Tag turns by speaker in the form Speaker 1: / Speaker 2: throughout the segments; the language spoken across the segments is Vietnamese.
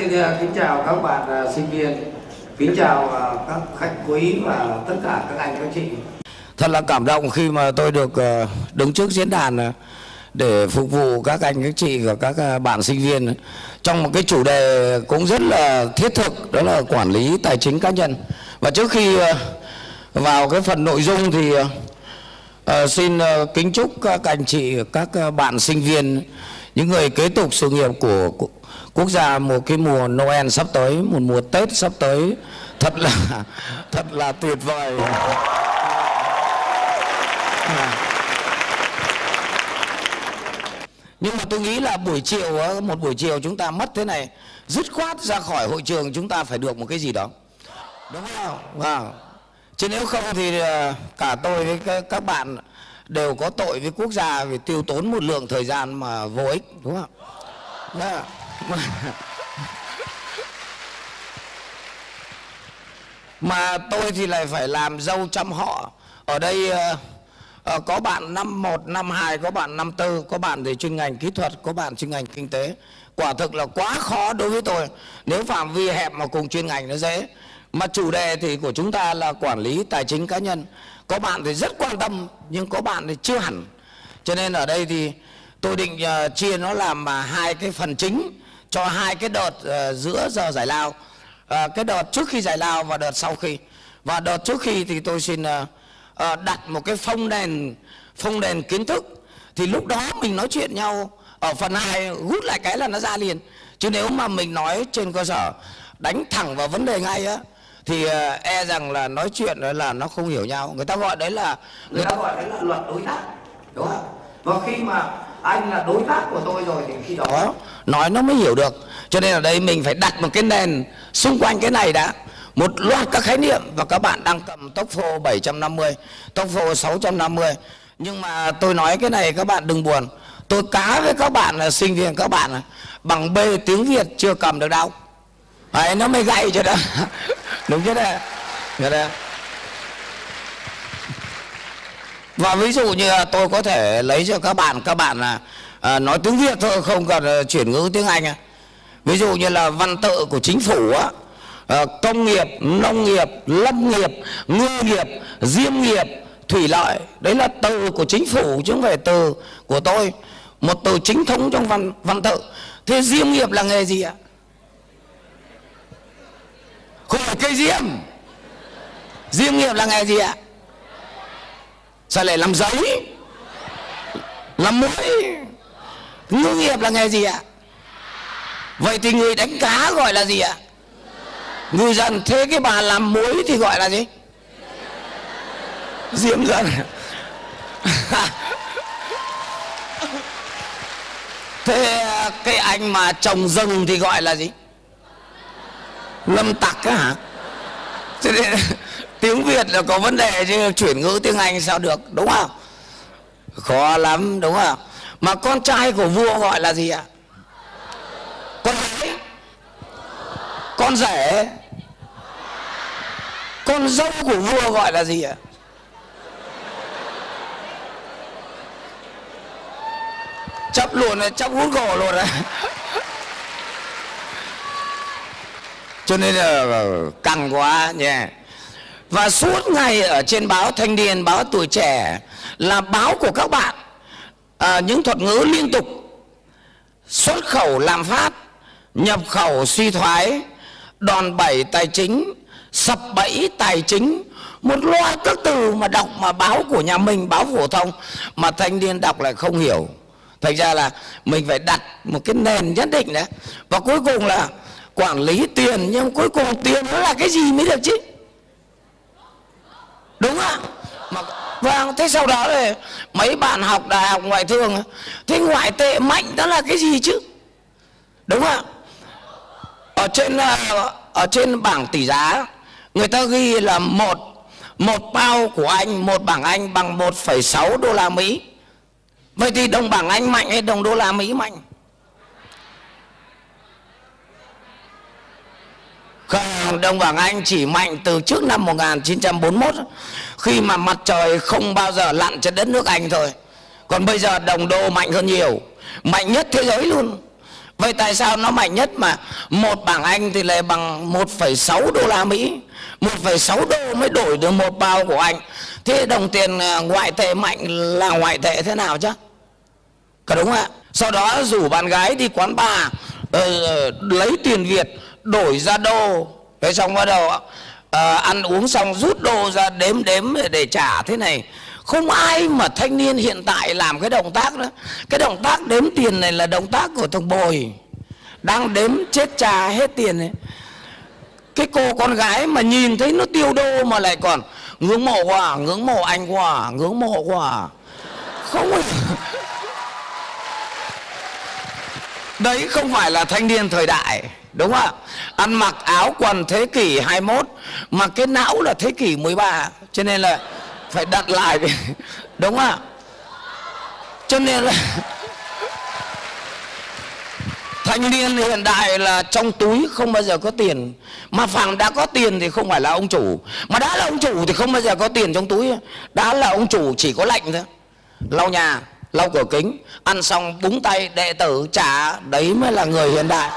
Speaker 1: xin à, kính chào các bạn à, sinh viên, kính chào à, các khách quý và tất cả các anh các chị.
Speaker 2: Thật là cảm động khi mà tôi được đứng trước diễn đàn để phục vụ các anh các chị và các bạn sinh viên trong một cái chủ đề cũng rất là thiết thực đó là quản lý tài chính cá nhân. Và trước khi vào cái phần nội dung thì xin kính chúc các anh chị các bạn sinh viên những người kế tục sự nghiệp của quốc gia một cái mùa Noel sắp tới, một mùa Tết sắp tới thật là thật là tuyệt vời. nhưng mà tôi nghĩ là buổi chiều ờ, một buổi chiều chúng ta mất thế này dứt khoát ra khỏi hội trường chúng ta phải được một cái gì đó đúng không vâng chứ nếu không thì ờ, cả tôi với các- bạn đều có tội với quốc gia vì tiêu tốn một lượng thời gian mà vô ích đúng không yeah. mà tôi thì lại phải làm dâu trăm họ. Ở đây uh, có bạn năm một năm hai có bạn năm tư có bạn thì chuyên ngành kỹ thuật có bạn chuyên ngành kinh tế. Quả thực là quá khó đối với tôi. Nếu phạm vi hẹp mà cùng chuyên ngành nó dễ. Mà chủ đề thì của chúng ta là quản lý tài chính cá nhân. Có bạn thì rất quan tâm nhưng có bạn thì chưa hẳn. Cho nên ở đây thì tôi định uh, chia nó làm mà hai cái phần chính cho hai cái đợt uh, giữa giờ giải lao. Uh, cái đợt trước khi giải lao và đợt sau khi. Và đợt trước khi thì tôi xin uh, uh, đặt một cái phông đèn phông đèn kiến thức. Thì lúc đó mình nói chuyện nhau ở phần hai hút lại cái là nó ra liền. Chứ nếu mà mình nói trên cơ sở đánh thẳng vào vấn đề ngay á thì e rằng là nói chuyện là nó không hiểu nhau. Người ta gọi đấy là
Speaker 1: Người ta gọi đấy là luật đối tác, đúng không? Và khi mà anh là đối tác của tôi rồi thì khi đó
Speaker 2: nói nó mới hiểu được. Cho nên ở đây mình phải đặt một cái nền xung quanh cái này đã. Một loạt các khái niệm và các bạn đang cầm tốc phô 750 tốc phô 650 nhưng mà tôi nói cái này các bạn đừng buồn. Tôi cá với các bạn là sinh viên các bạn là bằng B tiếng Việt chưa cầm được đâu. Đấy, nó mới gậy cho đó. Đúng chứ đấy đấy. và ví dụ như tôi có thể lấy cho các bạn các bạn là à, nói tiếng việt thôi không cần à, chuyển ngữ tiếng anh à. ví dụ như là văn tự của chính phủ á à, công nghiệp nông nghiệp lâm nghiệp ngư nghiệp diêm nghiệp thủy lợi đấy là từ của chính phủ chứ không phải từ của tôi. Một từ chính thống trong văn văn tự. Thế diêm nghiệp là nghề gì ạ? Không phải cây diêm. Diêm nghiệp là nghề gì ạ? Sao lại làm giấy làm muối ngư nghiệp là nghề gì ạ? Vậy thì người đánh cá gọi là gì ạ? Ngư dân. Thế cái bà làm muối thì gọi là gì? Diêm dân. Thế cái anh mà trồng rừng thì gọi là gì? Lâm tặc á hả? Thế nên, tiếng việt là có vấn đề chứ chuyển ngữ tiếng anh sao được đúng không? Khó lắm đúng không? Mà con trai của vua gọi là gì ạ? Con gái. Con rể. Con dâu của vua gọi là gì ạ? Chấp luôn này chấp hút gỗ luôn rồi. cho nên là căng quá nha và suốt ngày ở trên báo thanh niên, báo tuổi trẻ là báo của các bạn à, những thuật ngữ liên tục. Xuất khẩu làm phát nhập khẩu suy thoái đòn bẩy tài chính sập bẫy tài chính. Một loạt các từ mà đọc mà báo của nhà mình báo phổ thông mà thanh niên đọc lại không hiểu. Thành ra là mình phải đặt một cái nền nhất định đấy. Và cuối cùng là quản lý tiền nhưng cuối cùng tiền nó là cái gì mới được chứ? Đúng không mà vâng thế sau đó thì mấy bạn học đại học ngoại thương thế ngoại tệ mạnh đó là cái gì chứ? Đúng không? Ở trên ờ, ở trên bảng tỷ giá người ta ghi là một một bao của anh một bảng anh bằng 1,6 đô la Mỹ. Vậy thì đồng bảng anh mạnh hay đồng đô la Mỹ mạnh? Không, đồng bảng Anh chỉ mạnh từ trước năm 1941 khi mà mặt trời không bao giờ lặn trên đất nước Anh thôi. Còn bây giờ đồng đô mạnh hơn nhiều, mạnh nhất thế giới luôn. vậy tại sao nó mạnh nhất mà một bảng anh thì lại bằng 1,6 đô la mỹ? 1,6 đô mới đổi được một bao của anh. Thế đồng tiền à, ngoại tệ mạnh là ngoại tệ thế nào chứ? Có đúng không ạ? Sau đó rủ bạn gái đi quán bar uh, lấy tiền việt đổi ra đô. Thế xong bắt đầu à, ăn uống xong rút đô ra đếm đếm để trả thế này. Không ai mà thanh niên hiện tại làm cái động tác đó. Cái động tác đếm tiền này là động tác của thằng bồi. Đang đếm chết cha hết tiền ấy cái cô con gái mà nhìn thấy nó tiêu đô mà lại còn ngưỡng mộ quá ngưỡng mộ anh quá ngưỡng mộ quá. Không đấy không phải là thanh niên thời đại đúng không ạ? Ăn mặc áo quần thế kỷ 21 mà cái não là thế kỷ 13 cho nên là phải đặt lại đúng không ạ? Cho nên là thanh niên hiện đại là trong túi không bao giờ có tiền. Mà phẳng đã có tiền thì không phải là ông chủ. Mà đã là ông chủ thì không bao giờ có tiền trong túi. Đã là ông chủ chỉ có lệnh thôi. Lau nhà, lau cửa kính, ăn xong búng tay đệ tử trả đấy mới là người hiện đại.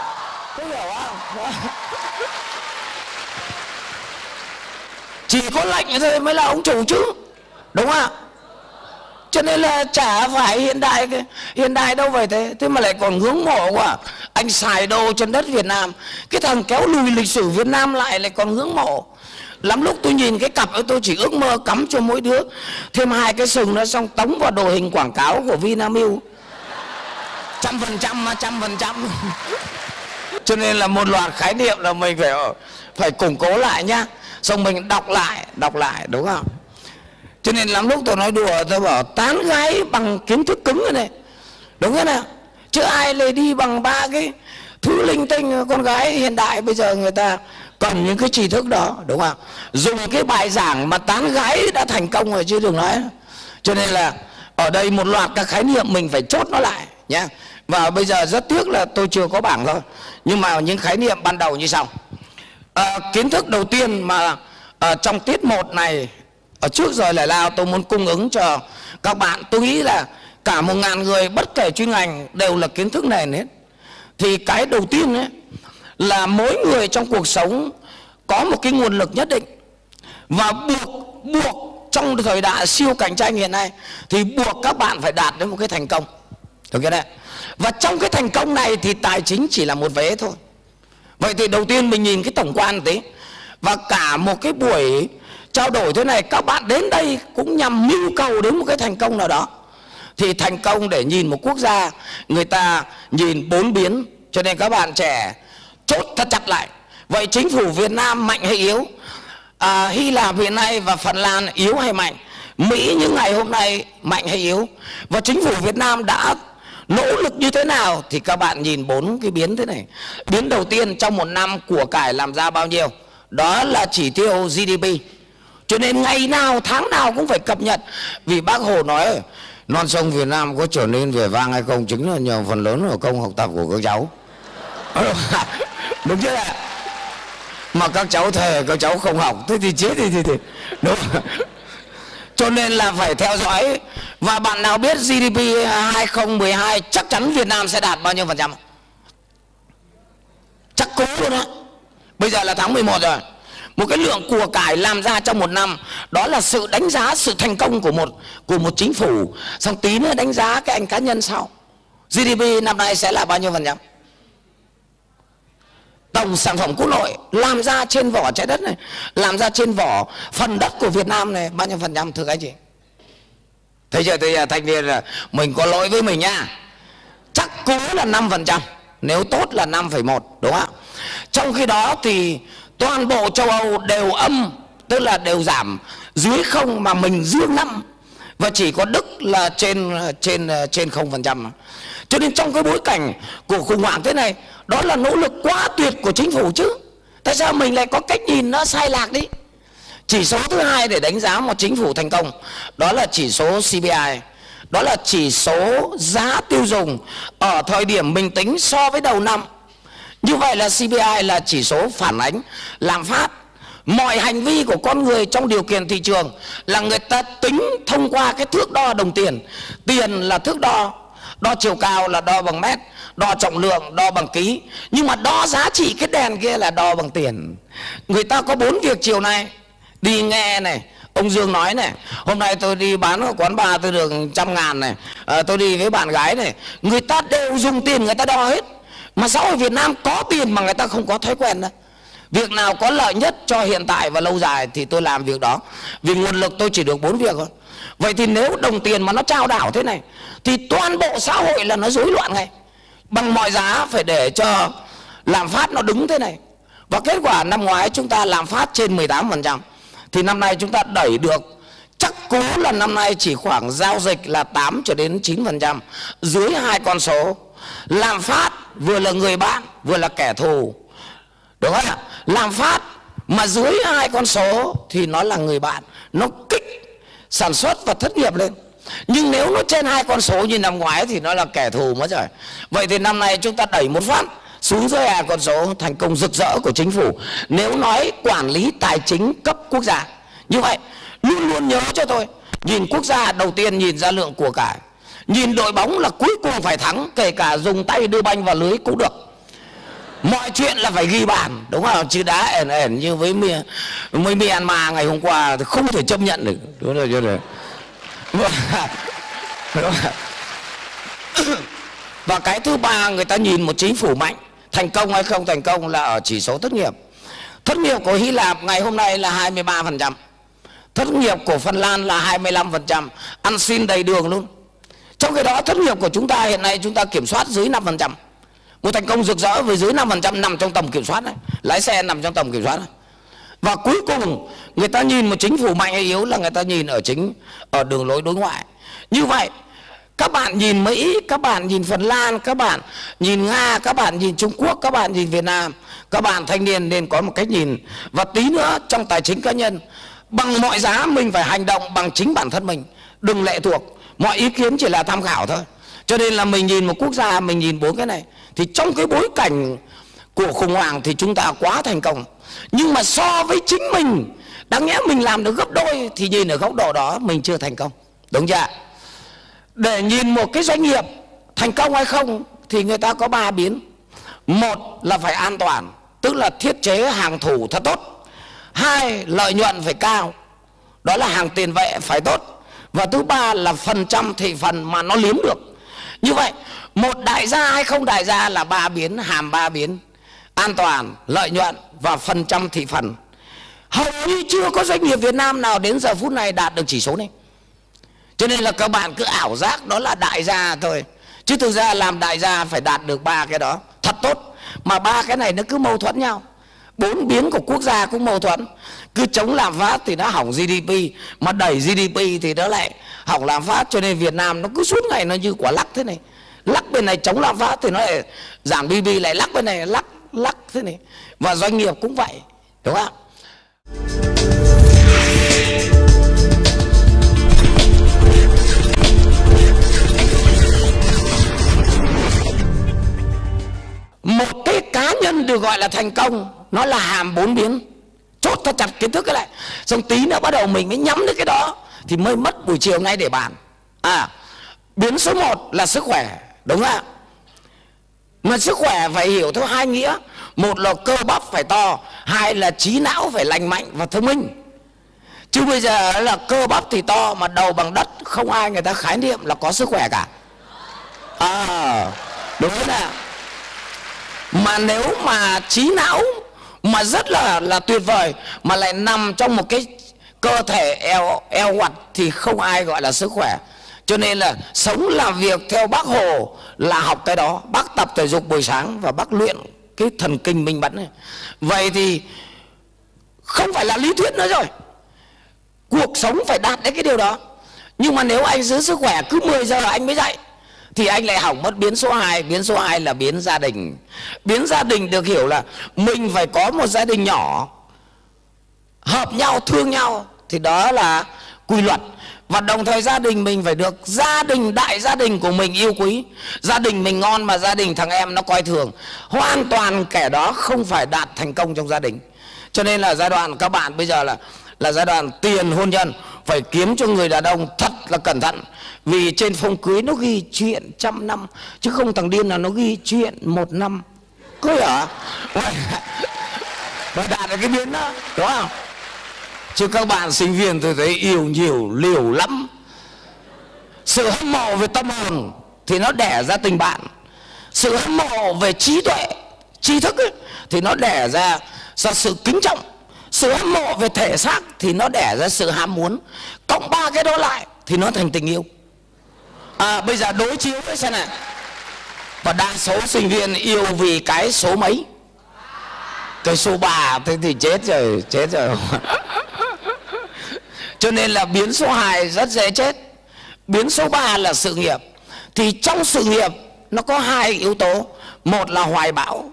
Speaker 2: Chỉ có lệnh thôi mới là ông chủ chứ. Đúng không ạ? Cho nên là chả phải hiện đại hiện đại đâu vậy thế. Thế mà lại còn hướng mộ quá. Anh xài đồ trên đất Việt Nam. Cái thằng kéo lùi lịch sử Việt Nam lại lại còn hướng mộ. Lắm lúc tôi nhìn cái cặp ấy, tôi chỉ ước mơ cắm cho mỗi đứa thêm hai cái sừng nó xong tống vào đồ hình quảng cáo của Vinamilk. Trăm phần trăm mà, trăm phần trăm. Cho nên là một loạt khái niệm là mình phải phải củng cố lại nhá xong mình đọc lại đọc lại, đúng không? Cho nên lắm lúc tôi nói đùa, tôi bảo tán gái bằng kiến thức cứng này. Đúng không nào? Chứ ai lại đi bằng ba cái thứ linh tinh con gái hiện đại bây giờ người ta cần những cái tri thức đó, đúng không? Dùng cái bài giảng mà tán gái đã thành công rồi chứ đừng nói. Cho nên là ở đây một loạt các khái niệm mình phải chốt nó lại nhé và bây giờ rất tiếc là tôi chưa có bảng thôi. Nhưng mà những khái niệm ban đầu như sau à, kiến thức đầu tiên mà à, trong tiết một này ở trước giờ lại lao tôi muốn cung ứng cho các bạn. Tôi nghĩ là cả một ngàn người bất kể chuyên ngành đều là kiến thức này hết. Thì cái đầu tiên ấy là mỗi người trong cuộc sống có một cái nguồn lực nhất định. Và buộc buộc trong thời đại siêu cạnh tranh hiện nay thì buộc các bạn phải đạt đến một cái thành công. Được chưa đấy và trong cái thành công này thì tài chính chỉ là một vế thôi vậy thì đầu tiên mình nhìn cái tổng quan thế và cả một cái buổi trao đổi thế này các bạn đến đây cũng nhằm mưu cầu đến một cái thành công nào đó. Thì thành công để nhìn một quốc gia người ta nhìn bốn biến cho nên các bạn trẻ chốt thật chặt lại. Vậy chính phủ Việt Nam mạnh hay yếu? À, Hy Lạp hiện nay và Phần Lan yếu hay mạnh? Mỹ những ngày hôm nay mạnh hay yếu? Và chính phủ Việt Nam đã nỗ lực như thế nào thì các bạn nhìn bốn cái biến thế này. Biến đầu tiên trong một năm của cải làm ra bao nhiêu? Đó là chỉ tiêu GDP cho nên ngày nào tháng nào cũng phải cập nhật. Vì bác hồ nói non sông việt nam có trở nên vẻ vang hay không chính là nhờ phần lớn là công học tập của các cháu. Đúng chưa ạ? Mà các cháu thề các cháu không học. Thế thì chết thì thì, thì. đúng cho nên là phải theo dõi. Và bạn nào biết GDP 2012 chắc chắn Việt Nam sẽ đạt bao nhiêu phần trăm chắc cố luôn á. Bây giờ là tháng 11 rồi. Một cái lượng của cải làm ra trong một năm, đó là sự đánh giá sự thành công của một của một chính phủ. Xong tí nữa đánh giá cái anh cá nhân sau. GDP năm nay sẽ là bao nhiêu phần trăm? Tổng sản phẩm quốc nội làm ra trên vỏ trái đất này làm ra trên vỏ phần đất của Việt Nam này bao nhiêu phần trăm thưa các anh chị? Thế giờ thì thanh niên là mình có lỗi với mình nha chắc cú là 5 phần trăm nếu tốt là 5,1 đúng không ạ? Trong khi đó thì toàn bộ châu Âu đều âm tức là đều giảm dưới không mà mình dương năm và chỉ có Đức là trên à, trên à, trên không phần trăm cho nên trong cái bối cảnh của khủng hoảng thế này, đó là nỗ lực quá tuyệt của chính phủ chứ. Tại sao mình lại có cách nhìn nó sai lạc đi? Chỉ số thứ hai để đánh giá một chính phủ thành công, đó là chỉ số CPI đó là chỉ số giá tiêu dùng ở thời điểm mình tính so với đầu năm. Như vậy là CPI là chỉ số phản ánh lạm phát. Mọi hành vi của con người trong điều kiện thị trường là người ta tính thông qua cái thước đo đồng tiền. Tiền là thước đo đo chiều cao là đo bằng mét đo trọng lượng đo bằng ký. Nhưng mà đo giá trị cái đèn kia là đo bằng tiền. Người ta có bốn việc chiều nay. Đi nghe này ông Dương nói này hôm nay tôi đi bán ở quán bar tôi được trăm ngàn này à, tôi đi với bạn gái này. Người ta đều dùng tiền người ta đo hết. Mà xã hội Việt Nam có tiền mà người ta không có thói quen đó. Việc nào có lợi nhất cho hiện tại và lâu dài thì tôi làm việc đó. Vì nguồn lực tôi chỉ được bốn việc thôi vậy thì nếu đồng tiền mà nó trao đảo thế này, thì toàn bộ xã hội là nó rối loạn ngay. Bằng mọi giá phải để cho làm phát nó đứng thế này. Và kết quả năm ngoái chúng ta làm phát trên 18% thì năm nay chúng ta đẩy được, chắc cố là năm nay chỉ khoảng giao dịch là 8 cho đến 9% dưới hai con số. Làm phát vừa là người bạn, vừa là kẻ thù. Đúng không ạ? Làm phát mà dưới hai con số thì nó là người bạn, nó kích sản xuất và thất nghiệp lên. Nhưng nếu nó trên hai con số như năm ngoái thì nó là kẻ thù mất rồi. Vậy thì năm nay chúng ta đẩy một phát xuống dưới hai con số, thành công rực rỡ của chính phủ. Nếu nói quản lý tài chính cấp quốc gia, như vậy, luôn luôn nhớ cho tôi, nhìn quốc gia đầu tiên nhìn ra lượng của cải. Nhìn đội bóng là cuối cùng phải thắng, kể cả dùng tay đưa banh vào lưới cũng được mọi chuyện là phải ghi bàn, đúng không? Chứ đá ẻn ẻn như với mi, với Myanmar ngày hôm qua thì không thể chấp nhận được. Đúng rồi chưa được và cái thứ ba, người ta nhìn một chính phủ mạnh, thành công hay không thành công là ở chỉ số thất nghiệp. Thất nghiệp của Hy Lạp ngày hôm nay là 23% thất nghiệp của Phần Lan là 25% ăn xin đầy đường luôn. Trong khi đó, thất nghiệp của chúng ta hiện nay chúng ta kiểm soát dưới 5% một thành công rực rỡ với dưới 5% nằm trong tầm kiểm soát này lái xe nằm trong tầm kiểm soát này và cuối cùng người ta nhìn một chính phủ mạnh hay yếu là người ta nhìn ở chính ở đường lối đối ngoại. Như vậy các bạn nhìn Mỹ, các bạn nhìn Phần Lan, các bạn nhìn Nga, các bạn nhìn Trung Quốc, các bạn nhìn Việt Nam Các bạn thanh niên nên có một cách nhìn. Và tí nữa trong tài chính cá nhân Bằng mọi giá mình phải hành động bằng chính bản thân mình. Đừng lệ thuộc. Mọi ý kiến chỉ là tham khảo thôi. Cho nên là mình nhìn một quốc gia, mình nhìn bốn cái này Thì trong cái bối cảnh của khủng hoảng thì chúng ta quá thành công. Nhưng mà so với chính mình Đáng nhẽ mình làm được gấp đôi Thì nhìn ở góc độ đó mình chưa thành công. Đúng chưa để nhìn một cái doanh nghiệp thành công hay không thì người ta có ba biến. Một là phải an toàn tức là thiết chế hàng thủ thật tốt. Hai lợi nhuận phải cao đó là hàng tiền vệ phải tốt. Và thứ ba là phần trăm thị phần mà nó liếm được như vậy, một đại gia hay không đại gia là ba biến, hàm ba biến. An toàn, lợi nhuận và phần trăm thị phần. Hầu như chưa có doanh nghiệp Việt Nam nào đến giờ phút này đạt được chỉ số này. Cho nên là các bạn cứ ảo giác đó là đại gia thôi. Chứ thực ra làm đại gia phải đạt được ba cái đó. Thật tốt. Mà ba cái này nó cứ mâu thuẫn nhau. Bốn biến của quốc gia cũng mâu thuẫn cứ chống lạm phát thì nó hỏng GDP mà đẩy GDP thì nó lại hỏng lạm phát. Cho nên Việt Nam nó cứ suốt ngày nó như quả lắc thế này. Lắc bên này chống lạm phát thì nó lại giảm BB lại lắc bên này, lắc lắc thế này. Và doanh nghiệp cũng vậy, đúng không một cái cá nhân được gọi là thành công, nó là hàm bốn biến chốt thật chặt kiến thức cái lại, xong tí nữa bắt đầu mình mới nhắm đến cái đó thì mới mất buổi chiều ngay để bàn. À biến số 1 là sức khỏe đúng không ạ? Mà sức khỏe phải hiểu theo hai nghĩa. Một là cơ bắp phải to hai là trí não phải lành mạnh và thông minh. Chứ bây giờ là cơ bắp thì to mà đầu bằng đất không ai người ta khái niệm là có sức khỏe cả. À đúng không ạ? Mà nếu mà trí não mà rất là là tuyệt vời. Mà lại nằm trong một cái cơ thể eo eo hoạt thì không ai gọi là sức khỏe. Cho nên là sống làm việc theo bác hồ là học cái đó. Bác tập thể dục buổi sáng và bác luyện cái thần kinh minh bắn này. Vậy thì không phải là lý thuyết nữa rồi. Cuộc sống phải đạt đến cái điều đó. Nhưng mà nếu anh giữ sức khỏe cứ 10 giờ anh mới dậy thì anh lại hỏng mất biến số 2 biến số 2 là biến gia đình. Biến gia đình được hiểu là mình phải có một gia đình nhỏ, hợp nhau, thương nhau. Thì đó là quy luật. Và đồng thời gia đình mình phải được gia đình, đại gia đình của mình yêu quý. Gia đình mình ngon mà gia đình thằng em nó coi thường. Hoàn toàn kẻ đó không phải đạt thành công trong gia đình. Cho nên là giai đoạn các bạn bây giờ là là giai đoạn tiền hôn nhân phải kiếm cho người đàn ông thật là cẩn thận vì trên phong cưới nó ghi chuyện trăm năm chứ không thằng điên là nó ghi chuyện một năm. Có hả? Và đạt được cái biến đó đúng không? Chứ các bạn sinh viên tôi thấy yêu nhiều liều lắm. Sự hâm mộ về tâm hồn thì nó đẻ ra tình bạn. Sự hâm mộ về trí tuệ trí thức ấy, thì nó đẻ ra ra sự kính trọng. Sự hâm mộ về thể xác thì nó đẻ ra sự ham muốn. Cộng ba cái đó lại thì nó thành tình yêu à, bây giờ đối chiếu với xem này và đa số sinh viên yêu vì cái số mấy? Cái số ba thế thì chết rồi chết rồi. Cho nên là biến số 2 rất dễ chết. Biến số 3 là sự nghiệp. Thì trong sự nghiệp nó có hai yếu tố. Một là hoài bão.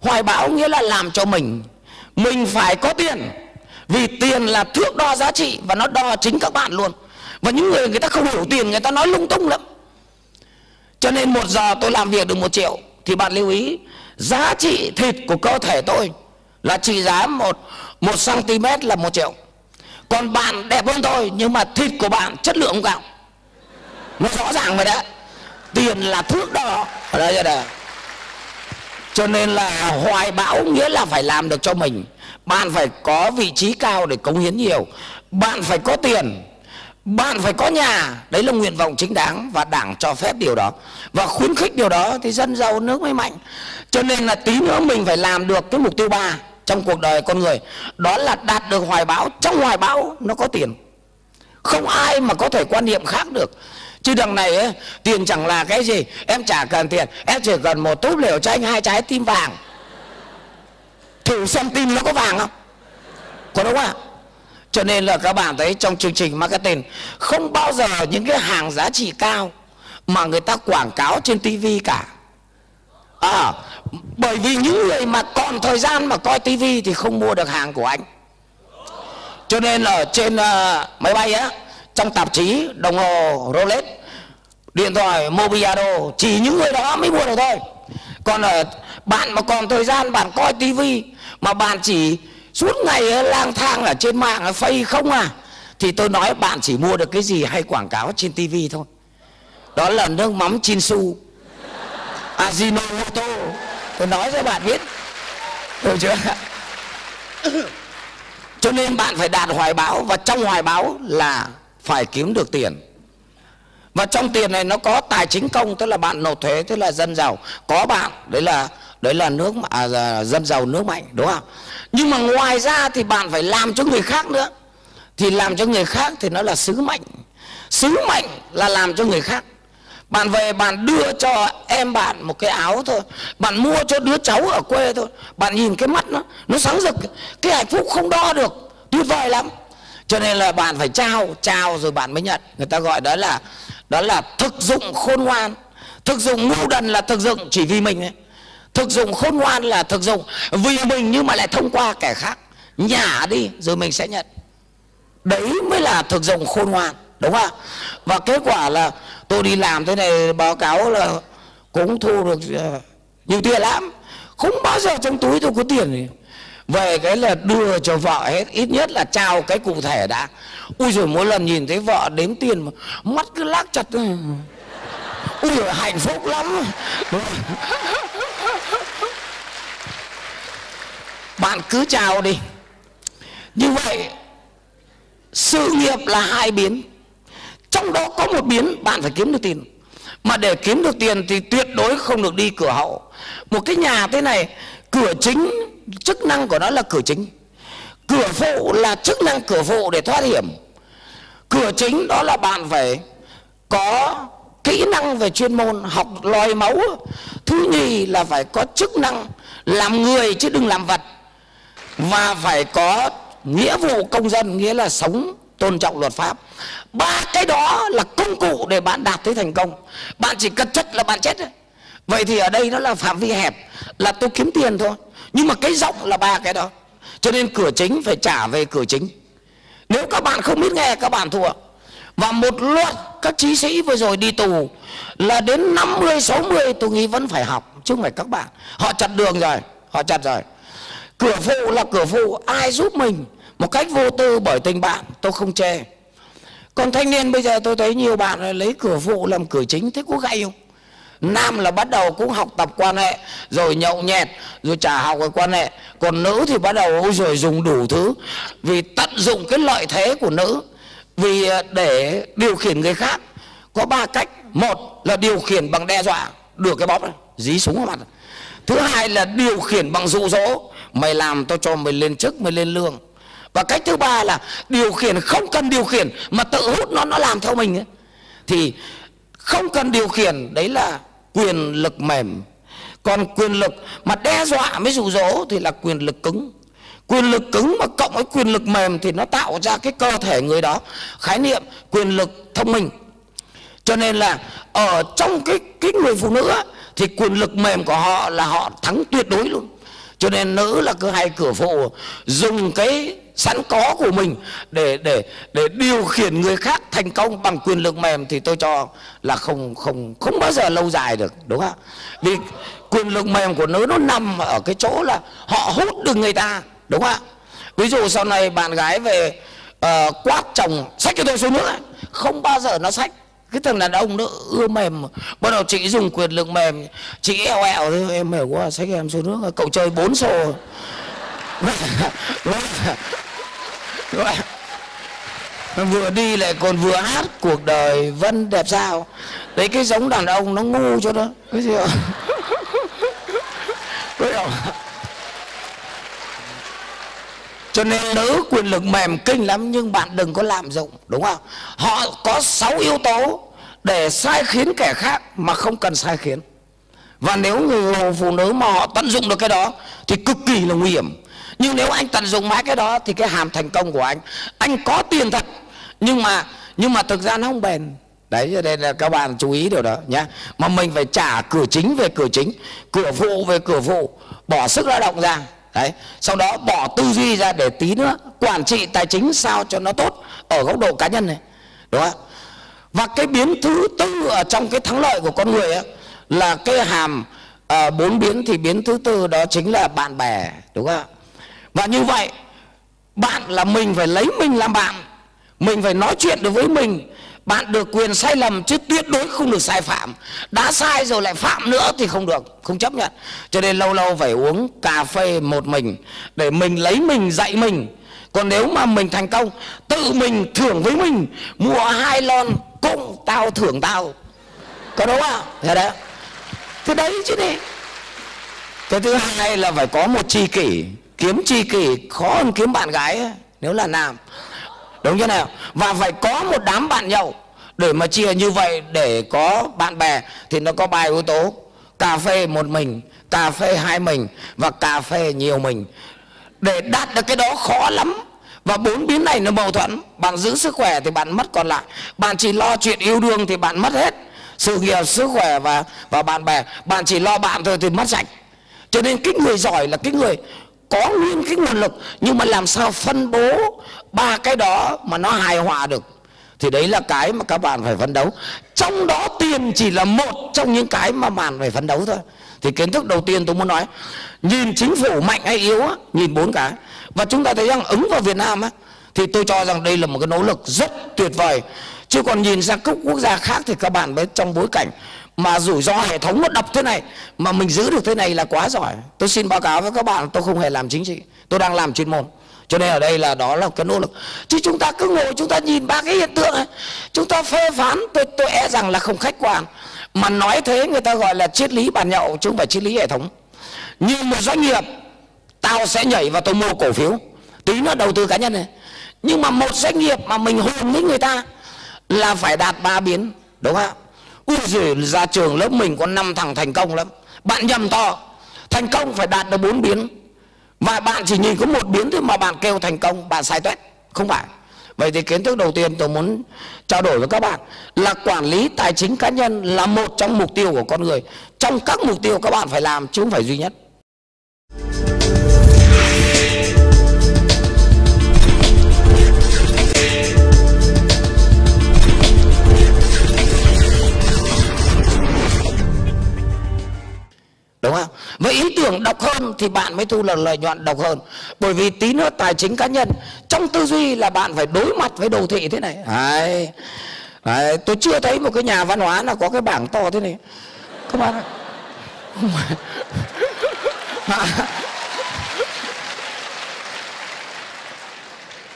Speaker 2: Hoài bão nghĩa là làm cho mình. Mình phải có tiền. Vì tiền là thước đo giá trị và nó đo chính các bạn luôn và những người người ta không hiểu tiền, người ta nói lung tung lắm. Cho nên một giờ tôi làm việc được một triệu, thì bạn lưu ý, giá trị thịt của cơ thể tôi là trị giá một một cm là một triệu. Còn bạn đẹp hơn tôi, nhưng mà thịt của bạn, chất lượng không cao. Nó rõ ràng vậy đó tiền là thước đo. Ở đây là cho nên là hoài bão nghĩa là phải làm được cho mình. Bạn phải có vị trí cao để cống hiến nhiều. Bạn phải có tiền bạn phải có nhà. Đấy là nguyện vọng chính đáng và đảng cho phép điều đó. Và khuyến khích điều đó thì dân giàu nước mới mạnh. Cho nên là tí nữa mình phải làm được cái mục tiêu ba trong cuộc đời con người. Đó là đạt được hoài bão. Trong hoài bão nó có tiền. Không ai mà có thể quan niệm khác được. Chứ đằng này ấy, tiền chẳng là cái gì. Em chả cần tiền. Em chỉ cần một túp liều cho anh hai trái tim vàng. Thử xem tim nó có vàng không? Có đúng không ạ? Cho nên là các bạn thấy trong chương trình marketing không bao giờ những cái hàng giá trị cao mà người ta quảng cáo trên tivi cả. À, bởi vì những người mà còn thời gian mà coi tivi thì không mua được hàng của anh. Cho nên là trên uh, máy bay á trong tạp chí đồng hồ Rolex điện thoại Mobiado chỉ những người đó mới mua được thôi. Còn ở bạn mà còn thời gian bạn coi tivi mà bạn chỉ suốt ngày lang thang ở trên mạng phây không à. Thì tôi nói bạn chỉ mua được cái gì hay quảng cáo trên tivi thôi. Đó là nước mắm chinsu. À, Ajinomoto tôi nói cho bạn biết. Được chưa? Cho nên bạn phải đạt hoài bão, và trong hoài bão là phải kiếm được tiền. Và trong tiền này nó có tài chính công, tức là bạn nộp thuế, tức là dân giàu. Có bạn, đấy là đấy là nước à, dân giàu nước mạnh đúng không? Nhưng mà ngoài ra thì bạn phải làm cho người khác nữa. Thì làm cho người khác thì nó là sứ mệnh. Sứ mệnh là làm cho người khác. Bạn về bạn đưa cho em bạn một cái áo thôi. Bạn mua cho đứa cháu ở quê thôi. Bạn nhìn cái mắt nó nó sáng rực. Cái hạnh phúc không đo được. Tuyệt vời lắm. Cho nên là bạn phải trao trao rồi bạn mới nhận. Người ta gọi đó là đó là thực dụng khôn ngoan. Thực dụng ngu đần là thực dụng chỉ vì mình ấy thực dụng khôn ngoan là thực dụng. Vì mình nhưng mà lại thông qua kẻ khác. Nhả đi, rồi mình sẽ nhận. Đấy mới là thực dụng khôn ngoan, đúng không? Và kết quả là tôi đi làm thế này, báo cáo là cũng thu được ờ, nhiều tiền lắm. Không bao giờ trong túi tôi có tiền gì. Về cái là đưa cho vợ hết, ít nhất là trao cái cụ thể đã. Ui rồi mỗi lần nhìn thấy vợ đếm tiền mà mắt cứ lắc chặt. Ui rồi hạnh phúc lắm. Bạn cứ chào đi. Như vậy, sự nghiệp là hai biến. Trong đó có một biến, bạn phải kiếm được tiền. Mà để kiếm được tiền thì tuyệt đối không được đi cửa hậu. Một cái nhà thế này, cửa chính, chức năng của nó là cửa chính. Cửa phụ là chức năng cửa phụ để thoát hiểm. Cửa chính đó là bạn phải có kỹ năng về chuyên môn, học lòi máu. Thứ nhì là phải có chức năng làm người chứ đừng làm vật và phải có nghĩa vụ công dân nghĩa là sống tôn trọng luật pháp. Ba cái đó là công cụ để bạn đạt tới thành công. Bạn chỉ cần chất là bạn chết rồi vậy thì ở đây nó là phạm vi hẹp là tôi kiếm tiền thôi. Nhưng mà cái rộng là ba cái đó. Cho nên cửa chính phải trả về cửa chính. Nếu các bạn không biết nghe các bạn thua. Và một loạt các chí sĩ vừa rồi đi tù là đến 50, 60 tôi nghĩ vẫn phải học. Chứ không phải các bạn. Họ chặt đường rồi. Họ chặt rồi cửa phụ là cửa phụ ai giúp mình? Một cách vô tư bởi tình bạn, tôi không chê. Còn thanh niên bây giờ tôi thấy nhiều bạn lấy cửa phụ làm cửa chính, thế có gay không? Nam là bắt đầu cũng học tập quan hệ, rồi nhậu nhẹt, rồi trả học cái quan hệ. Còn nữ thì bắt đầu ôi rồi dùng đủ thứ, vì tận dụng cái lợi thế của nữ, vì à, để điều khiển người khác. Có ba cách. Một là điều khiển bằng đe dọa đưa cái bóp này, dí súng vào mặt thứ hai là điều khiển bằng dụ dỗ. Mày làm tôi cho mày lên chức mày lên lương. Và cách thứ ba là điều khiển không cần điều khiển mà tự hút nó nó làm theo mình ấy. thì không cần điều khiển đấy là quyền lực mềm. Còn quyền lực mà đe dọa mới dụ dỗ thì là quyền lực cứng. Quyền lực cứng mà cộng với quyền lực mềm thì nó tạo ra cái cơ thể người đó. Khái niệm quyền lực thông minh. Cho nên là ở trong cái cái người phụ nữ á, thì quyền lực mềm của họ là họ thắng tuyệt đối luôn. Cho nên nữ là cứ hay cửa phụ dùng cái sẵn có của mình để để để điều khiển người khác thành công bằng quyền lực mềm thì tôi cho là không không không bao giờ lâu dài được đúng không vì quyền lực mềm của nữ nó nằm ở cái chỗ là họ hút được người ta đúng không ví dụ sau này bạn gái về uh, quát chồng sách cho tôi xuống nước không bao giờ nó sách cái thằng đàn ông nó ưa mềm. Bắt đầu chị dùng quyền lực mềm. Chị eo eo thôi, em mệt quá, xách em xuống nước. Cậu chơi bốn xô. Vừa đi lại còn vừa hát cuộc đời vân đẹp sao. Đấy, cái giống đàn ông nó ngu cho đó. Cái gì không cho nên nữ quyền lực mềm kinh lắm, nhưng bạn đừng có lạm dụng, đúng không? Họ có sáu yếu tố để sai khiến kẻ khác mà không cần sai khiến. Và nếu người phụ nữ mà họ tận dụng được cái đó thì cực kỳ là nguy hiểm. Nhưng nếu anh tận dụng mãi cái đó thì cái hàm thành công của anh anh có tiền thật, nhưng mà nhưng mà thực ra nó không bền. Đấy, cho nên là các bạn chú ý điều đó nhé mà mình phải trả cửa chính về cửa chính, cửa phụ về cửa phụ bỏ sức lao động ra đấy sau đó bỏ tư duy ra để tí nữa quản trị tài chính sao cho nó tốt ở góc độ cá nhân này. Đúng không và cái biến thứ tư ở trong cái thắng lợi của con người ấy, là cái hàm à, bốn biến thì biến thứ tư đó chính là bạn bè đúng không và như vậy bạn là mình phải lấy mình làm bạn mình phải nói chuyện được với mình bạn được quyền sai lầm chứ tuyệt đối không được sai phạm. Đã sai rồi lại phạm nữa thì không được không chấp nhận. Cho nên lâu lâu phải uống cà phê một mình để mình lấy mình dạy mình. Còn nếu mà mình thành công tự mình thưởng với mình mua hai lon cũng tao thưởng tao. Có đúng không? Thế đấy. Thế đấy chứ đi. Cái thứ hai là phải có một tri kỷ. Kiếm tri kỷ khó hơn kiếm bạn gái ấy, nếu là nam đúng thế nào? Và phải có một đám bạn nhậu để mà chia như vậy để có bạn bè, thì nó có ba yếu tố. Cà phê một mình, cà phê hai mình và cà phê nhiều mình. Để đạt được cái đó khó lắm. Và bốn biến này nó mâu thuẫn. Bạn giữ sức khỏe thì bạn mất, còn lại bạn chỉ lo chuyện yêu đương thì bạn mất hết. Sự nghiệp, sức khỏe và và bạn bè, bạn chỉ lo bạn thôi thì mất sạch. Cho nên cái người giỏi là cái người có nguyên cái nguồn lực nhưng mà làm sao phân bố ba cái đó mà nó hài hòa được? Thì đấy là cái mà các bạn phải phấn đấu. Trong đó tiền chỉ là một trong những cái mà bạn phải phấn đấu thôi. Thì kiến thức đầu tiên tôi muốn nói nhìn chính phủ mạnh hay yếu á, nhìn bốn cái. Và chúng ta thấy rằng ứng vào Việt Nam á, thì tôi cho rằng đây là một cái nỗ lực rất tuyệt vời. Chứ còn nhìn sang các quốc gia khác thì các bạn mới trong bối cảnh mà rủi ro hệ thống nó đập thế này, mà mình giữ được thế này là quá giỏi. Tôi xin báo cáo với các bạn, tôi không hề làm chính trị, tôi đang làm chuyên môn. Cho nên ở đây là đó là cái nỗ lực. Chứ chúng ta cứ ngồi, chúng ta nhìn ba cái hiện tượng ấy, chúng ta phê phán, tôi tôi e rằng là không khách quan. Mà nói thế người ta gọi là triết lý bàn nhậu, chứ không phải triết lý hệ thống. Như một doanh nghiệp, tao sẽ nhảy vào tôi mua cổ phiếu. Tí nó đầu tư cá nhân này. Nhưng mà một doanh nghiệp mà mình hùng với người ta là phải đạt ba biến, đúng không ui giời ra trường lớp mình có năm thằng thành công lắm. Bạn nhầm to. Thành công phải đạt được bốn biến. Và bạn chỉ nhìn có một biến thôi mà bạn kêu thành công, bạn sai tuét không phải. Vậy thì kiến thức đầu tiên tôi muốn trao đổi với các bạn là quản lý tài chính cá nhân là một trong mục tiêu của con người. Trong các mục tiêu các bạn phải làm chứ không phải duy nhất. Với ý tưởng độc hơn thì bạn mới thu được lợi nhuận độc hơn. Bởi vì tí nữa tài chính cá nhân trong tư duy là bạn phải đối mặt với đồ thị thế này. Đấy, đấy, tôi chưa thấy một cái nhà văn hóa nào có cái bảng to thế này. Các bạn ạ.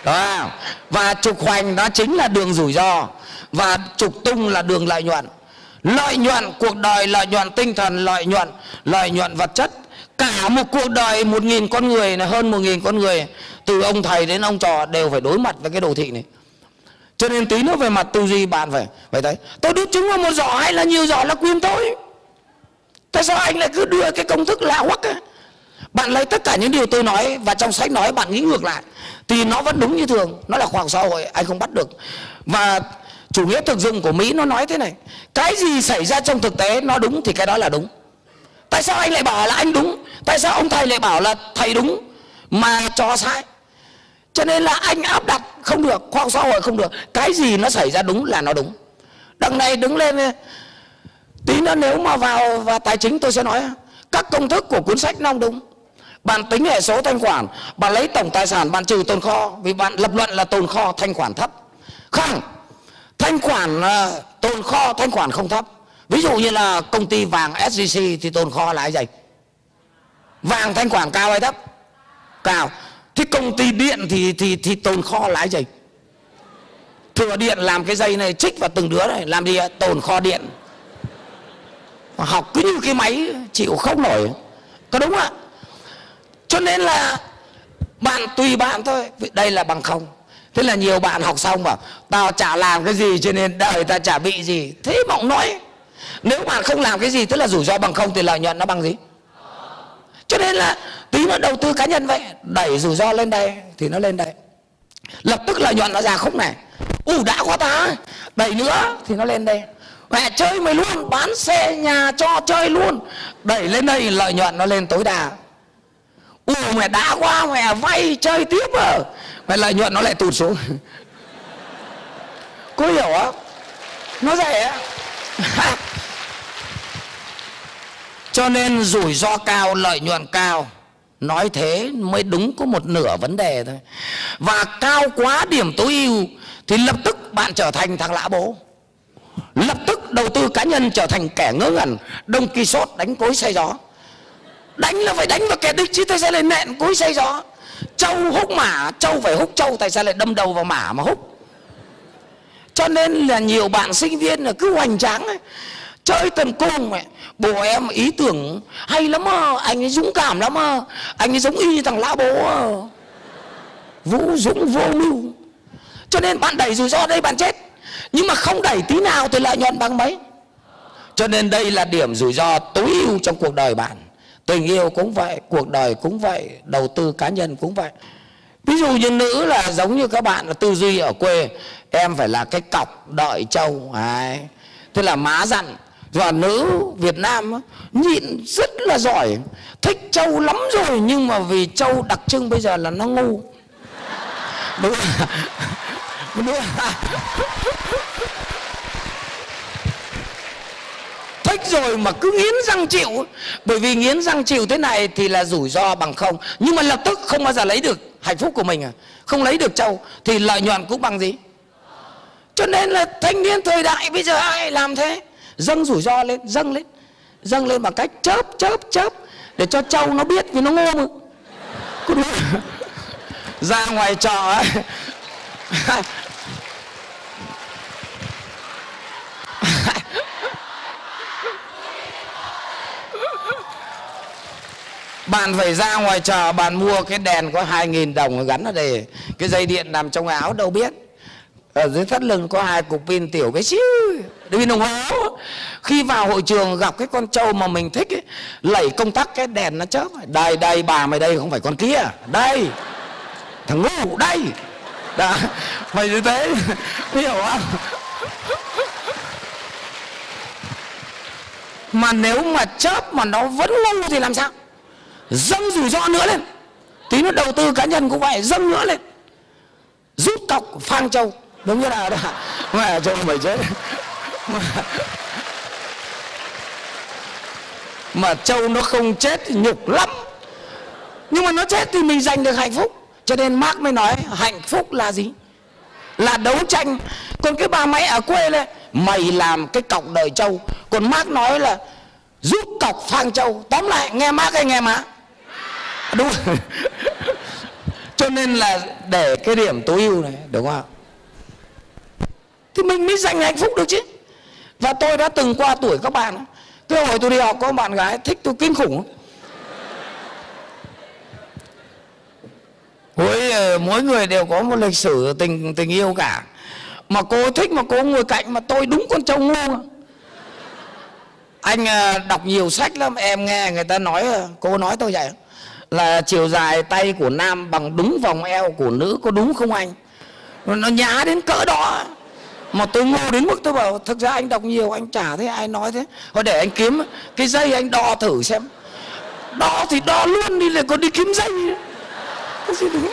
Speaker 2: Đó. Và trục hoành nó chính là đường rủi ro. Và trục tung là đường lợi nhuận lợi nhuận, cuộc đời lợi nhuận, tinh thần lợi nhuận lợi nhuận vật chất. Cả một cuộc đời một nghìn con người là hơn một nghìn con người, từ ông thầy đến ông trò đều phải đối mặt với cái đồ thị này. Cho nên tí nữa về mặt tư duy bạn phải phải thấy, tôi đút trứng vào một giỏ hay là nhiều giỏ là quyền tôi tại sao anh lại cứ đưa cái công thức lạ hoắc ấy? Bạn lấy tất cả những điều tôi nói và trong sách nói bạn nghĩ ngược lại, thì nó vẫn đúng như thường, nó là khoa học xã hội, anh không bắt được. Và chủ nghĩa thực dụng của mỹ nó nói thế này, cái gì xảy ra trong thực tế nó đúng thì cái đó là đúng. Tại sao anh lại bảo là anh đúng? Tại sao ông thầy lại bảo là thầy đúng mà cho sai? Cho nên là anh áp đặt không được khoa học xã hội không được. Cái gì nó xảy ra đúng là nó đúng. Đằng này đứng lên, tí nữa nếu mà vào và tài chính tôi sẽ nói. Các công thức của cuốn sách nó không đúng. Bạn tính hệ số thanh khoản, bạn lấy tổng tài sản, bạn trừ tồn kho. Vì bạn lập luận là tồn kho thanh khoản thấp. Không thanh khoản uh, tồn kho thanh khoản không thấp. Ví dụ như là công ty vàng SJC thì tồn kho là gì vàng thanh khoản cao hay thấp? Cao. Thế công ty điện thì thì thì tồn kho là gì thừa điện làm cái dây này trích vào từng đứa này làm gì tồn kho điện. Học cứ như cái máy chịu không nổi. Có đúng ạ? Cho nên là bạn tùy bạn thôi. Đây là bằng không thế là nhiều bạn học xong bảo, tao chả làm cái gì cho nên đời ta chả bị gì. Thế mà ông nói nếu bạn không làm cái gì, tức là rủi ro bằng không thì lợi nhuận nó bằng gì? Cho nên là tí nó đầu tư cá nhân vậy, đẩy rủi ro lên đây thì nó lên đây. Lập tức lợi nhuận nó ra khúc này. U đã quá ta. Đẩy nữa thì nó lên đây. Mẹ chơi mày luôn, bán xe nhà cho chơi luôn. Đẩy lên đây, lợi nhuận nó lên tối đa ù mẹ đã qua, mẹ vay, chơi tiếp à? Mẹ lợi nhuận nó lại tụt xuống. Có hiểu không? Nó rẻ cho nên rủi ro cao, lợi nhuận cao. Nói thế mới đúng có một nửa vấn đề thôi. Và cao quá điểm tối ưu thì lập tức bạn trở thành thằng lã bố. Lập tức đầu tư cá nhân trở thành kẻ ngớ ngẩn đông kỳ sốt đánh cối say gió đánh là phải đánh vào kẻ địch chứ tại sao lại nện cúi say gió. Trâu húc mả, trâu phải húc trâu tại sao lại đâm đầu vào mả mà húc. Cho nên là nhiều bạn sinh viên là cứ hoành tráng ấy chơi tầm cung ấy. bố em ý tưởng hay lắm à anh ấy dũng cảm lắm à anh ấy giống y như thằng lã bố à. vũ dũng vô mưu. Cho nên bạn đẩy rủi ro đây bạn chết. Nhưng mà không đẩy tí nào thì lợi nhuận bằng mấy. Cho nên đây là điểm rủi ro tối ưu trong cuộc đời bạn tình yêu cũng vậy, cuộc đời cũng vậy, đầu tư cá nhân cũng vậy. Ví dụ như nữ là giống như các bạn, là tư duy ở quê, em phải là cái cọc đợi trâu Đấy. thế là má dặn và nữ Việt Nam nhịn rất là giỏi, thích trâu lắm rồi, nhưng mà vì trâu đặc trưng bây giờ là nó ngu. Đúng đúng thích rồi mà cứ nghiến răng chịu. Bởi vì nghiến răng chịu thế này thì là rủi ro bằng không. Nhưng mà lập tức không bao giờ lấy được hạnh phúc của mình à? Không lấy được châu thì lợi nhuận cũng bằng gì? Cho nên là thanh niên thời đại bây giờ ai làm thế? Dâng rủi ro lên, dâng lên. Dâng lên bằng cách chớp chớp chớp để cho châu nó biết vì nó ngu mà có đúng ra ngoài trò ấy. bạn phải ra ngoài chợ bạn mua cái đèn có 2.000 đồng gắn ở đây cái dây điện nằm trong áo đâu biết. Ở dưới thắt lưng có hai cục pin tiểu bé xíu. Pin đồng hồ khi vào hội trường gặp cái con trâu mà mình thích ấy, lẩy công tắc cái đèn nó chớp. Đây đây bà mày đây không phải con kia. Đây. Thằng ngu đây. Đã, mày như thế hiểu không? Mà nếu mà chớp mà nó vẫn ngu thì làm sao? Dâng rủi ro nữa lên. Tí nó đầu tư cá nhân cũng vậy dâng nữa lên. Rút cọc phang châu. Đúng như là mẹ châu mày chết. Mà châu nó không chết thì nhục lắm. Nhưng mà nó chết thì mình giành được hạnh phúc. Cho nên Mark mới nói hạnh phúc là gì? Là đấu tranh. Còn cái bà máy ở quê này mày làm cái cọc đời châu, còn Mark nói là giúp cọc phang châu. Tóm lại nghe Mark hay nghe má đúng cho nên là để cái điểm tối ưu này đúng không thì mình mới giành hạnh phúc được chứ. Và tôi đã từng qua tuổi các bạn tôi hồi tôi đi học có bạn gái thích tôi kinh khủng Mỗi, ờ, mỗi người đều có một lịch sử tình tình yêu cả. Mà cô thích mà cô ngồi cạnh mà tôi đúng con trâu ngu. Anh ờ, đọc nhiều sách lắm em nghe người ta nói ờ, cô nói tôi vậy là chiều dài tay của nam bằng đúng vòng eo của nữ, có đúng không anh? Nó nhá đến cỡ đó. Mà tôi ngu đến mức tôi bảo, thực ra anh đọc nhiều, anh chả thấy ai nói thế. Thôi để anh kiếm cái dây, anh đo thử xem. Đo thì đo luôn đi, lại còn đi kiếm dây. Cái gì đúng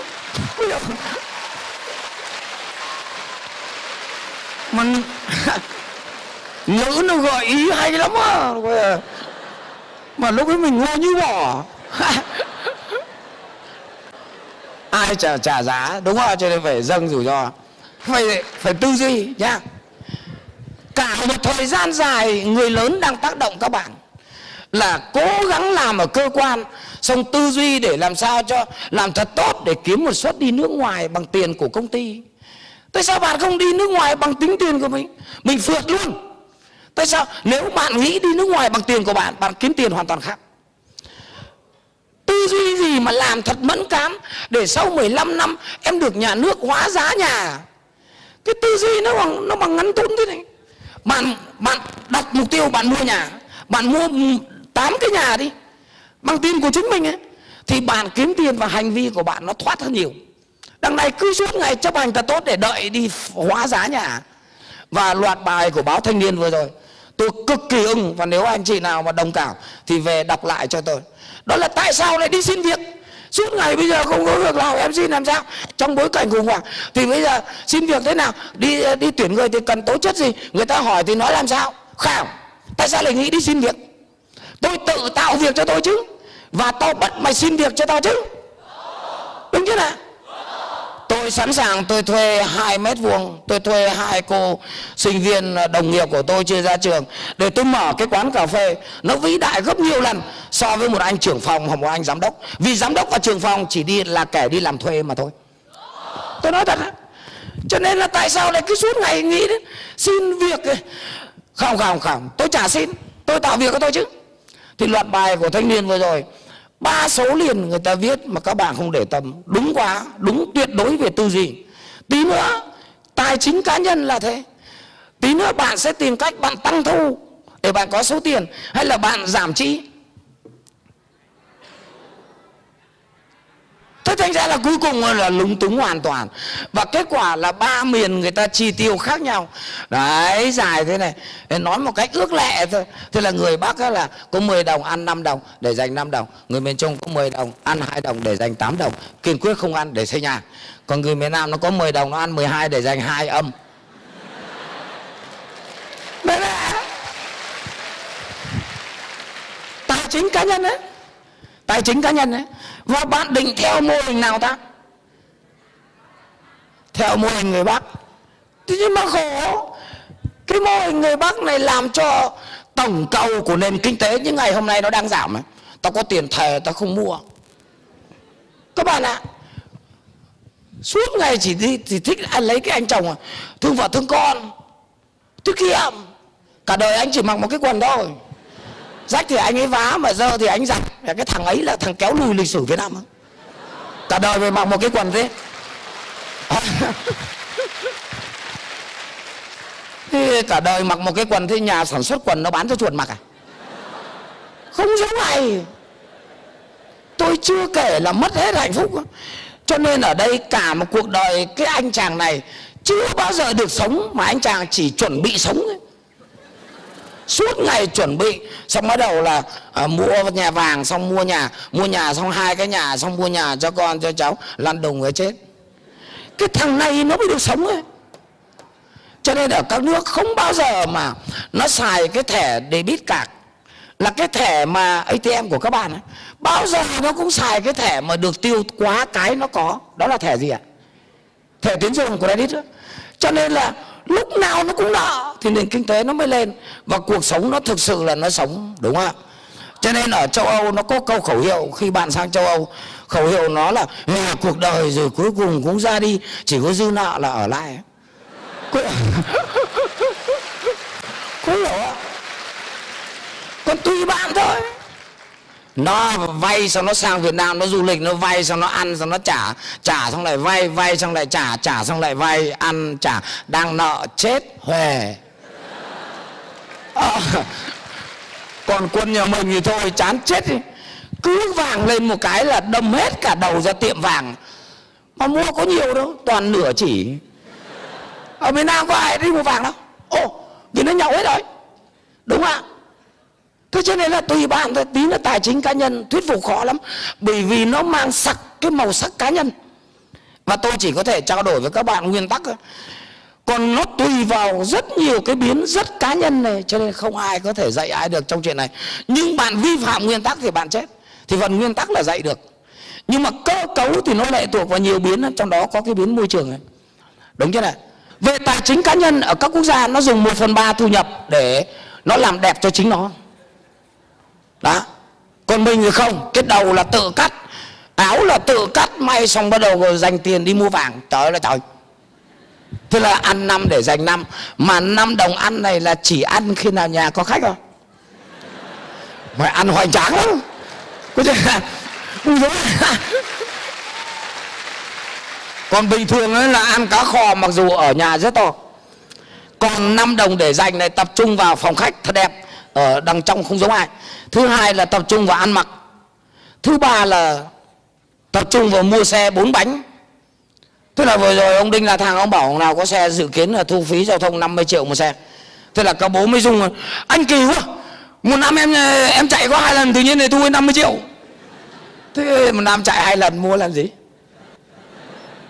Speaker 2: mà nữ nó gợi ý hay lắm á. Mà lúc ấy mình ngu như bỏ ai trả trả giá? Đúng không cho nên phải dâng rủi ro. Phải phải tư duy nhá. Cả một thời gian dài, người lớn đang tác động các bạn là cố gắng làm ở cơ quan, xong tư duy để làm sao cho, làm thật tốt để kiếm một suất đi nước ngoài bằng tiền của công ty. Tại sao bạn không đi nước ngoài bằng tính tiền của mình? Mình phượt luôn. Tại sao? Nếu bạn nghĩ đi nước ngoài bằng tiền của bạn bạn kiếm tiền hoàn toàn khác tư duy gì mà làm thật mẫn cán để sau 15 năm em được nhà nước hóa giá nhà? Cái tư duy nó bằng nó bằng ngắn tốn thế này. Bạn bạn đặt mục tiêu bạn mua nhà, bạn mua 8 cái nhà đi. Bằng tiền của chính mình ấy, thì bạn kiếm tiền và hành vi của bạn nó thoát hơn nhiều. Đằng này cứ suốt ngày chấp hành thật tốt để đợi đi hóa giá nhà. Và loạt bài của báo thanh niên vừa rồi, tôi cực kỳ ưng, và nếu anh chị nào mà đồng cảm thì về đọc lại cho tôi đó là tại sao lại đi xin việc? Suốt ngày bây giờ không có việc làm, em xin làm sao? Trong bối cảnh khủng hoảng, thì bây giờ xin việc thế nào? Đi đi tuyển người thì cần tố chất gì? Người ta hỏi thì nói làm sao? Khảo tại sao lại nghĩ đi xin việc? Tôi tự tạo việc cho tôi chứ. Và tao bắt mày xin việc cho tao chứ. Đúng chứ nào? Tôi sẵn sàng, tôi thuê 2 mét vuông, tôi thuê hai cô sinh viên à, đồng nghiệp của tôi chưa ra trường để tôi mở cái quán cà phê. Nó vĩ đại gấp nhiều lần so với một anh trưởng phòng hoặc một anh giám đốc. Vì giám đốc và trưởng phòng chỉ đi là kẻ đi làm thuê mà thôi. Tôi nói thật đó. cho nên là tại sao lại cứ suốt ngày nghĩ đến xin việc? Không không không, tôi trả xin. Tôi tạo việc cho tôi chứ. Thì loạt bài của thanh niên vừa rồi ba số liền người ta viết mà các bạn không để tâm. Đúng quá, đúng, tuyệt đối về tư duy. Tí nữa, tài chính cá nhân là thế. Tí nữa bạn sẽ tìm cách bạn tăng thu để bạn có số tiền, hay là bạn giảm chi? Thế thành ra là cuối cùng là lúng túng hoàn toàn. Và kết quả là ba miền người ta chi tiêu khác nhau. Đấy, dài thế này. Nói một cách ước lệ thôi. Thế là người Bắc là có 10 đồng ăn 5 đồng để dành 5 đồng. Người miền Trung có 10 đồng ăn 2 đồng để dành 8 đồng. Kiên quyết không ăn để xây nhà. Còn người miền Nam nó có 10 đồng nó ăn 12 để dành 2 âm. Đấy là Tài chính cá nhân đấy Tài chính cá nhân đấy và bạn định theo mô hình nào ta? Theo mô hình người bắc. Thế nhưng mà khổ. Cái mô hình người bắc này làm cho tổng cầu của nền kinh tế những ngày hôm nay nó đang giảm ấy. tao có tiền thề tao không mua. Các bạn ạ à, suốt ngày chỉ đi thì thích anh lấy cái anh chồng à. Thương vợ thương con. Tiết kiệm. Cả đời anh chỉ mặc một cái quần thôi rách thì anh ấy vá, mà dơ thì anh giặt. Cái thằng ấy là thằng kéo lùi lịch sử việt nam cả đời về mặc một cái quần thế. Thế cả đời mặc một cái quần thế, nhà sản xuất quần nó bán cho chuột mặc à? Không giống này tôi chưa kể là mất hết hạnh phúc cho nên ở đây cả một cuộc đời cái anh chàng này chưa bao giờ được sống mà anh chàng chỉ chuẩn bị sống thôi suốt ngày chuẩn bị. Xong bắt đầu là à, mua nhà vàng xong mua nhà mua nhà xong hai cái nhà xong mua nhà cho con cho cháu. Lăn đùng với chết cái thằng này nó mới được sống ấy. Cho nên ở các nước không bao giờ mà nó xài cái thẻ debit card là cái thẻ mà ATM của các bạn ấy, bao giờ nó cũng xài cái thẻ mà được tiêu quá cái nó có. Đó là thẻ gì ạ? Thẻ tín dụng credit đó. cho nên là lúc nào nó cũng nợ thì nền kinh tế nó mới lên. Và cuộc sống nó thực sự là nó sống đúng không ạ? Cho nên ở châu Âu nó có câu khẩu hiệu khi bạn sang châu Âu khẩu hiệu nó là nhà cuộc đời rồi cuối cùng cũng ra đi chỉ có dư nợ là ở lại. Có, có hiểu không còn tùy bạn thôi nó vay xong nó sang Việt Nam nó du lịch nó vay xong nó ăn xong nó trả trả xong lại vay vay xong lại trả trả xong lại vay ăn trả. Đang nợ chết huề à, ờ. còn quân nhà mình thì thôi chán chết đi. Cứ vàng lên một cái là đâm hết cả đầu ra tiệm vàng. Mà mua có nhiều đâu toàn nửa chỉ. Ở miền Nam có ai đi mua vàng đâu? Ồ vì nó nhậu hết rồi. Đúng không ạ? Thế cho nên là tùy bạn thôi. Tí là tài chính cá nhân thuyết phục khó lắm. Bởi vì nó mang sắc cái màu sắc cá nhân. Và tôi chỉ có thể trao đổi với các bạn nguyên tắc thôi. Còn nó tùy vào rất nhiều cái biến rất cá nhân này, cho nên không ai có thể dạy ai được trong chuyện này. Nhưng bạn vi phạm nguyên tắc thì bạn chết. Thì phần nguyên tắc là dạy được. Nhưng mà cơ cấu thì nó lệ thuộc vào nhiều biến trong đó có cái biến môi trường này. Đúng chưa này về tài chính cá nhân, ở các quốc gia nó dùng 1 phần ba thu nhập để nó làm đẹp cho chính nó đó. Còn mình thì không, cái đầu là tự cắt, áo là tự cắt, may xong bắt đầu rồi dành tiền đi mua vàng. Trời là trời. Thế là ăn năm để dành năm, mà năm đồng ăn này là chỉ ăn khi nào nhà có khách không? Phải ăn hoành tráng lắm. Có chứ còn bình thường ấy là ăn cá kho mặc dù ở nhà rất to. Còn 5 đồng để dành này tập trung vào phòng khách, thật đẹp ở đằng trong không giống ai. Thứ hai là tập trung vào ăn mặc. Thứ ba là tập trung vào mua xe bốn bánh. Tức là vừa rồi ông Đinh là thằng ông bảo ông nào có xe dự kiến là thu phí giao thông 50 triệu một xe. Thế là các bố mới dùng. Anh kỳ quá, Một năm em em chạy có hai lần, tự nhiên này thu 50 triệu. Thế một năm chạy hai lần, mua làm gì?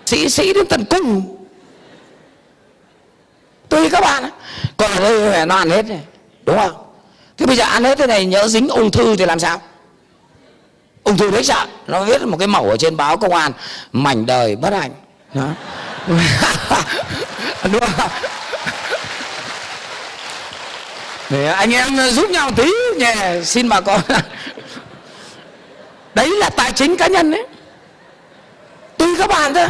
Speaker 2: Sĩ sĩ đến tận cung Tùy các bạn Còn ở đây nó ăn hết này, Đúng không? Thế bây giờ ăn hết thế này nhớ dính ung thư thì làm sao? Ung thư đấy sợ. Nó viết một cái mẫu ở trên báo công an, Mảnh đời bất hạnh. Đó. Đúng không? Để anh em giúp nhau tí nhé xin bà con. Đấy là tài chính cá nhân đấy. Tùy các bạn thôi.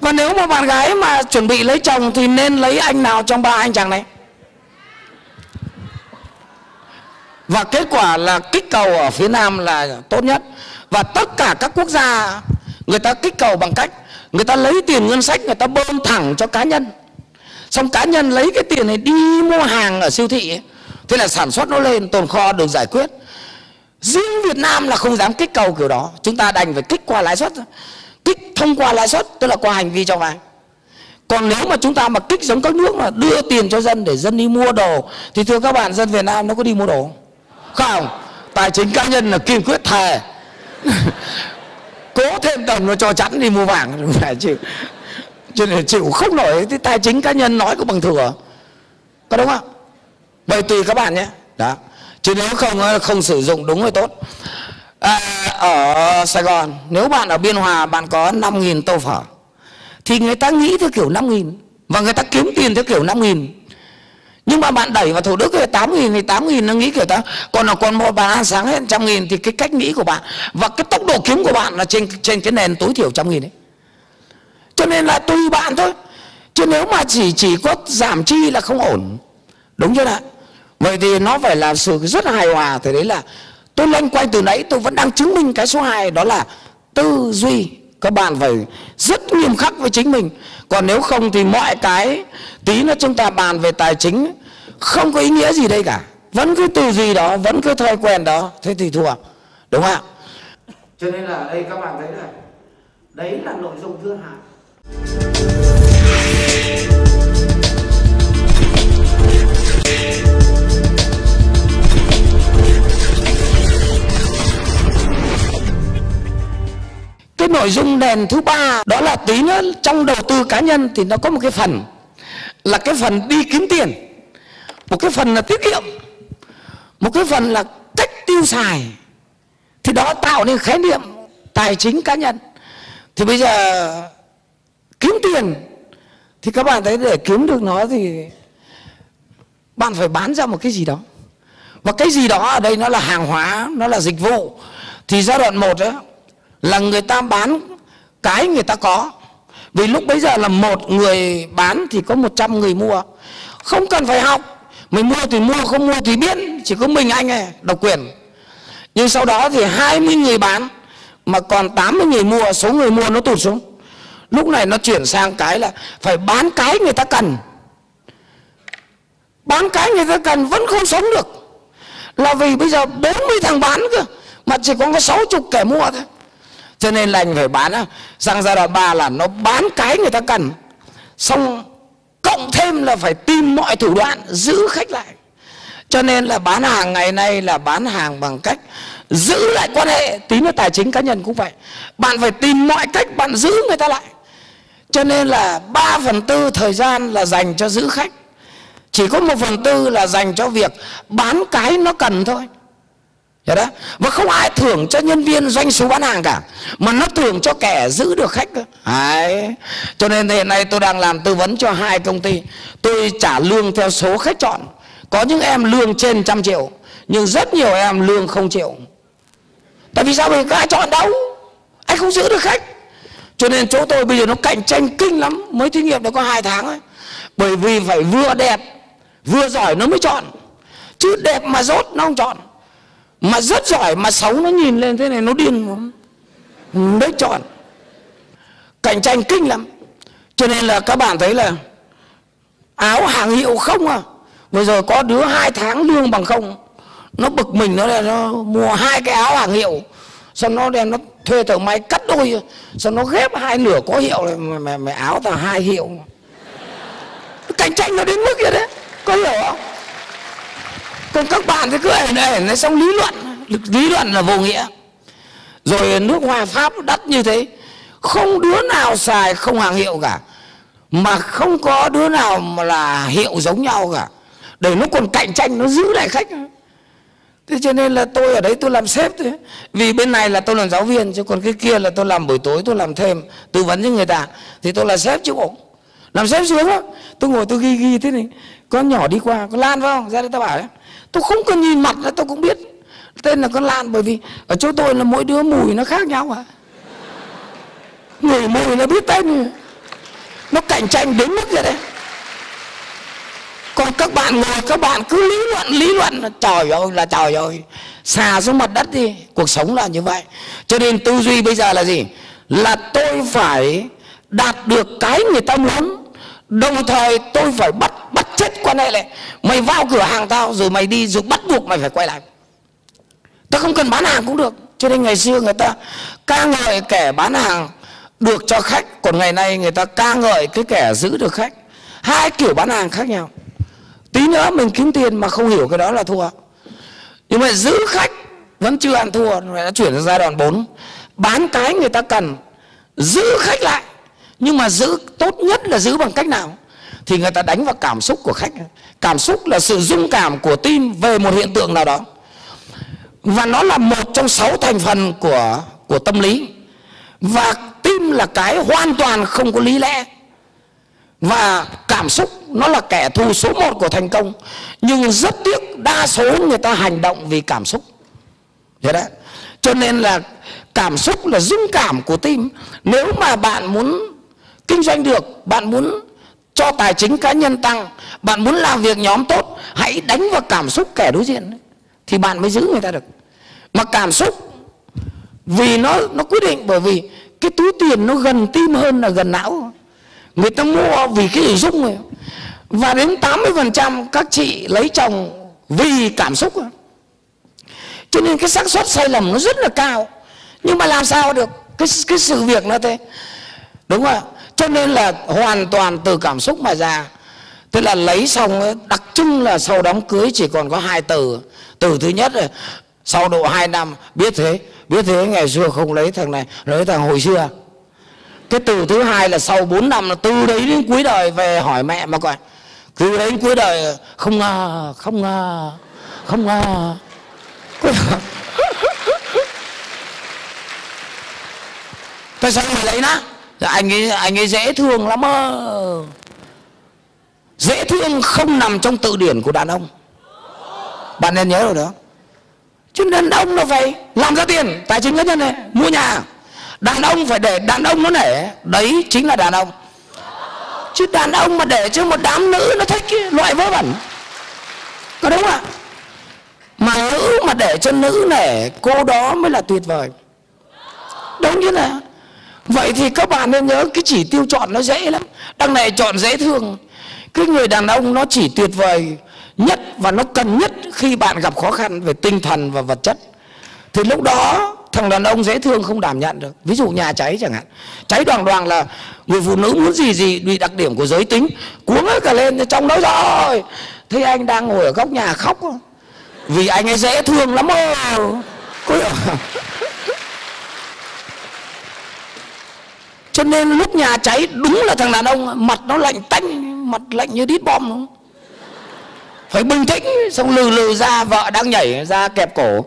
Speaker 2: Còn nếu mà bạn gái mà chuẩn bị lấy chồng thì nên lấy anh nào trong ba anh chàng này? Và kết quả là kích cầu ở phía nam là tốt nhất. Và tất cả các quốc gia, người ta kích cầu bằng cách người ta lấy tiền ngân sách, người ta bơm thẳng cho cá nhân. Xong cá nhân lấy cái tiền này đi mua hàng ở siêu thị ấy. thế là sản xuất nó lên, tồn kho được giải quyết. Riêng Việt Nam là không dám kích cầu kiểu đó. Chúng ta đành phải kích qua lãi suất. Kích thông qua lãi suất, tức là qua hành vi cho vay. Còn nếu mà chúng ta mà kích giống các nước mà đưa tiền cho dân để dân đi mua đồ, thì thưa các bạn, dân Việt Nam nó có đi mua đồ không? Không? Tài chính cá nhân là kiên quyết thề. Cố thêm đồng nó cho chắn đi mua vàng Mẹ chịu. Cho nên chịu không nổi cái tài chính cá nhân nói cũng bằng thừa. Có đúng không? Vậy tùy các bạn nhé. Đó. Chứ nếu không không sử dụng đúng thì tốt. À, ở Sài Gòn nếu bạn ở Biên Hòa bạn có 5.000 tô phở thì người ta nghĩ theo kiểu 5.000 và người ta kiếm tiền theo kiểu 5.000 nhưng mà bạn đẩy vào thủ đức thì tám nghìn thì tám nghìn, nó nghĩ kiểu ta, còn là còn một bạn ăn sáng hết trăm nghìn thì cái cách nghĩ của bạn và cái tốc độ kiếm của bạn là trên trên cái nền tối thiểu trăm nghìn đấy cho nên là tùy bạn thôi. Chứ nếu mà chỉ chỉ có giảm chi là không ổn. Đúng chưa ạ vậy thì nó phải là sự rất hài hòa thì đấy là tôi loanh quanh từ nãy, tôi vẫn đang chứng minh cái số 2 đó là tư duy các bạn phải rất nghiêm khắc với chính mình. Còn nếu không thì mọi cái, tí nữa chúng ta bàn về tài chính, không có ý nghĩa gì đây cả. Vẫn cứ từ gì đó, vẫn cứ thói quen đó, thế thì thua, đúng không ạ? Cho nên là đây, các bạn thấy này, đấy là nội dung thứ hai nội dung nền thứ ba, đó là tí nữa trong đầu tư cá nhân thì nó có một cái phần là cái phần đi kiếm tiền. Một cái phần là tiết kiệm. Một cái phần là cách tiêu xài. Thì đó tạo nên khái niệm tài chính cá nhân. Thì bây giờ kiếm tiền thì các bạn thấy để kiếm được nó thì bạn phải bán ra một cái gì đó. Và cái gì đó ở đây nó là hàng hóa, nó là dịch vụ. Thì giai đoạn một đó là người ta bán cái người ta có. Vì lúc bấy giờ là một người bán thì có 100 người mua. Không cần phải học. Mình mua thì mua, không mua thì biết. Chỉ có mình anh này độc quyền. Nhưng sau đó thì 20 người bán, mà còn 80 người mua, số người mua nó tụt xuống. Lúc này nó chuyển sang cái là phải bán cái người ta cần. Bán cái người ta cần vẫn không sống được. Là vì bây giờ 40 thằng bán cơ, mà chỉ còn có 60 kẻ mua thôi cho nên là anh phải bán sang giai đoạn 3 là nó bán cái người ta cần. Xong cộng thêm là phải tìm mọi thủ đoạn giữ khách lại. Cho nên là bán hàng ngày nay là bán hàng bằng cách giữ lại quan hệ tí nữa tài chính cá nhân cũng vậy. Bạn phải tìm mọi cách bạn giữ người ta lại. Cho nên là 3 phần tư thời gian là dành cho giữ khách. Chỉ có một phần tư là dành cho việc bán cái nó cần thôi. Thế đó và không ai thưởng cho nhân viên doanh số bán hàng cả, mà nó thưởng cho kẻ giữ được khách Đấy. cho nên hiện nay tôi đang làm tư vấn cho hai công ty. Tôi trả lương theo số khách chọn. Có những em lương trên trăm triệu, nhưng rất nhiều em lương không triệu tại vì sao? Vì các ai chọn đâu. Anh không giữ được khách. Cho nên chỗ tôi bây giờ nó cạnh tranh kinh lắm. Mới thí nghiệm được có hai tháng ấy. Bởi vì phải vừa đẹp, vừa giỏi nó mới chọn. Chứ đẹp mà rốt nó không chọn mà rất giỏi mà xấu nó nhìn lên thế này nó điên mới chọn. Cạnh tranh kinh lắm. Cho nên là các bạn thấy là áo hàng hiệu không à? Bây giờ có đứa hai tháng lương bằng không? Nó bực mình nó là nó mua hai cái áo hàng hiệu. Xong nó đem nó thuê thợ máy cắt đôi. Xong nó ghép hai nửa có hiệu này mà, mày, mày áo tao hai hiệu. Cạnh tranh nó đến mức vậy đấy có hiểu không? Còn các bạn thì cứ ở đây này xong lý luận lý luận là vô nghĩa. Rồi nước hòa pháp đắt như thế, không đứa nào xài không hàng hiệu cả. Mà không có đứa nào mà là hiệu giống nhau cả. Để nó còn cạnh tranh, nó giữ lại khách. Thế cho nên là tôi ở đấy tôi làm sếp thôi. Vì bên này là tôi làm giáo viên, chứ còn cái kia là tôi làm buổi tối, tôi làm thêm, tư vấn cho người ta. Thì tôi là sếp chứ cũng làm sếp sướng lắm. Tôi ngồi tôi ghi ghi thế này. Con nhỏ đi qua con lan phải không? Ra đây tao bảo đấy tôi không cần nhìn mặt là tôi cũng biết tên là con lan, bởi vì ở chỗ tôi là mỗi đứa mùi nó khác nhau à người mùi nó biết tên. Nó cạnh tranh đến mức vậy đấy. Còn các bạn ngồi, các bạn cứ lý luận lý luận trời ơi, là trời ơi, xà xuống mặt đất đi. Cuộc sống là như vậy. Cho nên tư duy bây giờ là gì? Là tôi phải đạt được cái người ta muốn đồng thời tôi phải bắt bắt chết quan hệ này mày vào cửa hàng tao, rồi mày đi, rồi bắt buộc mày phải quay lại. Tao không cần bán hàng cũng được. Cho nên ngày xưa người ta ca ngợi kẻ bán hàng được cho khách, còn ngày nay người ta ca ngợi cái kẻ giữ được khách. Hai kiểu bán hàng khác nhau. Tí nữa mình kiếm tiền mà không hiểu cái đó là thua. Nhưng mà giữ khách vẫn chưa ăn thua. Nó đã chuyển sang giai đoạn 4 bán cái người ta cần giữ khách lại nhưng mà giữ, tốt nhất là giữ bằng cách nào? Thì người ta đánh vào cảm xúc của khách. Cảm xúc là sự dung cảm của tim về một hiện tượng nào đó. Và nó là một trong sáu thành phần của của tâm lý. Và tim là cái hoàn toàn không có lý lẽ. Và cảm xúc nó là kẻ thù số một của thành công. Nhưng rất tiếc đa số người ta hành động vì cảm xúc. Thế đấy. Cho nên là cảm xúc là dung cảm của tim nếu mà bạn muốn kinh doanh được, bạn muốn cho tài chính cá nhân tăng, bạn muốn làm việc nhóm tốt, hãy đánh vào cảm xúc kẻ đối diện thì bạn mới giữ người ta được. Mà cảm xúc, vì nó nó quyết định, bởi vì cái túi tiền nó gần tim hơn là gần não. Người ta mua vì cái gì dung rồi và đến 80% các chị lấy chồng vì cảm xúc cho nên cái xác suất sai lầm nó rất là cao. Nhưng mà làm sao được? Cái cái sự việc nó thế. Đúng không ạ? Cho nên là hoàn toàn từ cảm xúc mà ra. Tức là lấy xong, đặc trưng là sau đám cưới chỉ còn có hai từ. Từ thứ nhất là, sau độ 2 năm, biết thế biết thế, ngày xưa không lấy thằng này, lấy thằng hồi xưa. Cái từ thứ hai là sau 4 năm là từ đấy đến cuối đời về hỏi mẹ mà coi từ đấy đến cuối đời, không ngờ không ngờ không ngờ. Tại sao mày lấy nó? Anh ấy anh ấy dễ thương lắm ơ dễ thương không nằm trong tự điển của đàn ông. Bạn nên nhớ rồi đó. Chứ đàn ông nó phải làm ra tiền, tài chính cá nhân này, mua nhà. Đàn ông phải để đàn ông nó nể. Đấy chính là đàn ông. Chứ đàn ông mà để cho một đám nữ nó thích cái loại vớ vẩn. Có đúng không ạ? Mà nữ mà để cho nữ nể, cô đó mới là tuyệt vời. Đúng như nào? Vậy thì các bạn nên nhớ cái chỉ tiêu chọn nó dễ lắm. Đằng này chọn dễ thương. Cái người đàn ông nó chỉ tuyệt vời nhất và nó cần nhất khi bạn gặp khó khăn về tinh thần và vật chất. Thì lúc đó, thằng đàn ông dễ thương không đảm nhận được. Ví dụ nhà cháy chẳng hạn. Cháy đoàn đoàn là người phụ nữ muốn gì gì bị đặc điểm của giới tính, cuống hết cả lên, trong đó rồi. Thấy anh đang ngồi ở góc nhà khóc vì anh ấy dễ thương lắm ơ cho nên lúc nhà cháy đúng là thằng đàn ông, mặt nó lạnh tanh, mặt lạnh như đít bom. Luôn phải bình tĩnh, xong lừ lừ ra, vợ đang nhảy ra kẹp cổ.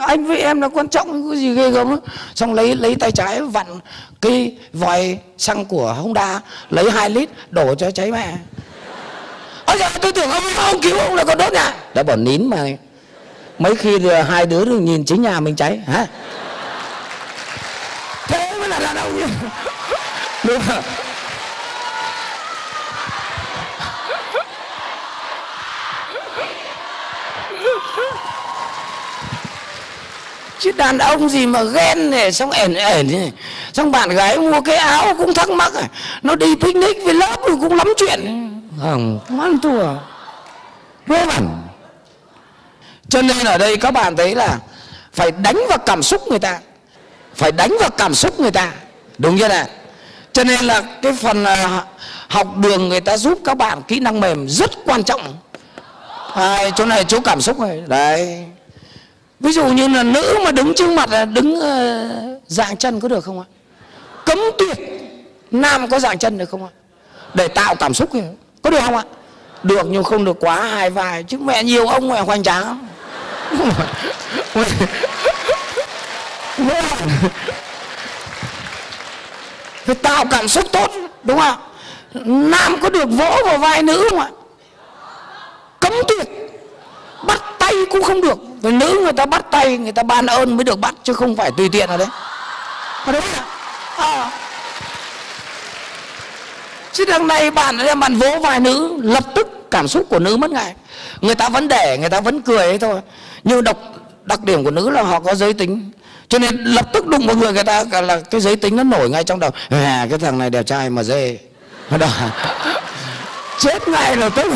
Speaker 2: Anh với em là quan trọng cái gì ghê gớm xong lấy lấy tay trái vặn cái vòi xăng của Honda, lấy 2 lít đổ cho cháy mẹ. Ôi giờ tôi tưởng ông ông cứu ông là con đốt nhà đã bỏ nín mà. Mấy khi hai đứa được nhìn chính nhà mình cháy, hả? Đàn ông đúng không chứ đàn ông gì mà ghen này xong ẻn ẻn này. Xong bạn gái mua cái áo cũng thắc mắc à. Nó đi picnic với lớp rồi cũng lắm chuyện. Không ăn thua. Vớ vẩn cho nên ở đây các bạn thấy là phải đánh vào cảm xúc người ta. Phải đánh vào cảm xúc người ta đúng chưa nào cho nên là cái phần à, học đường người ta giúp các bạn kỹ năng mềm rất quan trọng. À, chỗ này chỗ cảm xúc này. Đấy. Ví dụ như là nữ mà đứng trước mặt là đứng uh, dạng chân có được không ạ? Cấm tuyệt nam có dạng chân được không ạ? Để tạo cảm xúc kìa. Có được không ạ? Được nhưng không được quá hai vai. Chứ mẹ nhiều ông mẹ hoành tráng phải tạo cảm xúc tốt, đúng không nam có được vỗ vào vai nữ không ạ? Cấm tuyệt. Bắt tay cũng không được. Với nữ người ta bắt tay, người ta ban ơn mới được bắt, chứ không phải tùy tiện ở đấy. Đúng không à. chứ đằng này bạn đem bạn vỗ vai nữ, lập tức cảm xúc của nữ mất ngay. Người ta vẫn để, người ta vẫn cười ấy thôi. Nhưng độc, đặc điểm của nữ là họ có giới tính cho nên lập tức đụng vào người người ta là cái giới tính nó nổi ngay trong đầu. À, cái thằng này đẹp trai mà dê. Đó chết ngay là tức.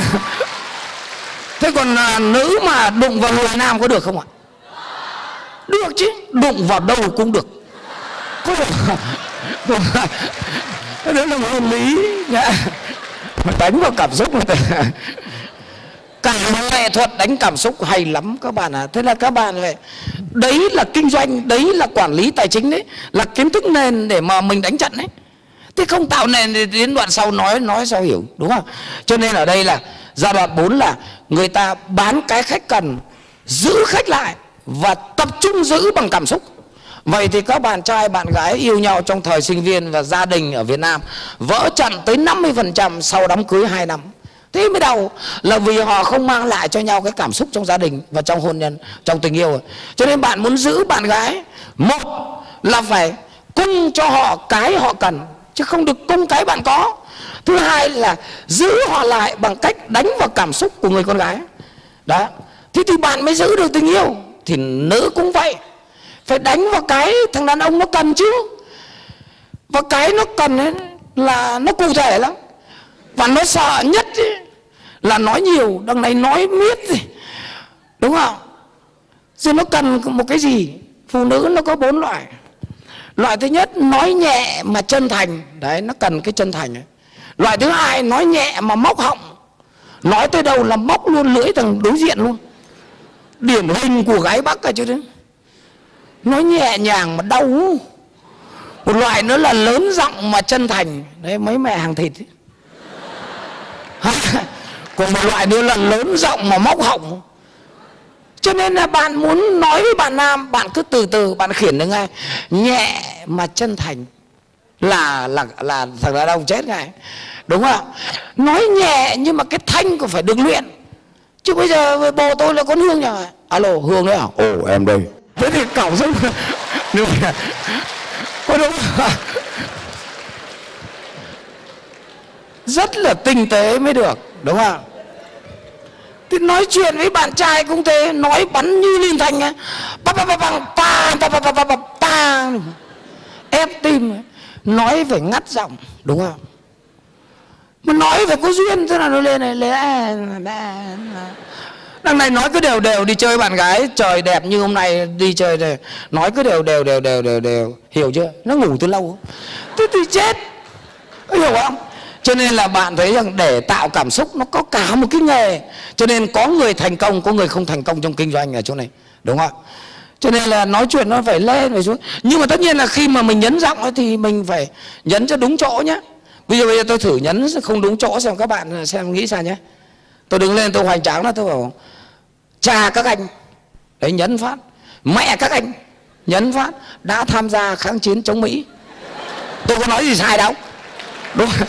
Speaker 2: Thế còn à, nữ mà đụng vào người nam có được không ạ? Được chứ đụng vào đâu cũng được. Có được đó là một lý. Nhá đánh vào cảm xúc người ta cả một nghệ thuật đánh cảm xúc hay lắm các bạn ạ à. thế là các bạn vậy, đấy là kinh doanh đấy là quản lý tài chính đấy là kiến thức nền để mà mình đánh trận đấy thế không tạo nền thì đến đoạn sau nói nói sao hiểu đúng không cho nên ở đây là giai đoạn 4 là người ta bán cái khách cần giữ khách lại và tập trung giữ bằng cảm xúc Vậy thì các bạn trai bạn gái yêu nhau trong thời sinh viên và gia đình ở Việt Nam vỡ trận tới 50% sau đám cưới 2 năm. Thế mới đầu là vì họ không mang lại cho nhau cái cảm xúc trong gia đình và trong hôn nhân, trong tình yêu. Cho nên bạn muốn giữ bạn gái, một là phải cung cho họ cái họ cần chứ không được cung cái bạn có. Thứ hai là giữ họ lại bằng cách đánh vào cảm xúc của người con gái. Đó. Thế thì bạn mới giữ được tình yêu. Thì nữ cũng vậy. Phải đánh vào cái thằng đàn ông nó cần chứ. Và cái nó cần ấy là nó cụ thể lắm và nó sợ nhất ý, là nói nhiều đằng này nói miết gì đúng không? Rồi nó cần một cái gì? Phụ nữ nó có bốn loại. Loại thứ nhất nói nhẹ mà chân thành. Đấy nó cần cái chân thành ấy. Loại thứ hai nói nhẹ mà móc họng. Nói tới đâu là móc luôn lưỡi thằng đối diện luôn. Điển hình của gái bắc cả chứ đấy. Nói nhẹ nhàng mà đau. Một loại nữa là lớn giọng mà chân thành. Đấy mấy mẹ hàng thịt còn một loại nữa là lớn rộng mà móc họng. Cho nên là bạn muốn nói với bạn nam bạn cứ từ từ bạn khiển được ngay. Nhẹ mà chân thành là là là thằng đàn ông chết ngay. Đúng không nói nhẹ nhưng mà cái thanh cũng phải được luyện. Chứ bây giờ bồ tôi là con hương nhờ. Alo hương đấy à ồ em đây. Thế thì cổng xuống có đúng không? Rất là tinh tế mới được đúng không thì nói chuyện với bạn trai cũng thế nói bắn như liên thanh ấy, pa pa pa pa pa pa pa pa pa pa ép tim nói phải ngắt giọng đúng không mà nói phải có duyên thế nào nó lên này lên đằng này nói cứ đều đều đi chơi bạn gái trời đẹp như hôm nay đi chơi này. Nói cứ đều đều đều đều đều đều. Hiểu chưa? Nó ngủ từ lâu. Thế thì chết. Hiểu không? Cho nên là bạn thấy rằng để tạo cảm xúc nó có cả một cái nghề. Cho nên có người thành công, có người không thành công trong kinh doanh ở chỗ này. Đúng không cho nên là nói chuyện nó phải lên, phải xuống. Nhưng mà tất nhiên là khi mà mình nhấn giọng ấy thì mình phải nhấn cho đúng chỗ nhé bây giờ bây giờ tôi thử nhấn không đúng chỗ xem các bạn xem nghĩ sao nhé tôi đứng lên tôi hoành tráng là tôi bảo cha các anh. Đấy, nhấn phát. Mẹ các anh, nhấn phát. Đã tham gia kháng chiến chống mỹ. Tôi có nói gì sai đâu đúng không?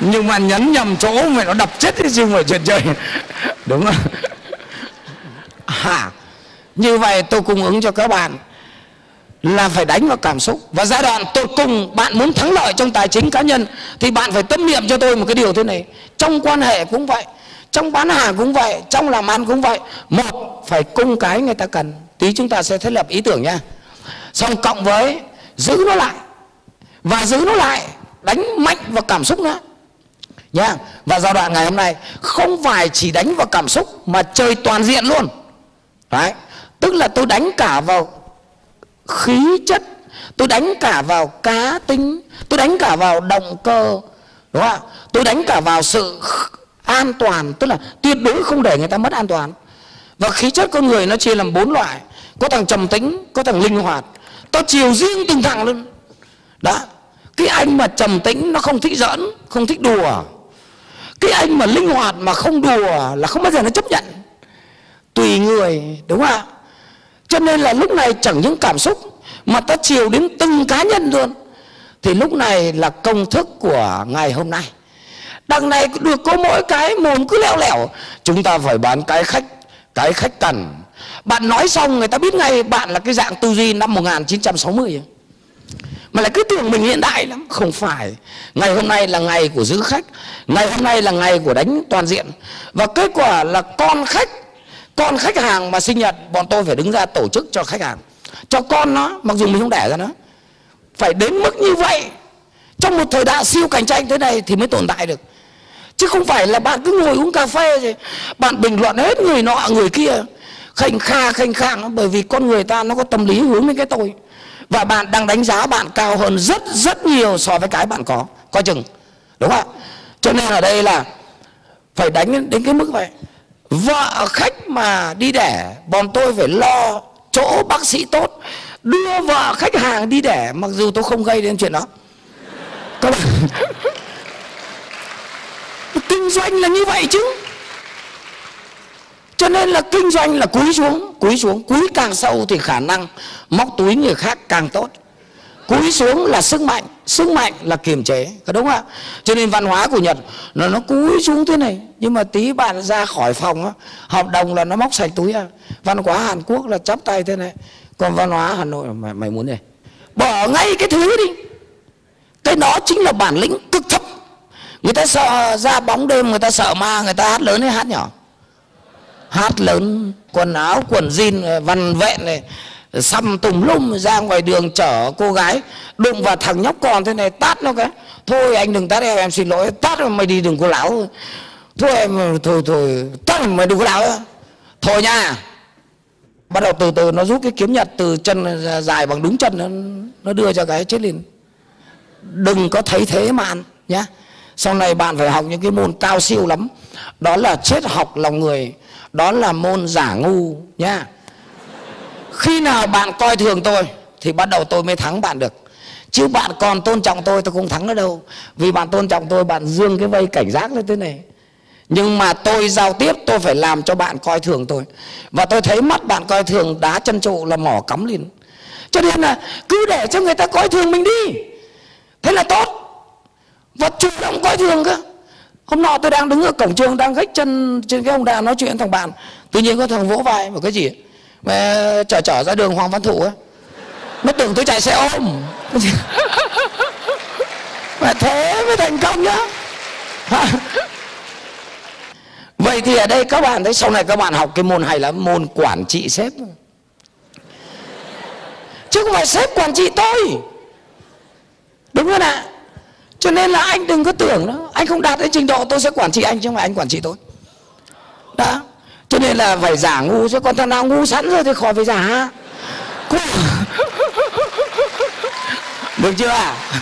Speaker 2: nhưng mà nhấn nhầm chỗ mày nó đập chết đi chứ mà chuyện chơi đúng không? À, như vậy tôi cung ứng cho các bạn là phải đánh vào cảm xúc. Và giai đoạn tôi cùng bạn muốn thắng lợi trong tài chính cá nhân thì bạn phải tâm niệm cho tôi một cái điều thế này. Trong quan hệ cũng vậy trong bán hàng cũng vậy trong làm ăn cũng vậy một phải cung cái người ta cần. Tí chúng ta sẽ thiết lập ý tưởng nha. Xong cộng với giữ nó lại và giữ nó lại đánh mạnh vào cảm xúc nữa. Nha và giai đoạn ngày hôm nay, không phải chỉ đánh vào cảm xúc mà chơi toàn diện luôn. Đấy, tức là tôi đánh cả vào khí chất, tôi đánh cả vào cá tính, tôi đánh cả vào động cơ, đúng không tôi đánh cả vào sự an toàn, tức là tuyệt đối không để người ta mất an toàn. Và khí chất con người nó chia làm bốn loại, có thằng trầm tính, có thằng linh hoạt. Tôi chiều riêng từng thằng luôn. Đó cái anh mà trầm tĩnh nó không thích giỡn, không thích đùa. Cái anh mà linh hoạt mà không đùa là không bao giờ nó chấp nhận. Tùy người, đúng không ạ? Cho nên là lúc này chẳng những cảm xúc mà ta chiều đến từng cá nhân luôn. Thì lúc này là công thức của ngày hôm nay. Đằng này được có mỗi cái mồm cứ leo lẻo. Chúng ta phải bán cái khách cái khách cần. Bạn nói xong người ta biết ngay bạn là cái dạng tư duy năm 1960 mà lại cứ tưởng mình hiện đại lắm. Không phải. Ngày hôm nay là ngày của giữ khách. Ngày hôm nay là ngày của đánh toàn diện. Và kết quả là con khách con khách hàng mà sinh nhật, bọn tôi phải đứng ra tổ chức cho khách hàng. Cho con nó, mặc dù mình không đẻ ra nó phải đến mức như vậy. Trong một thời đại siêu cạnh tranh thế này thì mới tồn tại được. Chứ không phải là bạn cứ ngồi uống cà phê rồi bạn bình luận hết người nọ, người kia. Khanh kha, khanh khang bởi vì con người ta nó có tâm lý hướng đến cái tôi và bạn đang đánh giá bạn cao hơn rất rất nhiều so với cái bạn có. Coi chừng. Đúng không cho nên ở đây là phải đánh đến cái mức vậy. Vợ khách mà đi đẻ, bọn tôi phải lo chỗ bác sĩ tốt. Đưa vợ khách hàng đi đẻ, mặc dù tôi không gây đến chuyện đó. Các bạn. Kinh doanh là như vậy chứ cho nên là kinh doanh là cúi xuống cúi xuống. Cúi càng sâu thì khả năng móc túi người khác càng tốt. Cúi xuống là sức mạnh sức mạnh là kiềm chế có đúng không ạ? Cho nên văn hóa của nhật nó nó cúi xuống thế này. Nhưng mà tí bạn ra khỏi phòng á hợp đồng là nó móc sạch túi à văn hóa hàn quốc là chắp tay thế này. Còn văn hóa hà nội mày, mày muốn gì? Bỏ ngay cái thứ đi. Cái đó chính là bản lĩnh cực thấp. Người ta sợ ra bóng đêm người ta sợ ma người ta hát lớn hay hát nhỏ hát lớn quần áo quần jean văn vẹn này xăm tùm lum ra ngoài đường chở cô gái đụng vào thằng nhóc con thế này tát nó cái. Thôi anh đừng tát em em xin lỗi tát mày đi đừng có lão thôi em thôi thôi tát mày đừng có lão thôi nha. Bắt đầu từ từ nó rút cái kiếm nhật từ chân dài bằng đúng chân nó, nó đưa cho cái chết liền. Đừng có thấy thế mà ăn nhá. Sau này bạn phải học những cái môn cao siêu lắm. Đó là chết học lòng người đó là môn giả ngu nhá. Khi nào bạn coi thường tôi thì bắt đầu tôi mới thắng bạn được. Chứ bạn còn tôn trọng tôi tôi không thắng ở đâu. Vì bạn tôn trọng tôi, bạn dương cái vây cảnh giác lên thế này. Nhưng mà tôi giao tiếp, tôi phải làm cho bạn coi thường tôi. Và tôi thấy mắt bạn coi thường, đá chân trụ là mỏ cắm liền. cho nên là cứ để cho người ta coi thường mình đi. Thế là tốt. Và chủ động coi thường cơ hôm nọ tôi đang đứng ở cổng trường, đang gách chân, trên cái ông đà nói chuyện thằng bạn. Tự nhiên có thằng vỗ vai một cái gì? Mà chở chở ra đường hoàng văn thụ ấy nó tưởng tôi chạy xe ôm. Mà thế mới thành công nhá. Vậy thì ở đây các bạn thấy sau này các bạn học cái môn hay là môn quản trị sếp chứ không phải sếp quản trị tôi. Đúng không ạ? Cho nên là anh đừng có tưởng đó. Anh không đạt đến trình độ, tôi sẽ quản trị anh chứ không phải anh quản trị tôi. Đó. Cho nên là phải giả ngu chứ. Còn thằng nào ngu sẵn rồi thì khỏi phải giả. Được chưa ạ? à?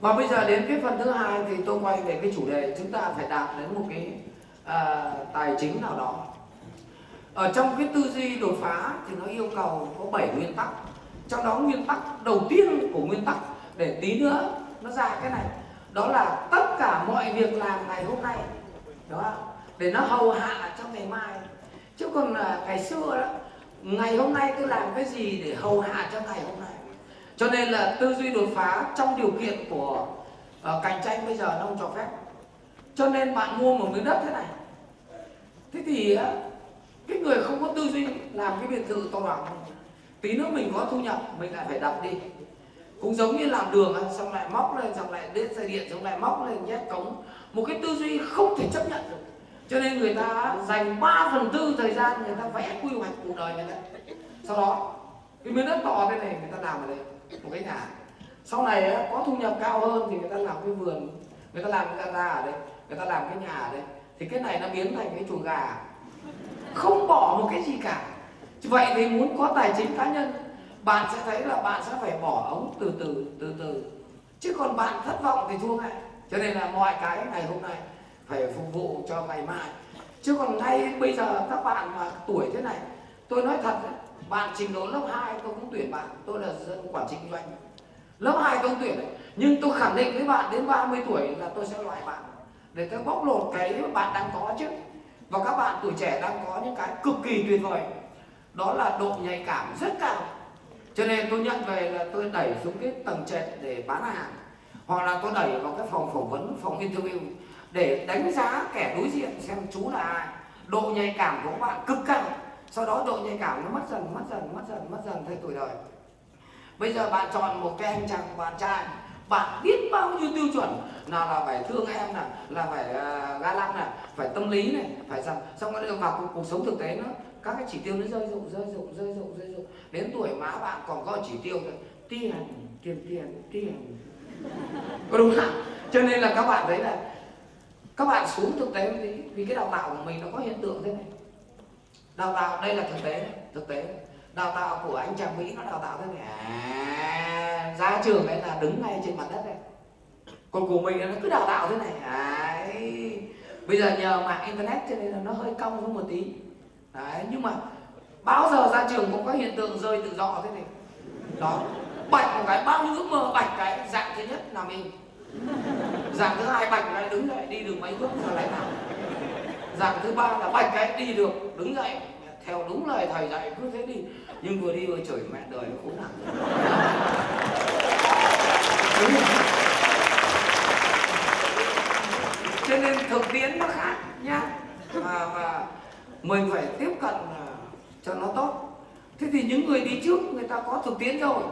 Speaker 1: Và bây giờ đến cái phần thứ hai thì tôi quay về cái chủ đề chúng ta phải đạt đến một cái à, tài chính nào đó. Ở trong cái tư duy đột phá thì nó yêu cầu có 7 nguyên tắc. Trong đó nguyên tắc đầu tiên của nguyên tắc để tí nữa nó ra cái này đó là tất cả mọi việc làm ngày hôm nay đó để nó hầu hạ trong ngày mai. Chứ còn là ngày xưa đó ngày hôm nay tôi làm cái gì để hầu hạ cho ngày hôm nay? Cho nên là tư duy đột phá trong điều kiện của uh, cạnh tranh bây giờ nó không cho phép. Cho nên bạn mua một miếng đất thế này. Thế thì uh, cái người không có tư duy làm cái biệt thự to bằng tí nữa mình có thu nhập mình lại phải đập đi. Cũng giống như làm đường xong lại móc lên xong lại đến dây điện xong lại móc lên nhét cống. Một cái tư duy không thể chấp nhận được. Cho nên người ta dành 3 phần tư thời gian người ta vẽ quy hoạch cuộc đời người ta. Sau đó cái miếng đất to thế này người ta làm ở đây một cái nhà. Sau này có thu nhập cao hơn thì người ta làm cái vườn người ta làm cái ra ở đây người ta làm cái nhà ở đây. Thì cái này nó biến thành cái chuồng gà. Không bỏ một cái gì cả. Vậy thì muốn có tài chính cá nhân bạn sẽ thấy là bạn sẽ phải bỏ ống từ từ từ từ. Chứ còn bạn thất vọng thì thua ngay. Cho nên là mọi cái ngày hôm nay phải phục vụ cho ngày mai. Chứ còn ngay bây giờ các bạn mà tuổi thế này tôi nói thật đấy, bạn trình độ lớp 2 tôi cũng tuyển bạn. Tôi là dân quản trị kinh doanh. Lớp 2 tôi cũng tuyển đấy. Nhưng tôi khẳng định với bạn đến 30 tuổi là tôi sẽ loại bạn. Để tôi bóc lột cái bạn đang có chứ. Và các bạn tuổi trẻ đang có những cái cực kỳ tuyệt vời. Đó là độ nhạy cảm rất cao. Cho nên tôi nhận về là tôi đẩy xuống cái tầng trệt để bán hàng. Hoặc là tôi đẩy vào cái phòng phỏng vấn, phòng interview để đánh giá kẻ đối diện xem chú là ai. Độ nhạy cảm của các bạn cực cao sau đó độ nhạy cảm nó mất dần mất dần mất dần mất dần theo tuổi đời. Bây giờ bạn chọn một cái anh chàng bạn trai bạn biết bao nhiêu tiêu chuẩn nào là phải thương em này là phải uh, ga lăng này phải tâm lý này phải sao xong nó vào cuộc, cuộc sống thực tế nữa các cái chỉ tiêu nó rơi rụng rơi rụng rơi rụng rơi rụng. Đến tuổi má bạn còn có chỉ tiêu thôi tiền tiền tiền tiền. Có đúng không? Cho nên là các bạn thấy là các bạn xuống thực tế vì cái đào tạo của mình nó có hiện tượng thế này đào tạo đây là thực tế thực tế. Đào tạo của anh chàng mỹ nó đào tạo thế này. À, ra trường ấy là đứng ngay trên mặt đất này còn của mình nó cứ đào tạo thế này. Đấy. Bây giờ nhờ mạng internet cho nên là nó hơi cong hơn một tí. Đấy nhưng mà bao giờ ra trường cũng có hiện tượng rơi tự do thế này. Đó. Bạch một cái bao nhiêu ước mơ bạch cái dạng thứ nhất là mình. Dạng thứ hai bạch cái đứng lại đi đường mấy bước rồi lại nằm dạng thứ ba là bạch cái đi được đứng dậy. Theo đúng lời thầy dạy cứ thế đi. Nhưng vừa đi vừa chửi mẹ đời nó khốn nạn. Cho nên thực tiễn nó khác nhá. Và, và mình phải tiếp cận à, cho nó tốt. Thế thì những người đi trước người ta có thực tiễn rồi.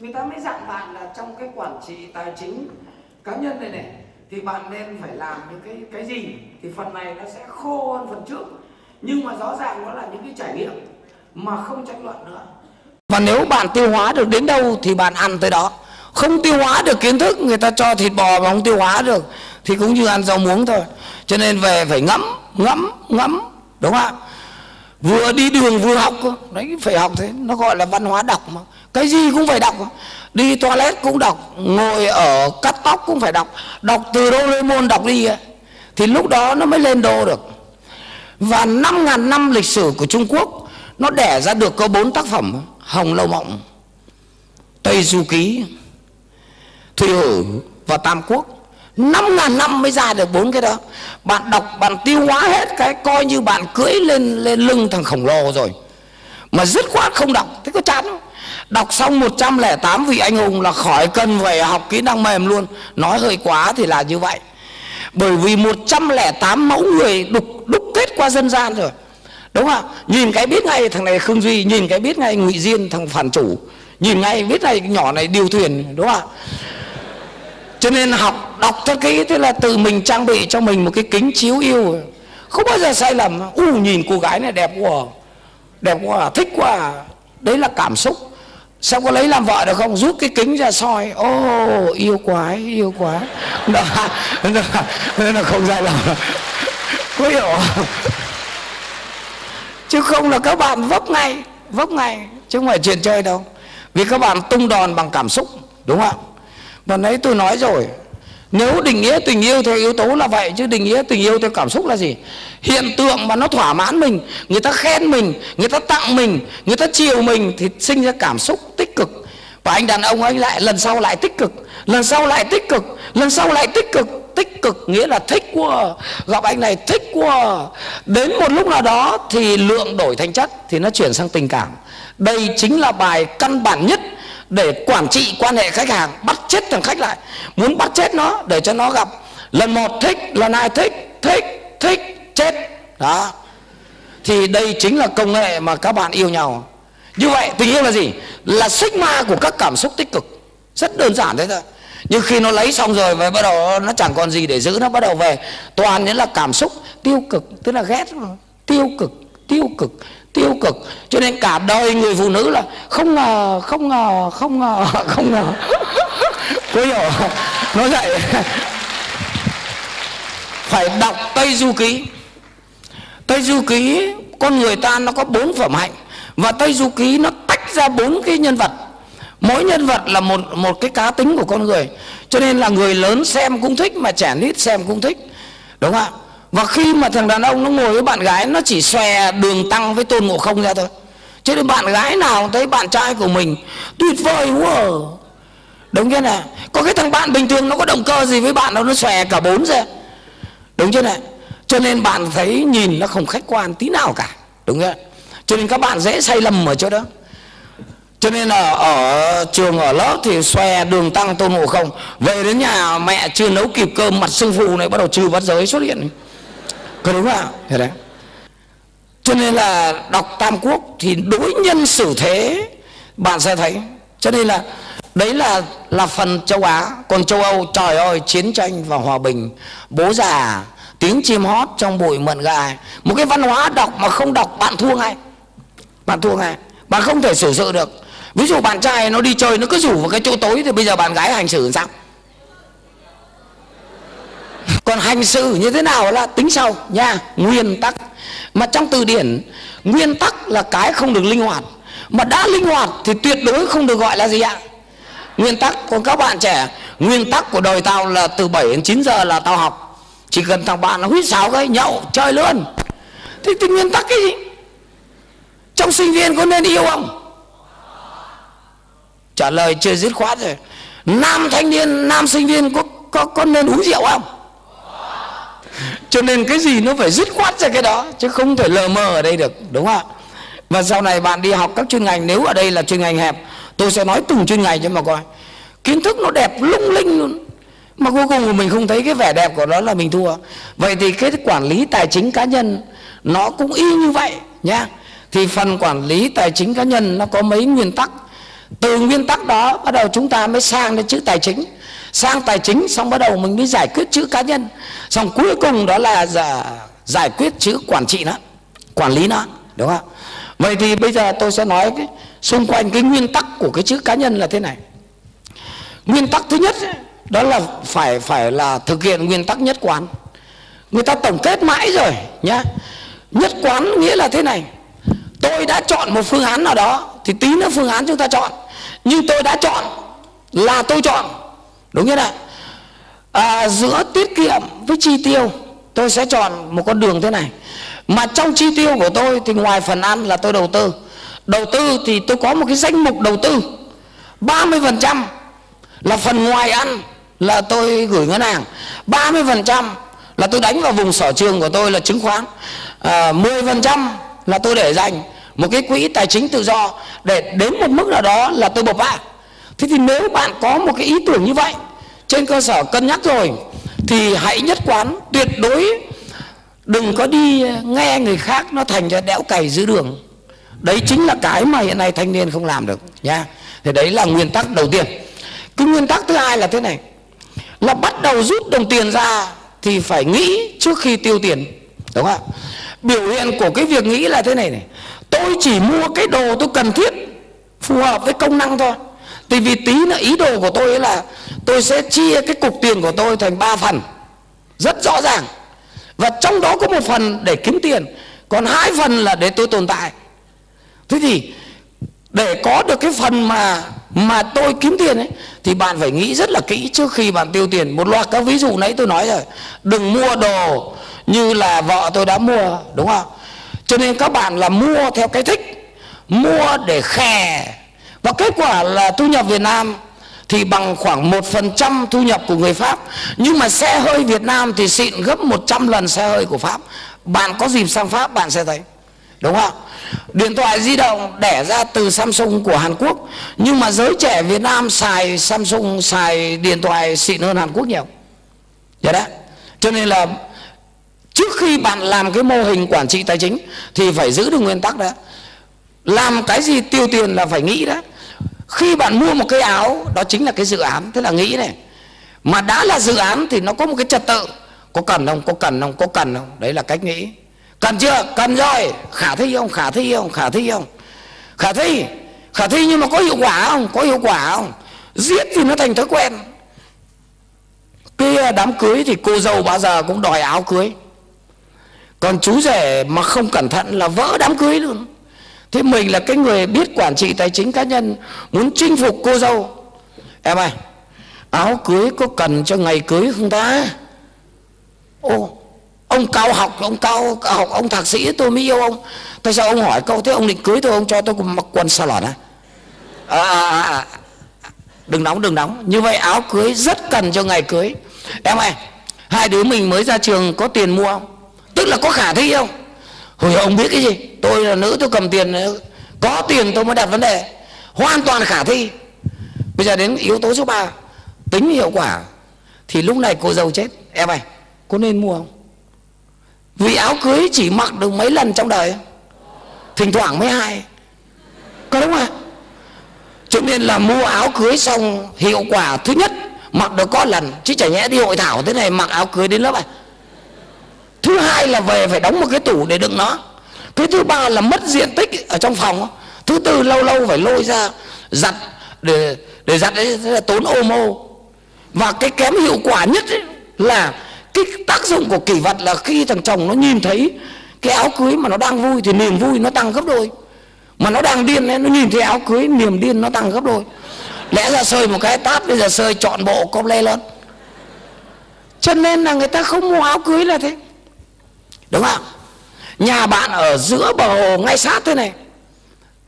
Speaker 1: Người ta mới dặn bạn là trong cái quản trị tài chính cá nhân này này thì bạn nên phải làm những cái cái gì thì phần này nó sẽ khô hơn phần trước. Nhưng mà rõ ràng nó là những cái trải nghiệm mà không tranh luận nữa.
Speaker 2: Và nếu bạn tiêu hóa được đến đâu thì bạn ăn tới đó. Không tiêu hóa được kiến thức, người ta cho thịt bò mà không tiêu hóa được, thì cũng như ăn rau muống thôi. Cho nên về phải ngẫm ngẫm ngẫm, đúng không ạ? Vừa đi đường vừa học đấy, phải học thế. Nó gọi là văn hóa đọc mà. Cái gì cũng phải đọc đi toilet cũng đọc, ngồi ở cắt tóc cũng phải đọc. Đọc từ Doraemon đọc đi thì lúc đó nó mới lên đô được. Và 5.000 năm lịch sử của Trung Quốc, nó đẻ ra được có bốn tác phẩm, Hồng Lâu Mộng, Tây Du Ký, Thủy Hử và Tam Quốc. 5.000 năm mới ra được bốn cái đó. Bạn đọc, bạn tiêu hóa hết cái, Coi như bạn cưỡi lên lên lưng thằng khổng lồ rồi, Mà dứt khoát không đọc, Thế có chán không? Đọc xong 108 vị anh hùng là khỏi cần phải học kỹ năng mềm luôn. Nói hơi quá thì là như vậy. Bởi vì 108 mẫu người đục, đúc kết qua dân gian rồi. Đúng không Nhìn cái biết ngay thằng này Khương Duy Nhìn cái biết ngay Ngụy Diên thằng phản chủ. Nhìn ngay biết ngay nhỏ này điều thuyền Đúng không cho nên học đọc cho kỹ thế là tự mình trang bị cho mình một cái kính chiếu yêu. Không bao giờ sai lầm. U nhìn cô gái này đẹp quá. Đẹp quá thích quá. Đấy là cảm xúc sao có lấy làm vợ được không? Rút cái kính ra soi. Ô oh, yêu quá yêu quá đó, nên là không ra lòng có hiểu không? chứ không là các bạn vấp ngay vấp ngay. Chứ không phải chuyện chơi đâu. Vì các bạn tung đòn bằng cảm xúc đúng không và nãy tôi nói rồi nếu định nghĩa tình yêu theo yếu tố là vậy chứ định nghĩa tình yêu theo cảm xúc là gì? Hiện tượng mà nó thỏa mãn mình người ta khen mình người ta tặng mình người ta chiều mình thì sinh ra cảm xúc và anh đàn ông anh lại, lần sau lại tích cực. Lần sau lại tích cực. Lần sau lại tích cực. Tích cực nghĩa là thích quá. Gặp anh này thích quá. Đến một lúc nào đó thì lượng đổi thành chất thì nó chuyển sang tình cảm. Đây chính là bài căn bản nhất để quản trị quan hệ khách hàng, bắt chết thằng khách lại. Muốn bắt chết nó để cho nó gặp. Lần một thích, lần hai thích thích thích, chết. Đó. Thì đây chính là công nghệ mà các bạn yêu nhau như vậy, tình yêu là gì? Là sigma của các cảm xúc tích cực. Rất đơn giản thế thôi. Nhưng khi nó lấy xong rồi và bắt đầu nó chẳng còn gì để giữ, nó bắt đầu về. Toàn những là cảm xúc tiêu cực, tức là ghét. Tiêu cực tiêu cực tiêu cực. Cho nên cả đời người phụ nữ là không ngờ không ngờ không ngờ không ngờ. Có hiểu nó vậy phải đọc tây du ký. Tây du ký, con người ta nó có bốn phẩm hạnh và tây du ký nó tách ra bốn cái nhân vật. Mỗi nhân vật là một một cái cá tính của con người. Cho nên là người lớn xem cũng thích, mà trẻ nít xem cũng thích. Đúng không ạ? Và khi mà thằng đàn ông nó ngồi với bạn gái, nó chỉ xòe đường tăng với tôn ngộ không ra thôi. Cho nên bạn gái nào thấy bạn trai của mình tuyệt vời quá. Đúng chưa này có cái thằng bạn bình thường nó có động cơ gì với bạn đâu, nó xòe cả bốn ra. Đúng chưa này cho nên bạn thấy nhìn nó không khách quan tí nào cả. Đúng chưa cho nên các bạn dễ sai lầm ở chỗ đó. Cho nên là ở trường ở lớp thì xòe đường tăng tôn ngộ không. Về đến nhà mẹ chưa nấu kịp cơm mặt sưng phù này bắt đầu trừ bắt giới xuất hiện. Có đúng không thế đấy. Cho nên là đọc tam quốc thì đối nhân xử thế bạn sẽ thấy. Cho nên là đấy là là phần châu á. Còn châu âu trời ơi chiến tranh và hòa bình. Bố già tiếng chim hót trong bụi mận gà một cái văn hóa đọc mà không đọc bạn thua ngay bạn thua ngay à, bạn không thể xử sự được. Ví dụ bạn trai nó đi chơi nó cứ rủ vào cái chỗ tối thì bây giờ bạn gái hành xử làm sao? Còn hành xử như thế nào là tính sau nha nguyên tắc. Mà trong từ điển nguyên tắc là cái không được linh hoạt. Mà đã linh hoạt thì tuyệt đối không được gọi là gì ạ? Nguyên tắc còn các bạn trẻ nguyên tắc của đời tao là từ 7 đến 9 giờ là tao học. Chỉ cần thằng bạn nó huýt sáo cái nhậu chơi luôn. Thì, thì nguyên tắc cái gì? Trong sinh viên có nên yêu không? Trả lời chưa dứt khoát rồi. Nam thanh niên, nam sinh viên có có có nên uống rượu không? Cho nên cái gì nó phải dứt khoát ra cái đó, chứ không thể lờ mờ ở đây được, đúng không ạ? Và sau này bạn đi học các chuyên ngành, nếu ở đây là chuyên ngành hẹp, tôi sẽ nói từng chuyên ngành cho mà coi kiến thức nó đẹp, lung linh luôn. Mà cuối cùng mình không thấy cái vẻ đẹp của nó là mình thua. Vậy thì cái quản lý tài chính cá nhân, nó cũng y như vậy, nhá thì phần quản lý tài chính cá nhân nó có mấy nguyên tắc. Từ nguyên tắc đó bắt đầu chúng ta mới sang đến chữ tài chính. Sang tài chính xong bắt đầu mình mới giải quyết chữ cá nhân. Xong cuối cùng đó là giải, giải quyết chữ quản trị nó quản lý nó đúng không vậy thì bây giờ tôi sẽ nói cái, xung quanh cái nguyên tắc của cái chữ cá nhân là thế này. Nguyên tắc thứ nhất đó là phải phải là thực hiện nguyên tắc nhất quán. Người ta tổng kết mãi rồi nhá. Nhất quán nghĩa là thế này tôi đã chọn một phương án nào đó thì tí nữa phương án chúng ta chọn. Nhưng tôi đã chọn là tôi chọn. Đúng như này à, giữa tiết kiệm với chi tiêu tôi sẽ chọn một con đường thế này. Mà trong chi tiêu của tôi thì ngoài phần ăn là tôi đầu tư. Đầu tư thì tôi có một cái danh mục đầu tư. 30% là phần ngoài ăn là tôi gửi ngân hàng. 30% là tôi đánh vào vùng sở trường của tôi là chứng khoán. À, 10% là tôi để dành một cái quỹ tài chính tự do để đến một mức nào đó là tôi bộc phát. Thế thì nếu bạn có một cái ý tưởng như vậy, trên cơ sở cân nhắc rồi, thì hãy nhất quán tuyệt đối đừng có đi nghe người khác nó thành ra đẽo cày giữa đường. Đấy chính là cái mà hiện nay thanh niên không làm được, nha. Thì đấy là nguyên tắc đầu tiên. Cái nguyên tắc thứ hai là thế này, là bắt đầu rút đồng tiền ra thì phải nghĩ trước khi tiêu tiền, đúng không ạ? Biểu hiện của cái việc nghĩ là thế này này. Tôi chỉ mua cái đồ tôi cần thiết, phù hợp với công năng thôi. Thì vì tí là ý đồ của tôi là tôi sẽ chia cái cục tiền của tôi thành ba phần. Rất rõ ràng. Và trong đó có một phần để kiếm tiền, còn hai phần là để tôi tồn tại. Thế thì để có được cái phần mà mà tôi kiếm tiền ấy, thì bạn phải nghĩ rất là kỹ trước khi bạn tiêu tiền. Một loạt các ví dụ nãy tôi nói rồi. Đừng mua đồ như là vợ tôi đã mua, đúng không? Cho nên các bạn là mua theo cái thích, mua để khè. Và kết quả là thu nhập Việt Nam thì bằng khoảng 1% thu nhập của người Pháp. Nhưng mà xe hơi Việt Nam thì xịn gấp 100 lần xe hơi của Pháp. Bạn có dịp sang Pháp, bạn sẽ thấy. Đúng không? Điện thoại di động đẻ ra từ Samsung của Hàn Quốc. Nhưng mà giới trẻ Việt Nam xài Samsung, xài điện thoại xịn hơn Hàn Quốc nhiều. Dạ Vậy đó cho nên là trước khi bạn làm cái mô hình quản trị tài chính, thì phải giữ được nguyên tắc đó. Làm cái gì tiêu tiền là phải nghĩ đó. Khi bạn mua một cái áo, đó chính là cái dự án. Thế là nghĩ này, mà đã là dự án thì nó có một cái trật tự. Có cần không? Có cần không? Có cần không? Đấy là cách nghĩ. Cần chưa? Cần rồi. Khả thi không? Khả thi không? Khả thi không? Khả thi. Khả thi nhưng mà có hiệu quả không? Có hiệu quả không? Giết thì nó thành thói quen. Cái đám cưới thì cô dâu bao giờ cũng đòi áo cưới còn chú rể mà không cẩn thận là vỡ đám cưới luôn. Thế mình là cái người biết quản trị tài chính cá nhân muốn chinh phục cô dâu. Em ơi áo cưới có cần cho ngày cưới không ta? Ô ông cao học ông cao học ông thạc sĩ tôi mới yêu ông. Tại sao ông hỏi câu thế ông định cưới tôi ông cho tôi mặc quần xà lòn à? À, à, à, đừng nóng đừng nóng. Như vậy áo cưới rất cần cho ngày cưới. Em ơi hai đứa mình mới ra trường có tiền mua không? Tức là có khả thi không? Hồi ông biết cái gì? Tôi là nữ, tôi cầm tiền, có tiền tôi mới đặt vấn đề. Hoàn toàn khả thi. Bây giờ đến yếu tố số 3 tính hiệu quả, thì lúc này cô dâu chết. Em ơi, có nên mua không? Vì áo cưới chỉ mặc được mấy lần trong đời. Thỉnh thoảng mới hai. Có đúng không cho nên là mua áo cưới xong, hiệu quả thứ nhất, mặc được có lần. Chứ chả nhẽ đi hội thảo thế này mặc áo cưới đến lớp à? Thứ hai là về phải đóng một cái tủ để đựng nó. Cái thứ ba là mất diện tích ở trong phòng. Thứ tư lâu lâu phải lôi ra giặt để để giặt đấy là tốn ô mô. Và cái kém hiệu quả nhất ấy là cái tác dụng của kỷ vật là khi thằng chồng nó nhìn thấy cái áo cưới mà nó đang vui thì niềm vui nó tăng gấp đôi. Mà nó đang điên ấy, nó nhìn thấy áo cưới niềm điên nó tăng gấp đôi. Lẽ ra sơi một cái tát bây giờ sơi chọn bộ công lê lớn cho nên là người ta không mua áo cưới là thế đúng không? Nhà bạn ở giữa bờ hồ ngay sát thế này.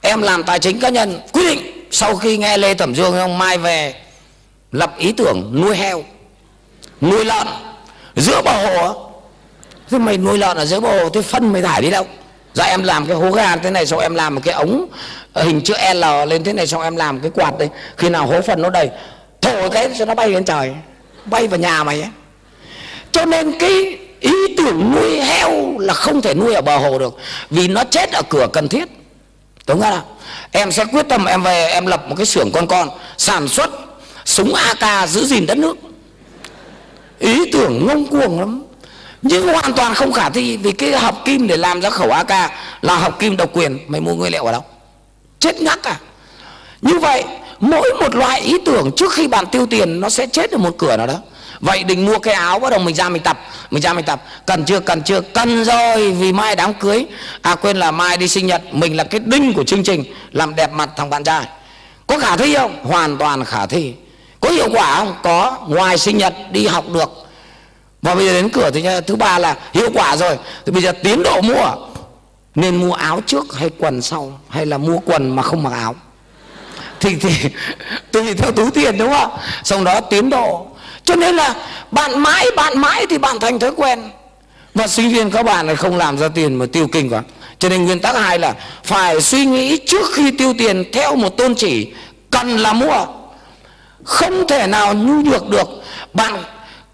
Speaker 2: Em làm tài chính cá nhân, quyết định sau khi nghe lê thẩm dương ông mai về, lập ý tưởng nuôi heo, nuôi lợn. Giữa bờ hồ thế mày nuôi lợn ở giữa bờ hồ, thế phân mày thải đi đâu? Dạ em làm cái hố ga thế này, xong em làm một cái ống ờ, hình chữ L lên thế này, xong em làm cái quạt đấy khi nào hố phần nó đầy, thổi cái cho nó bay lên trời, bay vào nhà mày ấy. Cho nên cái ý tưởng nuôi heo là không thể nuôi ở bờ hồ được, vì nó chết ở cửa cần thiết. Đúng không nào em sẽ quyết tâm em về, em lập một cái xưởng con con, sản xuất súng AK giữ gìn đất nước. Ý tưởng ngông cuồng lắm. Nhưng hoàn toàn không khả thi, vì cái hợp kim để làm ra khẩu AK là hợp kim độc quyền. Mày mua nguyên liệu ở đâu? Chết ngắc à? Như vậy, mỗi một loại ý tưởng trước khi bạn tiêu tiền, nó sẽ chết ở một cửa nào đó vậy định mua cái áo bắt đầu mình ra mình tập, mình ra mình tập. Cần chưa cần chưa? Cần rồi, vì mai đám cưới. À quên là mai đi sinh nhật, mình là cái đinh của chương trình, làm đẹp mặt thằng bạn trai. Có khả thi không? Hoàn toàn khả thi. Có hiệu quả không? Có. Ngoài sinh nhật đi học được. Và bây giờ đến cửa thứ thứ ba là hiệu quả rồi. Thì bây giờ tiến độ mua. Nên mua áo trước hay quần sau? Hay là mua quần mà không mặc áo? Thì thì, tùy theo túi tiền, đúng không? Xong đó tiến độ cho nên là bạn mãi bạn mãi thì bạn thành thói quen. Và sinh viên các bạn này không làm ra tiền mà tiêu kinh quá. Cho nên nguyên tắc hai là phải suy nghĩ trước khi tiêu tiền theo một tôn chỉ, cần là mua. Không thể nào nhu nhược được. Bạn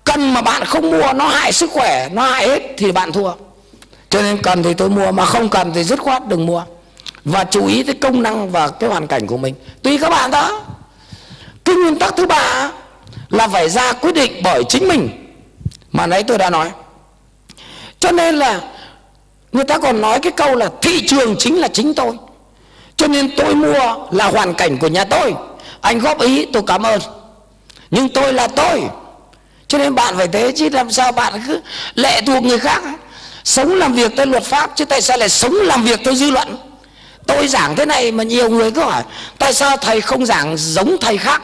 Speaker 2: cần mà bạn không mua, nó hại sức khỏe, nó hại hết thì bạn thua. Cho nên cần thì tôi mua, mà không cần thì dứt khoát đừng mua. Và chú ý tới công năng và cái hoàn cảnh của mình. Tùy các bạn đó. Cái nguyên tắc thứ ba là phải ra quyết định bởi chính mình. Mà nãy tôi đã nói. Cho nên là người ta còn nói cái câu là thị trường chính là chính tôi. Cho nên tôi mua là hoàn cảnh của nhà tôi. Anh góp ý, tôi cảm ơn. Nhưng tôi là tôi. Cho nên bạn phải thế chứ làm sao bạn cứ lệ thuộc người khác. Sống làm việc theo luật pháp, chứ tại sao lại sống làm việc theo dư luận? Tôi giảng thế này mà nhiều người cứ hỏi, tại sao thầy không giảng giống thầy khác?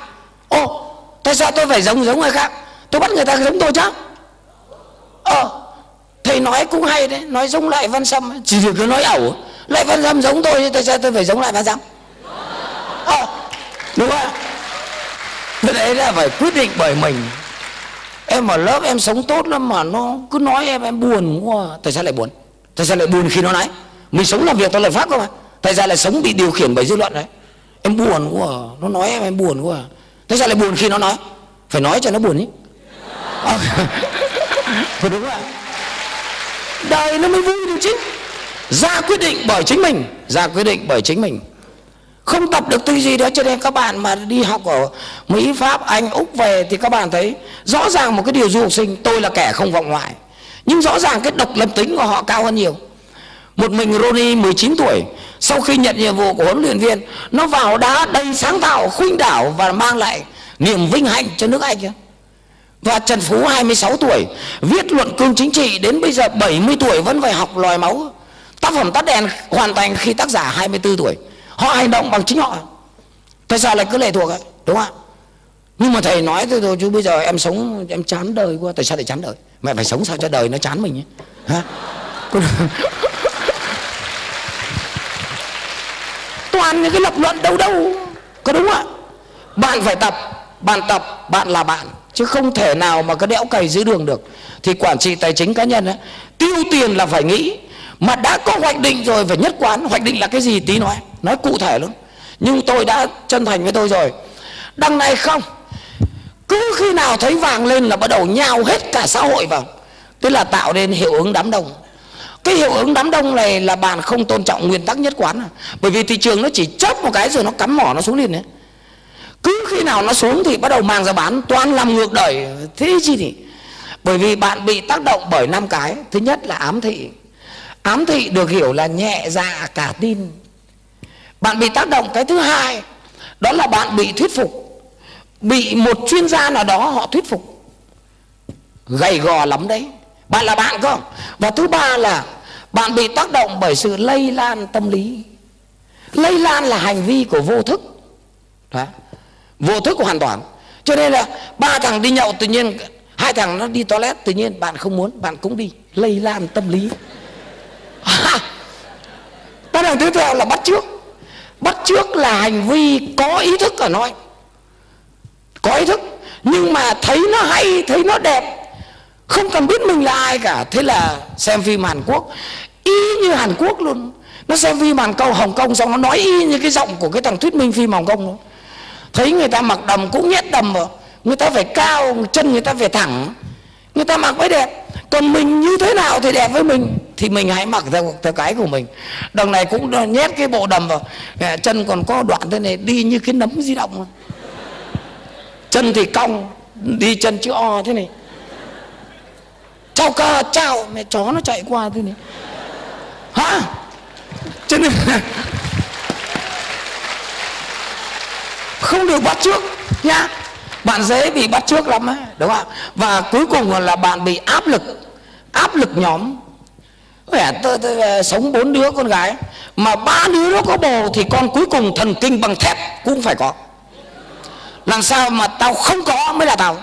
Speaker 2: Ô tại sao tôi phải giống giống người khác? Tôi bắt người ta giống tôi chứ. Ờ thầy nói cũng hay đấy, nói giống lại văn sâm chỉ việc cứ nói ẩu. Lại văn sâm giống tôi tại sao tôi phải giống lại văn sâm? Ờ đúng không cái đấy là phải quyết định bởi mình. Em ở lớp em sống tốt lắm mà nó cứ nói em em buồn quá. Tại sao lại buồn? Tại sao lại buồn khi nó nói? Mình sống làm việc tôi lời pháp cơ mà. Tại sao lại sống bị điều khiển bởi dư luận đấy? Em buồn quá, nó nói em em buồn quá tại sao lại buồn khi nó nói? Phải nói cho nó buồn ý. À, đúng rồi. Đời nó mới vui được chứ. Ra quyết định bởi chính mình. Ra quyết định bởi chính mình. Không tập được tư duy đó cho nên các bạn mà đi học ở Mỹ Pháp Anh Úc về thì các bạn thấy rõ ràng một cái điều du học sinh tôi là kẻ không vọng ngoại. Nhưng rõ ràng cái độc lập tính của họ cao hơn nhiều một mình Ronnie 19 tuổi, sau khi nhận nhiệm vụ của huấn luyện viên, nó vào đá đầy sáng tạo, khuynh đảo và mang lại niềm vinh hạnh cho nước Anh. Và Trần Phú 26 tuổi, viết luận cương chính trị, đến bây giờ 70 tuổi vẫn phải học lòi máu. Tác phẩm tắt đèn hoàn thành khi tác giả 24 tuổi. Họ hành động bằng chính họ. Tại sao lại cứ lệ thuộc ấy đúng không ạ? Nhưng mà thầy nói thôi thôi, chứ bây giờ em sống, em chán đời quá. Tại sao lại chán đời? Mẹ phải sống sao cho đời nó chán mình ấy? Hả? toàn những cái lập luận đâu đâu. Có đúng không ạ? Bạn phải tập bạn tập bạn là bạn chứ không thể nào mà cứ đẽo cày dưới đường được. Thì quản trị tài chính cá nhân ấy, tiêu tiền là phải nghĩ. Mà đã có hoạch định rồi phải nhất quán hoạch định là cái gì tí nói nói cụ thể luôn. Nhưng tôi đã chân thành với tôi rồi. Đằng này không cứ khi nào thấy vàng lên là bắt đầu nhào hết cả xã hội vào. Tức là tạo nên hiệu ứng đám đông cái hiệu ứng đám đông này là bạn không tôn trọng nguyên tắc nhất quán à. bởi vì thị trường nó chỉ chớp một cái rồi nó cắm mỏ nó xuống liền đấy. Cứ khi nào nó xuống thì bắt đầu mang ra bán, toàn làm ngược đời. Thế chi thì bởi vì bạn bị tác động bởi năm cái. Thứ nhất là ám thị. Ám thị được hiểu là nhẹ dạ cả tin. Bạn bị tác động cái thứ hai, đó là bạn bị thuyết phục. Bị một chuyên gia nào đó họ thuyết phục. Gầy gò lắm đấy bạn là bạn không? Và thứ ba là bạn bị tác động bởi sự lây lan tâm lý. Lây lan là hành vi của vô thức. Đó. vô thức hoàn toàn. Cho nên là ba thằng đi nhậu tự nhiên, hai thằng nó đi toilet tự nhiên bạn không muốn, bạn cũng đi. Lây lan tâm lý. Tác đằng tiếp theo là bắt trước bắt trước là hành vi có ý thức ở nói. Có ý thức. Nhưng mà thấy nó hay, thấy nó đẹp không cần biết mình là ai cả. Thế là xem phim hàn quốc. Y như hàn quốc luôn. Nó xem phim hàn câu hồng kông xong nó nói y như cái giọng của cái thằng thuyết minh phim hồng kông luôn thấy người ta mặc đầm cũng nhét đầm vào. Người ta phải cao chân người ta phải thẳng. Người ta mặc mới đẹp. Còn mình như thế nào thì đẹp với mình? Thì mình hãy mặc theo, theo cái của mình. Đằng này cũng nhét cái bộ đầm vào. Ờ, chân còn có đoạn thế này đi như cái nấm di động. Chân thì cong đi chân chữ o thế này chào cờ chào. Mẹ chó nó chạy qua thế này. Hả? Cho nên không được bắt trước nhá. Bạn dễ bị bắt trước lắm ấy đúng không? Và cuối cùng là bạn bị áp lực. Áp lực nhóm. Vẻ tôi, tôi, tôi sống bốn đứa con gái. Mà ba đứa nó có bồ thì con cuối cùng thần kinh bằng thép cũng phải có. Làm sao mà tao không có mới là tao?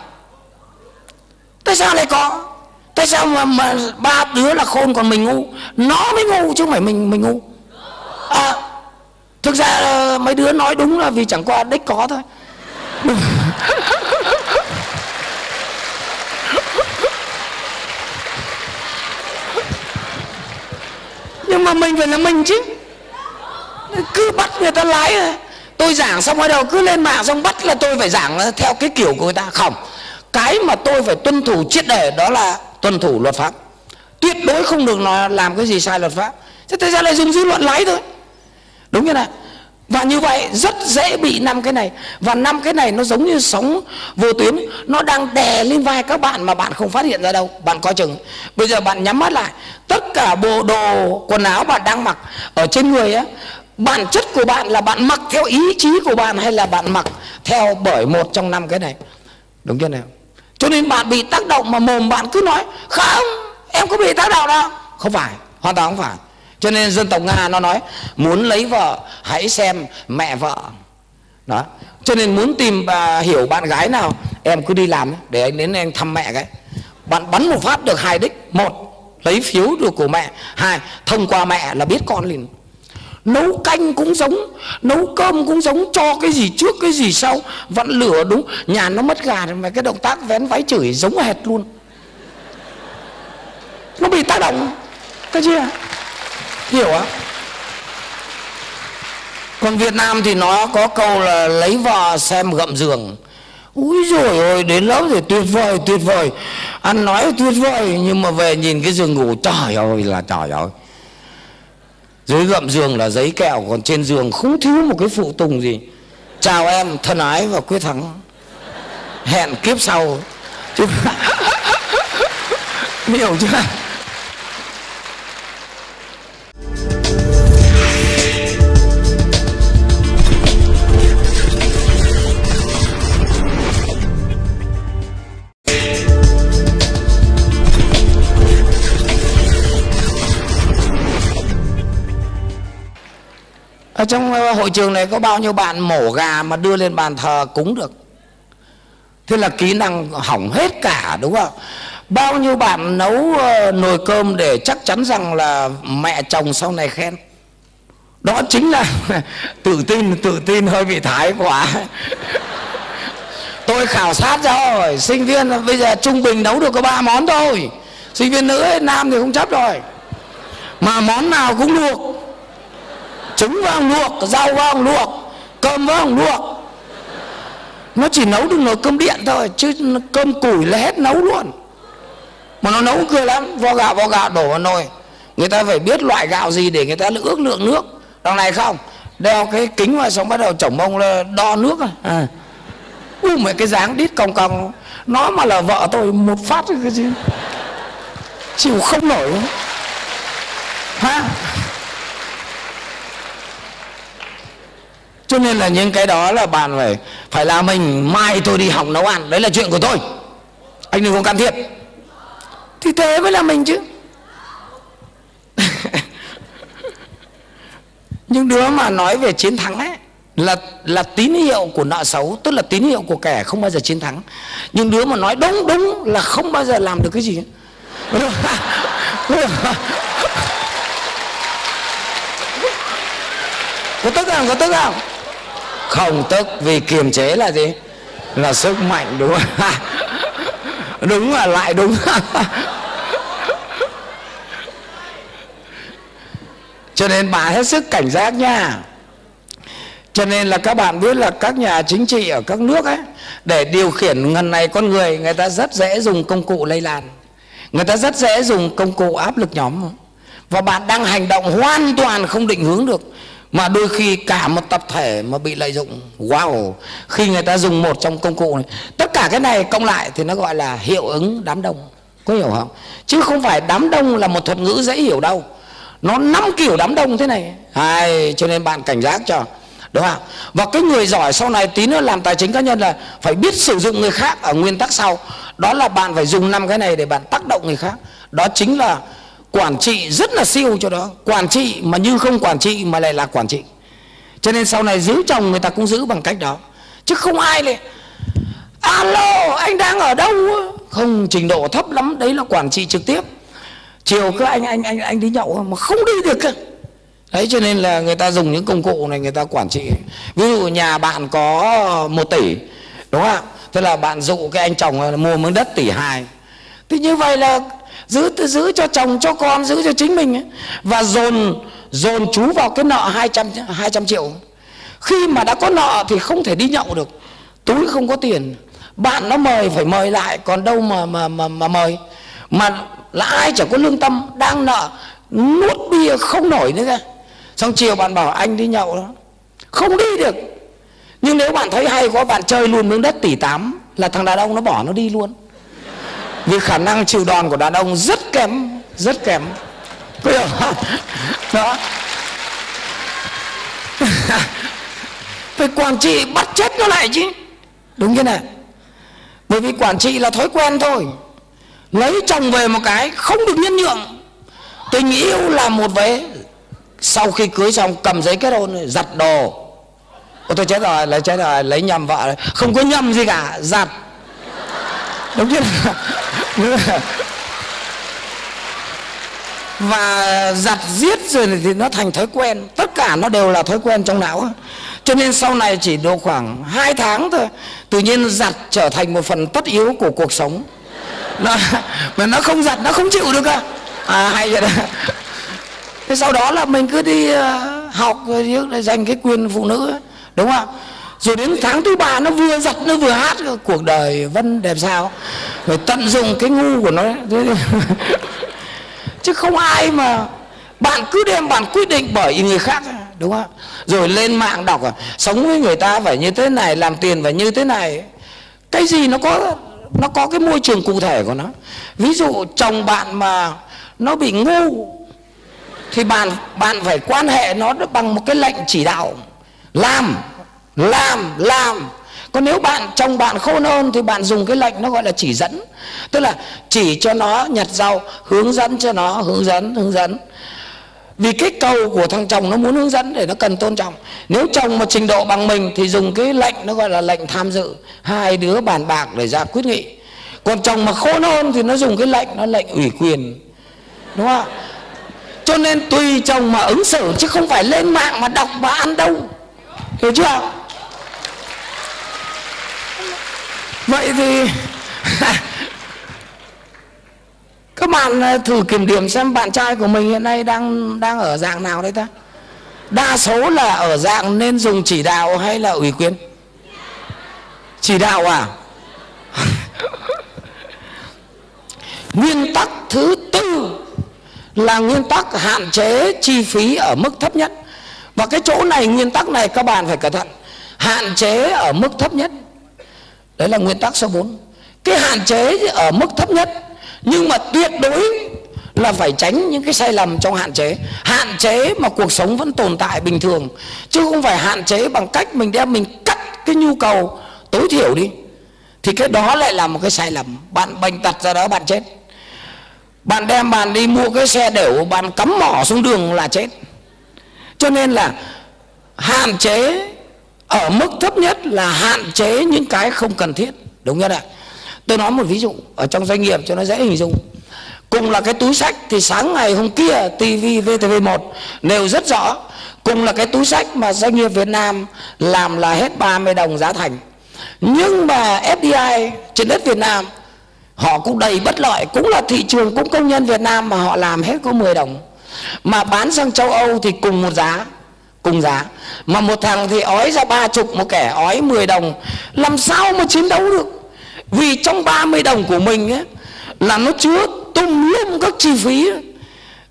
Speaker 2: Tại sao lại có? Tại sao mà, mà ba đứa là khôn còn mình ngu? Nó mới ngu chứ không phải mình mình ngu. À, thực ra mấy đứa nói đúng là vì chẳng qua đích có thôi. Nhưng mà mình phải là mình chứ. Cứ bắt người ta lái tôi giảng xong bắt đầu cứ lên mạng xong bắt là tôi phải giảng theo cái kiểu của người ta. Không cái mà tôi phải tuân thủ triết đề đó là tuân thủ luật pháp. Tuyệt đối không được nói làm cái gì sai luật pháp. Thế thế ra lại dùng dư luận lái thôi. Đúng như này. Và như vậy rất dễ bị năm cái này. Và năm cái này nó giống như sóng vô tuyến. Nó đang đè lên vai các bạn mà bạn không phát hiện ra đâu. Bạn coi chừng. Bây giờ bạn nhắm mắt lại. Tất cả bộ đồ, quần áo bạn đang mặc ở trên người á, bản chất của bạn là bạn mặc theo ý chí của bạn hay là bạn mặc theo bởi một trong năm cái này? Đúng chưa nào? Cho nên bạn bị tác động mà mồm bạn cứ nói, không, em có bị tác động đâu. Không phải, hoàn toàn không phải. Cho nên dân tộc nga nó nói, muốn lấy vợ, hãy xem mẹ vợ. Đó. Cho nên muốn tìm và hiểu bạn gái nào, em cứ đi làm để anh đến anh thăm mẹ cái. Bạn bắn một phát được hai đích. Một, lấy phiếu được của mẹ. Hai, thông qua mẹ là biết con liền nấu canh cũng giống, nấu cơm cũng giống, cho cái gì trước cái gì sau. Vặn lửa đúng, nhà nó mất gà mà cái động tác vén váy chửi giống hệt luôn. Nó bị tác động, cái gì à hiểu á còn Việt Nam thì nó có câu là lấy vợ xem gậm giường. Úi rồi ôi, đến lớp thì tuyệt vời tuyệt vời. Ăn nói tuyệt vời, Nhưng mà về nhìn cái giường ngủ, Trời ơi là trời ơi dưới gậm giường là giấy kẹo, còn trên giường không thiếu một cái phụ tùng gì. Chào em, thân ái và quyết thắng. Hẹn kiếp sau. Chứ hiểu chưa? Ở trong ờ, hội trường này có bao nhiêu bạn mổ gà mà đưa lên bàn thờ cúng được. Thế là kỹ năng hỏng hết cả đúng không? Bao nhiêu bạn nấu ờ, nồi cơm để chắc chắn rằng là mẹ chồng sau này khen? Đó chính là tự tin tự tin hơi bị thái quá. Tôi khảo sát ra rồi sinh viên bây giờ trung bình nấu được có ba món thôi. Sinh viên nữ ấy, nam thì không chấp rồi. Mà món nào cũng được trứng vang luộc, rau vang luộc, cơm vang luộc. Nó chỉ nấu được nồi cơm điện thôi, chứ cơm củi là hết nấu luôn. Mà nó nấu cười lắm, vo gạo vo gạo đổ vào nồi. Người ta phải biết loại gạo gì để người ta ước lượng nước. Đằng này không, đeo cái kính vào xong bắt đầu chổng mông là đo nước à. à. U mấy cái dáng đít cong cong nó mà là vợ tôi, một phát cái gì. Chịu không nổi. Ha cho nên là những cái đó là bạn phải phải là mình, mai tôi đi học nấu ăn. Đấy là chuyện của tôi. Anh đừng có can thiệp. Thì thế mới là mình chứ. Những đứa mà nói về chiến thắng ấy, là là tín hiệu của nợ xấu, tức là tín hiệu của kẻ không bao giờ chiến thắng. Nhưng đứa mà nói đúng đúng là không bao giờ làm được cái gì. Có tức không? Có tức không? Không tức, vì kiềm chế là gì? Là sức mạnh, đúng không? Đúng là lại đúng. Cho nên bà hết sức cảnh giác nha. Cho nên là các bạn biết là các nhà chính trị ở các nước ấy, để điều khiển ngần này con người người ta rất dễ dùng công cụ lây lan. Người ta rất dễ dùng công cụ áp lực nhóm. Và bạn đang hành động hoàn toàn không định hướng được mà đôi khi cả một tập thể mà bị lợi dụng wow khi người ta dùng một trong công cụ này. Tất cả cái này cộng lại thì nó gọi là hiệu ứng đám đông. Có hiểu không? Chứ không phải đám đông là một thuật ngữ dễ hiểu đâu. Nó năm kiểu đám đông thế này. Hay, cho nên bạn cảnh giác cho. Đúng không? Và cái người giỏi sau này tí nữa làm tài chính cá nhân là phải biết sử dụng người khác ở nguyên tắc sau. Đó là bạn phải dùng năm cái này để bạn tác động người khác. Đó chính là quản trị rất là siêu cho đó. Quản trị mà như không quản trị mà lại là quản trị. Cho nên sau này giữ chồng người ta cũng giữ bằng cách đó. Chứ không ai lại, alo, anh đang ở đâu? Không, trình độ thấp lắm. Đấy là quản trị trực tiếp. Chiều cứ anh anh anh anh đi nhậu mà không đi được cơ. Đấy, cho nên là người ta dùng những công cụ này người ta quản trị. Ví dụ nhà bạn có một tỷ, đúng không ạ? Thế là bạn dụ cái anh chồng mua miếng đất tỷ hai. Thì như vậy là giữ giữ cho chồng cho con giữ cho chính mình ấy. và dồn dồn chú vào cái nợ 200 200 triệu. Khi mà đã có nợ thì không thể đi nhậu được. Túi không có tiền. Bạn nó mời phải mời lại còn đâu mà mà mà, mà mời. Mà là ai chẳng có lương tâm đang nợ nuốt bia không nổi nữa kìa xong chiều bạn bảo anh đi nhậu đó. Không đi được. Nhưng nếu bạn thấy hay quá bạn chơi luôn miếng đất tỷ tám là thằng đàn ông nó bỏ nó đi luôn vì khả năng chịu đòn của đàn ông rất kém rất kém. Có hiểu không đó. Phải quản trị bắt chết nó lại chứ. Đúng như này. Bởi vì quản trị là thói quen thôi. Lấy chồng về một cái không được nhân nhượng. Tình yêu là một vế. Sau khi cưới xong cầm giấy kết hôn giặt đồ. Ô, tôi chết rồi lấy chết rồi lấy nhầm vợ không có nhầm gì cả giặt. Đúng chưa và giặt giết rồi thì nó thành thói quen. Tất cả nó đều là thói quen trong não. Cho nên sau này chỉ độ khoảng 2 tháng thôi tự nhiên giặt trở thành một phần tất yếu của cuộc sống. Nó, mà nó không giặt nó không chịu được à, à hay vậy đó. Thế sau đó là mình cứ đi ờ, học rồi dành cái quyền phụ nữ đúng không rồi đến tháng thứ ba nó vừa giặt nó vừa hát cuộc đời vân đẹp sao. Rồi tận dụng cái ngu của nó. Chứ không ai mà bạn cứ đem, bạn quyết định bởi người khác, đúng không? Rồi lên mạng đọc à, sống với người ta phải như thế này, làm tiền phải như thế này. Cái gì nó có nó có cái môi trường cụ thể của nó. Ví dụ chồng bạn mà nó bị ngu, thì bạn bạn phải quan hệ nó bằng một cái lệnh chỉ đạo, làm làm làm. Còn nếu bạn, chồng bạn khôn hơn thì bạn dùng cái lệnh nó gọi là chỉ dẫn. Tức là chỉ cho nó nhặt rau, hướng dẫn cho nó, hướng dẫn hướng dẫn. Vì cái cầu của thằng chồng nó muốn hướng dẫn để nó cần tôn trọng. Nếu chồng mà trình độ bằng mình thì dùng cái lệnh nó gọi là lệnh tham dự. Hai đứa bàn bạc để ra quyết nghị. Còn chồng mà khôn hơn thì nó dùng cái lệnh, nó lệnh ủy quyền. Đúng không cho nên tùy chồng mà ứng xử chứ không phải lên mạng mà đọc mà ăn đâu. Hiểu chưa vậy thì các bạn ờ, thử kiểm điểm xem bạn trai của mình hiện nay đang đang ở dạng nào đấy ta? Đa số là ở dạng nên dùng chỉ đạo hay là ủy quyền? Chỉ đạo à? Nguyên tắc thứ tư là nguyên tắc hạn chế chi phí ở mức thấp nhất. Và cái chỗ này, nguyên tắc này các bạn phải cẩn thận. Hạn chế ở mức thấp nhất đấy là nguyên tắc số 4 cái hạn chế ở mức thấp nhất, nhưng mà tuyệt đối là phải tránh những cái sai lầm trong hạn chế. Hạn chế mà cuộc sống vẫn tồn tại bình thường, chứ không phải hạn chế bằng cách mình đem mình cắt cái nhu cầu tối thiểu đi. Thì cái đó lại là một cái sai lầm. Bạn bệnh tật ra đó bạn chết. Bạn đem bạn đi mua cái xe đểu bạn cắm mỏ xuống đường là chết. Cho nên là hạn chế ở mức thấp nhất là hạn chế những cái không cần thiết. Đúng không ạ. Tôi nói một ví dụ ở trong doanh nghiệp cho nó dễ hình dung. Cùng là cái túi sách thì sáng ngày hôm kia TV VTV1 nêu rất rõ. Cùng là cái túi sách mà doanh nghiệp Việt Nam làm là hết 30 đồng giá thành. Nhưng mà FDI trên đất Việt Nam, họ cũng đầy bất lợi. Cũng là thị trường, cũng công nhân Việt Nam mà họ làm hết có 10 đồng. Mà bán sang châu Âu thì cùng một giá cùng giá. Mà một thằng thì ói ra ba chục một kẻ ói 10 đồng. Làm sao mà chiến đấu được? Vì trong 30 đồng của mình ấy, là nó chứa tung lum các chi phí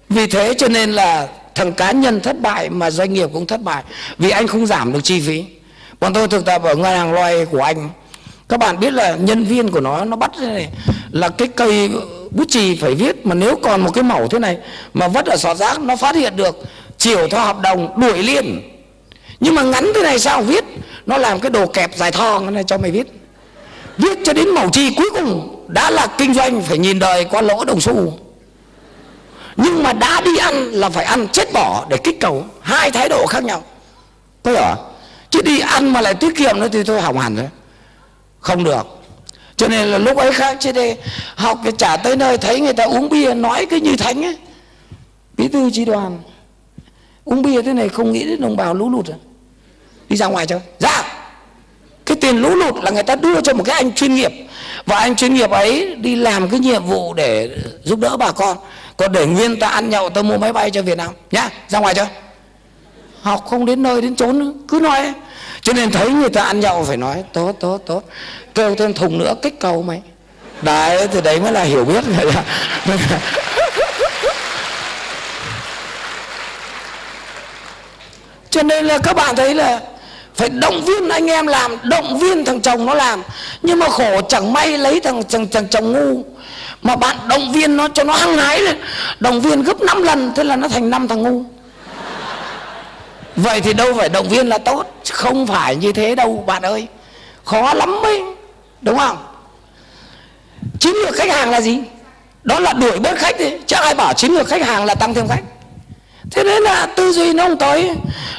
Speaker 2: vì thế cho nên là thằng cá nhân thất bại mà doanh nghiệp cũng thất bại. Vì anh không giảm được chi phí. Bọn tôi thực tập ở ngân hàng loay của anh. Các bạn biết là nhân viên của nó nó bắt này là cái cây bút chì phải viết. Mà nếu còn một cái mẩu thế này mà vất ở sọt rác nó phát hiện được chiều theo hợp đồng, đuổi liền. Nhưng mà ngắn thế này sao viết? Nó làm cái đồ kẹp dài thon này cho mày viết. Viết cho đến màu chi cuối cùng, đã là kinh doanh phải nhìn đời qua lỗ đồng xu. Nhưng mà đã đi ăn là phải ăn chết bỏ để kích cầu. Hai thái độ khác nhau. Có hiểu chứ đi ăn mà lại tiết kiệm nữa thì thôi hỏng hẳn rồi. Không được. Cho nên là lúc ấy khác, chứ đây học cái trả tới nơi thấy người ta uống bia, nói cái như thánh ấy. Bí thư tri đoàn uống bia thế này không nghĩ đến đồng bào lũ lụt à? Đi ra ngoài chơi ra dạ. cái tiền lũ lụt là người ta đưa cho một cái anh chuyên nghiệp. Và anh chuyên nghiệp ấy đi làm cái nhiệm vụ để giúp đỡ bà con. Còn để nguyên ta ăn nhậu, ta mua máy bay cho việt nam. Nhá, ra ngoài chơi học không đến nơi đến chốn nữa. Cứ nói. Cho nên thấy người ta ăn nhậu phải nói, tốt tốt tốt. Kêu thêm thùng nữa, kích cầu mày. Đấy, thì đấy mới là hiểu biết. cho nên là các bạn thấy là phải động viên anh em làm động viên thằng chồng nó làm. Nhưng mà khổ chẳng may lấy thằng thằng, thằng chồng ngu. Mà bạn động viên nó cho nó hăng hái lên. Động viên gấp 5 lần thế là nó thành năm thằng ngu. Vậy thì đâu phải động viên là tốt không phải như thế đâu bạn ơi. Khó lắm ấy đúng không? Chiến lược khách hàng là gì? Đó là đuổi bớt khách đi chứ ai bảo chiến lược khách hàng là tăng thêm khách thế nên là tư duy nó không tới.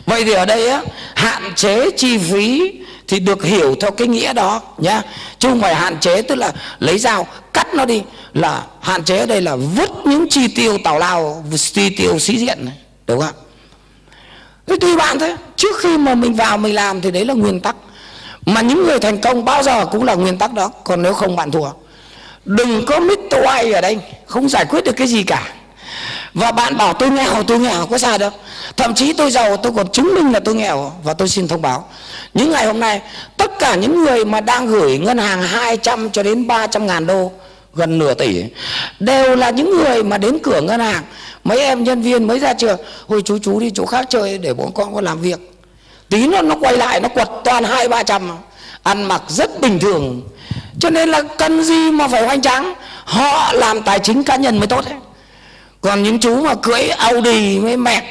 Speaker 2: Vậy thì ở đây á, hạn chế chi phí thì được hiểu theo cái nghĩa đó, nhá. Chứ không phải hạn chế, tức là lấy dao, cắt nó đi. Là hạn chế ở đây là vứt những chi tiêu tào lao, chi tiêu sĩ diện này, đúng không thế tùy bạn thôi. Trước khi mà mình vào mình làm thì đấy là nguyên tắc. Mà những người thành công bao giờ cũng là nguyên tắc đó, còn nếu không bạn thua. Đừng có mít ai ở đây, không giải quyết được cái gì cả và bạn bảo tôi nghèo tôi nghèo, có sao đâu. Thậm chí tôi giàu, tôi còn chứng minh là tôi nghèo. Và tôi xin thông báo, những ngày hôm nay, tất cả những người mà đang gửi ngân hàng 200 cho đến 300 ngàn đô, gần nửa tỷ, đều là những người mà đến cửa ngân hàng. Mấy em nhân viên mới ra trường hồi chú chú đi chỗ khác chơi để bọn con có làm việc. Tí nó nó quay lại, nó quật toàn hai, ba trăm. Ăn mặc rất bình thường. Cho nên là cần gì mà phải hoành tráng? Họ làm tài chính cá nhân mới tốt ấy còn những chú mà cưỡi Audi với mẹt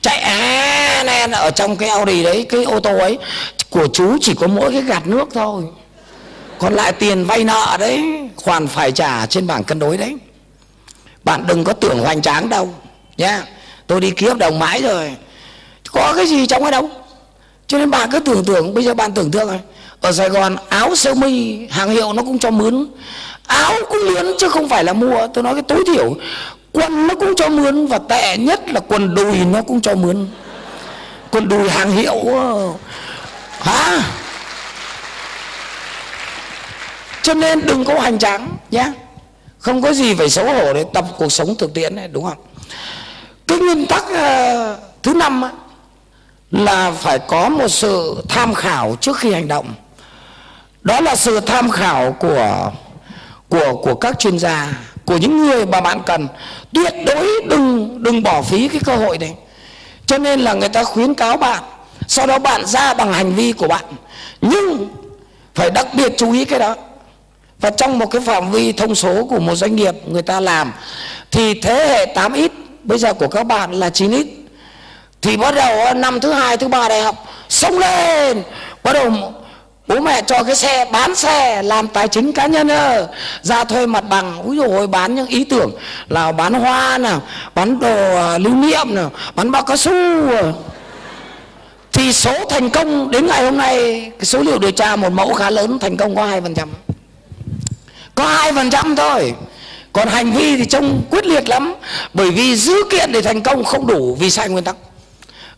Speaker 2: chạy á nên ở trong cái Audi đấy, cái ô tô ấy, của chú chỉ có mỗi cái gạt nước thôi. Còn lại tiền vay nợ đấy, khoản phải trả trên bảng cân đối đấy. Bạn đừng có tưởng hoành tráng đâu, nhá. Tôi đi ký hợp đồng mãi rồi. Có cái gì trong cái đâu? Cho nên bạn cứ tưởng tượng, bây giờ bạn tưởng tượng rồi ở Sài Gòn, áo sơ mi, hàng hiệu nó cũng cho mướn. Áo cũng mướn chứ không phải là mua. Tôi nói cái tối thiểu quần nó cũng cho mướn và tệ nhất là quần đùi nó cũng cho mướn. Quần đùi hàng hiệu. Hả? Cho nên đừng có hành tráng nhé. Không có gì phải xấu hổ để tập cuộc sống thực tiễn này đúng không? Cái nguyên tắc uh, thứ năm á, là phải có một sự tham khảo trước khi hành động. Đó là sự tham khảo của của của các chuyên gia của những người mà bạn cần. Tuyệt đối đừng đừng bỏ phí cái cơ hội này cho nên là người ta khuyến cáo bạn, sau đó bạn ra bằng hành vi của bạn. Nhưng phải đặc biệt chú ý cái đó. Và trong một cái phạm vi thông số của một doanh nghiệp người ta làm, thì thế hệ 8x bây giờ của các bạn là 9x thì bắt đầu, năm thứ hai, thứ ba đại học sống lên, bắt đầu bố mẹ cho cái xe, bán xe, làm tài chính cá nhân ơ. Ra thuê mặt bằng, ví dụ bán những ý tưởng là bán hoa nào bán đồ à, lưu niệm nào bán bao cao su à. thì số thành công đến ngày hôm nay, cái số liệu điều tra một mẫu khá lớn, thành công có hai phần trăm. Có hai phần trăm thôi. Còn hành vi thì trông quyết liệt lắm, bởi vì dữ kiện để thành công không đủ vì sai nguyên tắc.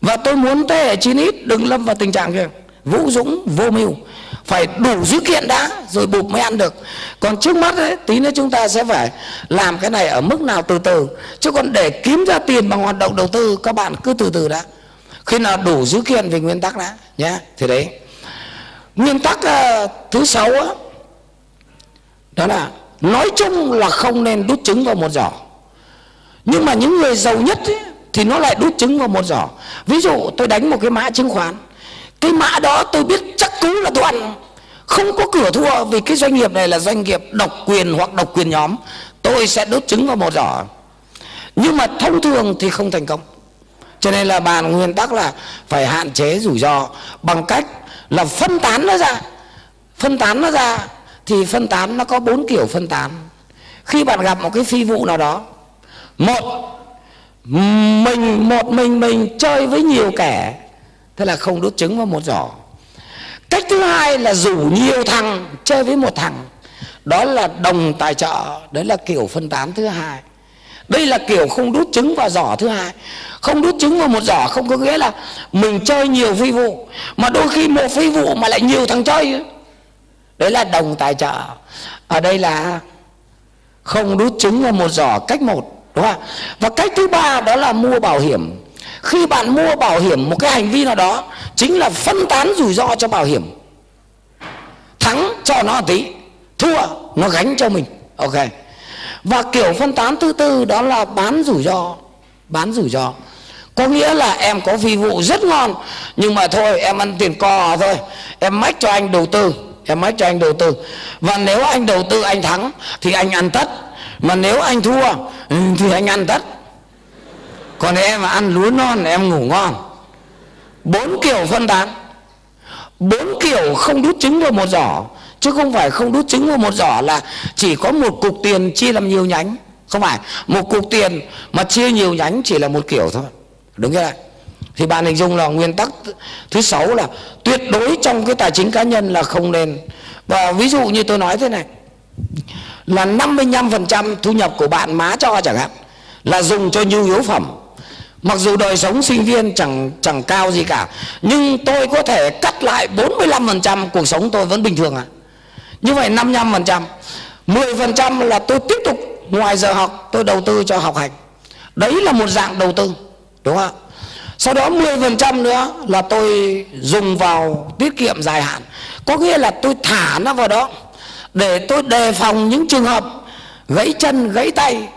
Speaker 2: Và tôi muốn thế hệ 9 ít đừng lâm vào tình trạng kia. Vũ dũng, vô mưu phải đủ dữ kiện đã rồi bụp mới ăn được. Còn trước mắt ấy, tí nữa chúng ta sẽ phải làm cái này ở mức nào từ từ. Chứ còn để kiếm ra tiền bằng hoạt động đầu tư các bạn cứ từ từ đã. Khi nào đủ dữ kiện về nguyên tắc đã nhé thì đấy. Nguyên tắc uh, thứ sáu đó, đó là nói chung là không nên đút trứng vào một giỏ. Nhưng mà những người giàu nhất ấy, thì nó lại đút trứng vào một giỏ. Ví dụ tôi đánh một cái mã chứng khoán cái mã đó tôi biết chắc cú là tôi ăn. Không có cửa thua vì cái doanh nghiệp này là doanh nghiệp độc quyền hoặc độc quyền nhóm. Tôi sẽ đốt trứng vào một giỏ. Nhưng mà thông thường thì không thành công. Cho nên là bàn nguyên tắc là phải hạn chế rủi ro bằng cách là phân tán nó ra. Phân tán nó ra thì phân tán nó có bốn kiểu phân tán. Khi bạn gặp một cái phi vụ nào đó, một mình một mình mình chơi với nhiều kẻ tức là không đốt trứng vào một giỏ. Cách thứ hai là rủ nhiều thằng, chơi với một thằng. Đó là đồng tài trợ, đấy là kiểu phân tán thứ hai. Đây là kiểu không đút trứng vào giỏ thứ hai. Không đút trứng vào một giỏ không có nghĩa là mình chơi nhiều phi vụ, mà đôi khi một phi vụ mà lại nhiều thằng chơi. Đấy là đồng tài trợ. Ở đây là không đút trứng vào một giỏ cách một, đúng không và cách thứ ba đó là mua bảo hiểm khi bạn mua bảo hiểm một cái hành vi nào đó, chính là phân tán rủi ro cho bảo hiểm. Thắng cho nó tí, thua nó gánh cho mình. Ok. Và kiểu phân tán thứ tư đó là bán rủi ro, bán rủi ro. Có nghĩa là em có phi vụ rất ngon, nhưng mà thôi, em ăn tiền cò thôi. Em mách cho anh đầu tư, em mách cho anh đầu tư. Và nếu anh đầu tư, anh thắng, thì anh ăn tất. Mà nếu anh thua ừ, thì anh ăn tất còn em mà ăn lúa non, em ngủ ngon. Bốn kiểu phân tán. Bốn kiểu không đút trứng vào một giỏ. Chứ không phải không đút trứng vào một giỏ là chỉ có một cục tiền chia làm nhiều nhánh. Không phải, một cục tiền mà chia nhiều nhánh chỉ là một kiểu thôi. Đúng chưa ạ? Thì bạn hình dung là nguyên tắc thứ sáu là tuyệt đối trong cái tài chính cá nhân là không nên. Và ví dụ như tôi nói thế này, là 55% thu nhập của bạn má cho chẳng hạn là dùng cho nhu yếu phẩm mặc dù đời sống sinh viên chẳng chẳng cao gì cả, nhưng tôi có thể cắt lại 45% cuộc sống tôi vẫn bình thường à như vậy 55% 10% là tôi tiếp tục, ngoài giờ học, tôi đầu tư cho học hành. Đấy là một dạng đầu tư, đúng không ạ? Sau đó 10% nữa là tôi dùng vào tiết kiệm dài hạn. Có nghĩa là tôi thả nó vào đó để tôi đề phòng những trường hợp gãy chân, gãy tay,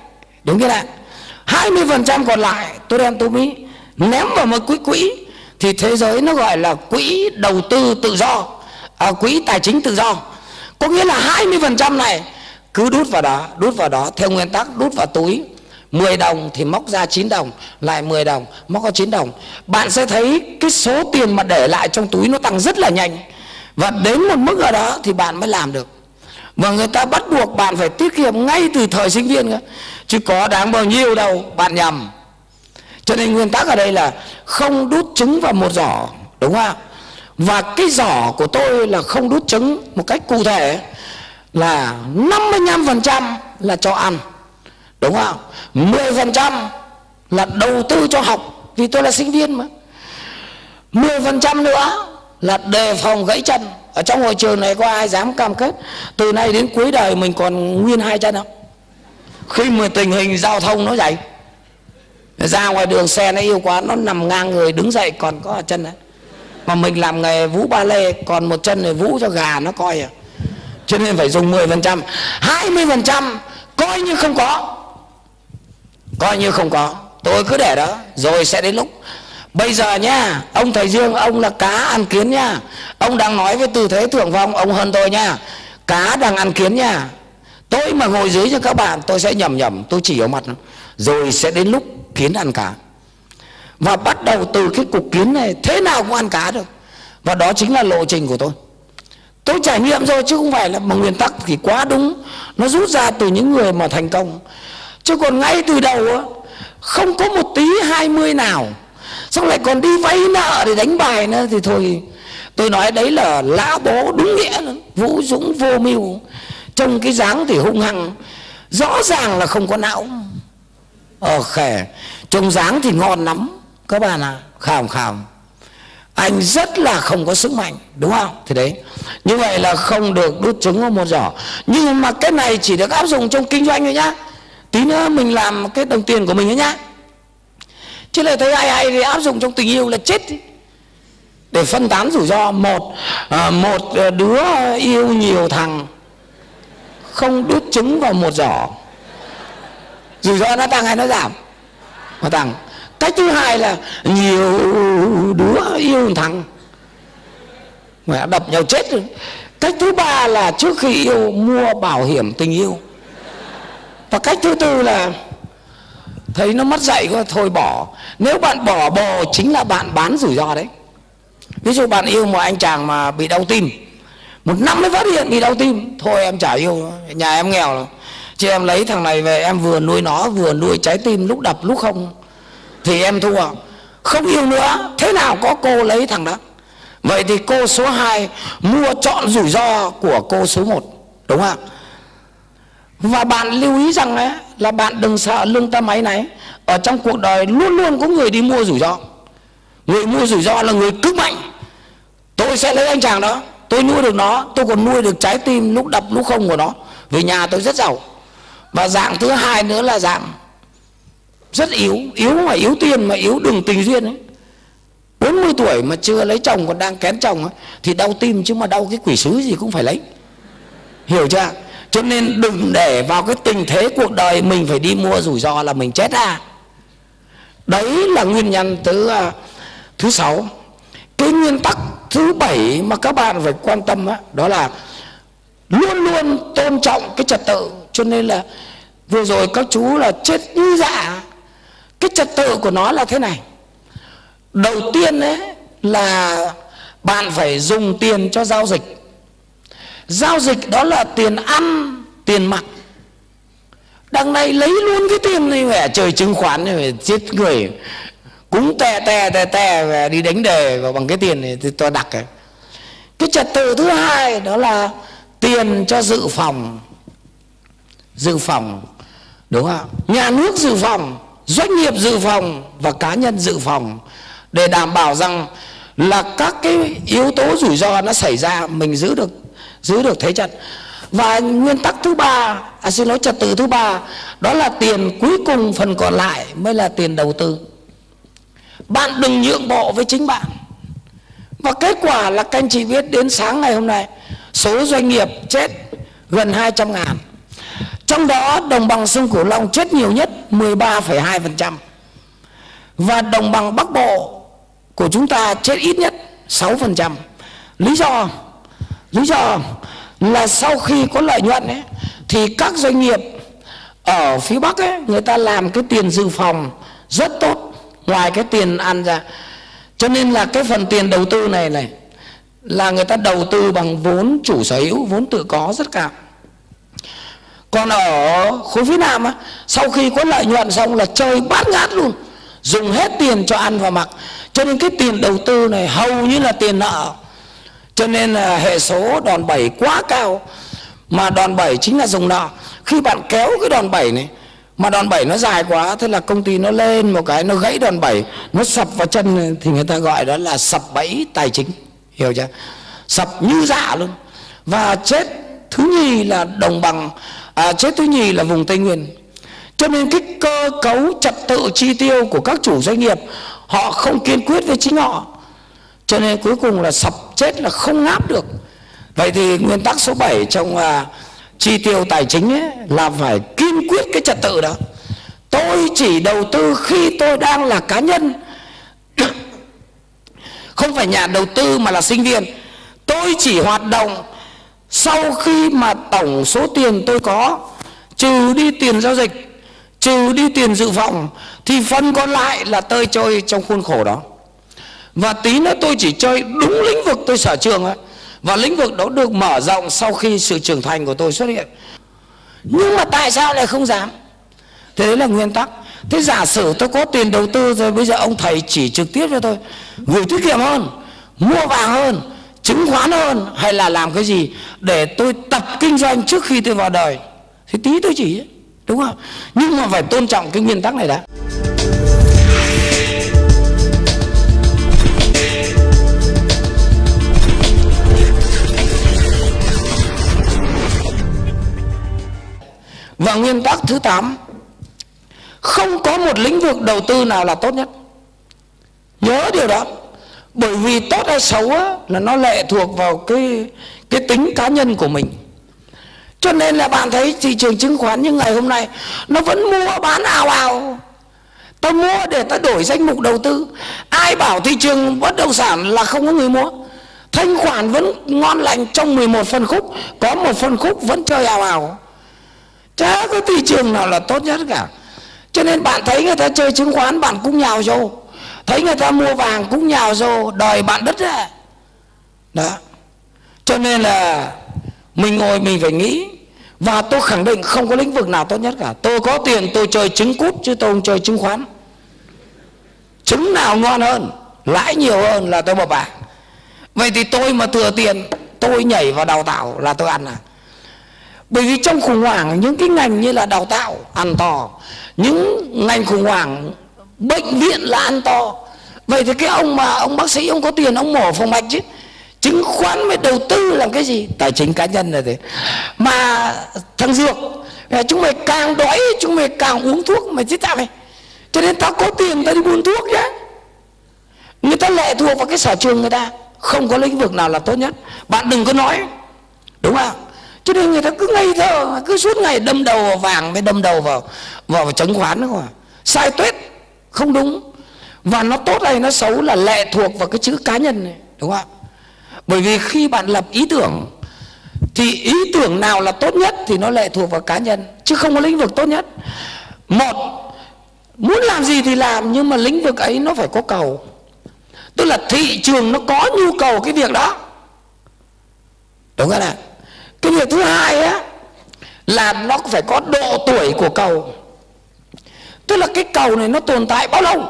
Speaker 2: đúng chưa ạ? 20% còn lại tôi đem tôi mới ném vào một quỹ quỹ thì thế giới nó gọi là quỹ đầu tư tự do à, quỹ tài chính tự do. Có nghĩa là 20% này cứ đút vào đó đút vào đó theo nguyên tắc đút vào túi. 10 đồng thì móc ra 9 đồng lại 10 đồng móc ra 9 đồng. Bạn sẽ thấy cái số tiền mà để lại trong túi nó tăng rất là nhanh. Và đến một mức ở đó thì bạn mới làm được. Và người ta bắt buộc bạn phải tiết kiệm ngay từ thời sinh viên cơ chứ có đáng bao nhiêu đâu, bạn nhầm. Cho nên nguyên tắc ở đây là không đút trứng vào một giỏ, đúng không và cái giỏ của tôi là không đút trứng một cách cụ thể là 55% là cho ăn, đúng không 10% là đầu tư cho học, vì tôi là sinh viên mà. 10% nữa là đề phòng gãy chân. Ở trong hội trường này có ai dám cam kết? Từ nay đến cuối đời mình còn nguyên hai chân không? Khi mà tình hình giao thông nó dày, ra ngoài đường xe nó yêu quá nó nằm ngang người đứng dậy còn có chân đấy. Mà mình làm nghề vũ ba lê còn một chân này vũ cho gà nó coi à. Cho nên phải dùng 10% 20% coi như không có. Coi như không có. Tôi cứ để đó rồi sẽ đến lúc. Bây giờ nhá ông thầy dương ông là cá ăn kiến nhá. Ông đang nói với tư thế thượng vong ông hơn tôi nhá. Cá đang ăn kiến nhá tôi mà ngồi dưới cho các bạn, tôi sẽ nhầm nhầm, tôi chỉ vào mặt nó. Rồi sẽ đến lúc kiến ăn cá. Và bắt đầu từ cái cục kiến này, thế nào cũng ăn cá được. Và đó chính là lộ trình của tôi. Tôi trải nghiệm rồi, chứ không phải là bằng nguyên tắc thì quá đúng. Nó rút ra từ những người mà thành công. Chứ còn ngay từ đầu á, không có một tí hai mươi nào. Xong lại còn đi vay nợ để đánh bài nữa thì thôi. Tôi nói đấy là lã bố đúng nghĩa vũ dũng vô mưu trông cái dáng thì hung hăng, rõ ràng là không có não. Ờ khẻ trông dáng thì ngon lắm, các bạn à khảm khảm anh rất là không có sức mạnh, đúng không? Thì đấy. Như vậy là không được đút trứng vào một giỏ. Nhưng mà cái này chỉ được áp dụng trong kinh doanh thôi nhá. Tí nữa mình làm cái đồng tiền của mình thôi nhá. Chứ lại thấy ai ai thì áp dụng trong tình yêu là chết để phân tán rủi ro, một ờ, một đứa yêu nhiều thằng không đút trứng vào một giỏ. Rủi ro nó tăng hay nó giảm? Nó tăng. Cách thứ hai là nhiều đứa yêu thằng. Mà đập nhau chết rồi. Cách thứ ba là trước khi yêu, mua bảo hiểm tình yêu. Và cách thứ tư là thấy nó mất dạy quá thôi bỏ. Nếu bạn bỏ bồ chính là bạn bán rủi ro đấy. Ví dụ bạn yêu một anh chàng mà bị đau tim một năm mới phát hiện bị đau tim. Thôi em chả yêu nhà em nghèo lắm. Chứ em lấy thằng này về em vừa nuôi nó vừa nuôi trái tim lúc đập lúc không. Thì em thua. Không yêu nữa. Thế nào có cô lấy thằng đó? Vậy thì cô số 2 mua chọn rủi ro của cô số 1 đúng không và bạn lưu ý rằng ấy, là bạn đừng sợ lương tâm ấy này. Ở trong cuộc đời luôn luôn có người đi mua rủi ro. Người mua rủi ro là người cực mạnh. Tôi sẽ lấy anh chàng đó tôi nuôi được nó tôi còn nuôi được trái tim lúc đập lúc không của nó. Về nhà tôi rất giàu. Và dạng thứ hai nữa là dạng rất yếu. Yếu mà yếu tiền mà yếu đường tình duyên ấy. 40 tuổi mà chưa lấy chồng còn đang kén chồng ấy, thì đau tim chứ mà đau cái quỷ sứ gì cũng phải lấy. Hiểu chưa? Cho nên đừng để vào cái tình thế cuộc đời mình phải đi mua rủi ro là mình chết à. Đấy là nguyên nhân thứ à, thứ sáu cái nguyên tắc thứ bảy mà các bạn phải quan tâm đó, đó là luôn luôn tôn trọng cái trật tự. Cho nên là vừa rồi các chú là chết như dạ cái trật tự của nó là thế này. Đầu tiên ấy là bạn phải dùng tiền cho giao dịch. Giao dịch đó là tiền ăn tiền mặc. Đằng này lấy luôn cái tiền này mẹ trời chứng khoán này chết người cúng tè tè tè tè về đi đánh đề và bằng cái tiền này thì tôi đặt cái cái trật tự thứ hai đó là tiền cho dự phòng. Dự phòng, đúng không nhà nước dự phòng, doanh nghiệp dự phòng và cá nhân dự phòng. Để đảm bảo rằng là các cái yếu tố rủi ro nó xảy ra, mình giữ được giữ được thế trận. Và nguyên tắc thứ ba à xin lỗi, trật tự thứ ba, đó là tiền cuối cùng phần còn lại mới là tiền đầu tư bạn đừng nhượng bộ với chính bạn. Và kết quả là các anh chị biết đến sáng ngày hôm nay số doanh nghiệp chết gần 200 ngàn. Trong đó đồng bằng sông Cửu Long chết nhiều nhất 13,2% và đồng bằng Bắc Bộ của chúng ta chết ít nhất 6%. Lý do? Lý do là sau khi có lợi nhuận ấy thì các doanh nghiệp ở phía Bắc ấy người ta làm cái tiền dự phòng rất tốt ngoài cái tiền ăn ra. Cho nên là cái phần tiền đầu tư này này, là người ta đầu tư bằng vốn chủ sở hữu, vốn tự có rất cao. Còn ở khối phía nam á, sau khi có lợi nhuận xong là chơi bát ngát luôn, dùng hết tiền cho ăn và mặc. Cho nên cái tiền đầu tư này hầu như là tiền nợ. Cho nên là hệ số đòn bẩy quá cao. Mà đòn bẩy chính là dùng nợ. Khi bạn kéo cái đòn bẩy này mà đòn bẩy nó dài quá thế là công ty nó lên một cái nó gãy đòn bẩy nó sập vào chân thì người ta gọi đó là sập bẫy tài chính. Hiểu chưa? Sập như dạ luôn. Và chết thứ nhì là đồng bằng à, chết thứ nhì là vùng tây nguyên. Cho nên cái cơ cấu trật tự chi tiêu của các chủ doanh nghiệp họ không kiên quyết với chính họ. Cho nên cuối cùng là sập chết là không ngáp được. Vậy thì nguyên tắc số 7 trong à, chi tiêu tài chính ấy, là phải kiên quyết cái trật tự đó. Tôi chỉ đầu tư khi tôi đang là cá nhân. Không phải nhà đầu tư mà là sinh viên. Tôi chỉ hoạt động sau khi mà tổng số tiền tôi có trừ đi tiền giao dịch trừ đi tiền dự phòng thì phần còn lại là tôi chơi trong khuôn khổ đó. Và tí nữa tôi chỉ chơi đúng lĩnh vực tôi sở trường ấy và lĩnh vực đó được mở rộng sau khi sự trưởng thành của tôi xuất hiện. Nhưng mà tại sao lại không dám? Thế đấy là nguyên tắc. Thế giả sử tôi có tiền đầu tư rồi, bây giờ ông thầy chỉ trực tiếp cho tôi gửi tiết kiệm hơn, mua vàng hơn, chứng khoán hơn, hay là làm cái gì để tôi tập kinh doanh trước khi tôi vào đời? Thì tí tôi chỉ, đúng không? Nhưng mà phải tôn trọng cái nguyên tắc này đã. Và nguyên tắc thứ 8 Không có một lĩnh vực đầu tư nào là tốt nhất. Nhớ điều đó Bởi vì tốt hay xấu á, là nó lệ thuộc vào cái cái tính cá nhân của mình. Cho nên là bạn thấy thị trường chứng khoán như ngày hôm nay Nó vẫn mua bán ào ào. Ta mua để ta đổi danh mục đầu tư. Ai bảo thị trường bất động sản là không có người mua? Thanh khoản vẫn ngon lành trong 11 phân khúc Có một phân khúc vẫn chơi ào ào chả có thị trường nào là tốt nhất cả. Cho nên bạn thấy người ta chơi chứng khoán, bạn cũng nhào vô. Thấy người ta mua vàng cũng nhào vô, đòi bạn đất ra đó. Cho nên là mình ngồi mình phải nghĩ. Và tôi khẳng định không có lĩnh vực nào tốt nhất cả. Tôi có tiền, tôi chơi trứng cút, chứ tôi không chơi chứng khoán. Trứng nào ngon hơn, lãi nhiều hơn là tôi bảo bạc vậy thì tôi mà thừa tiền, tôi nhảy vào đào tạo là tôi ăn à? Bởi vì trong khủng hoảng, những cái ngành như là đào tạo, ăn to. Những ngành khủng hoảng, bệnh viện là ăn to. Vậy thì cái ông mà, ông bác sĩ, ông có tiền, ông mổ phòng mạch chứ. Chứng khoán mới đầu tư làm cái gì? Tài chính cá nhân là thế. Mà thằng dược à, chúng mày càng đói, chúng mày càng uống thuốc, mày chết tao mày. Cho nên tao có tiền, tao đi buôn thuốc nhá. Người ta lệ thuộc vào cái sở trường người ta. Không có lĩnh vực nào là tốt nhất. Bạn đừng có nói, đúng không? Cho nên người ta cứ ngây thơ cứ suốt ngày đâm đầu vào vàng mới đâm đầu vào vào, vào chứng khoán nữa mà sai tuyết không đúng. Và nó tốt hay nó xấu là lệ thuộc vào cái chữ cá nhân này đúng không ạ? Bởi vì khi bạn lập ý tưởng thì ý tưởng nào là tốt nhất thì nó lệ thuộc vào cá nhân chứ không có lĩnh vực tốt nhất. Một muốn làm gì thì làm nhưng mà lĩnh vực ấy nó phải có cầu. Tức là thị trường nó có nhu cầu cái việc đó. Đúng không ạ? Cái việc thứ hai á, là nó phải có độ tuổi của cầu. Tức là cái cầu này nó tồn tại bao lâu?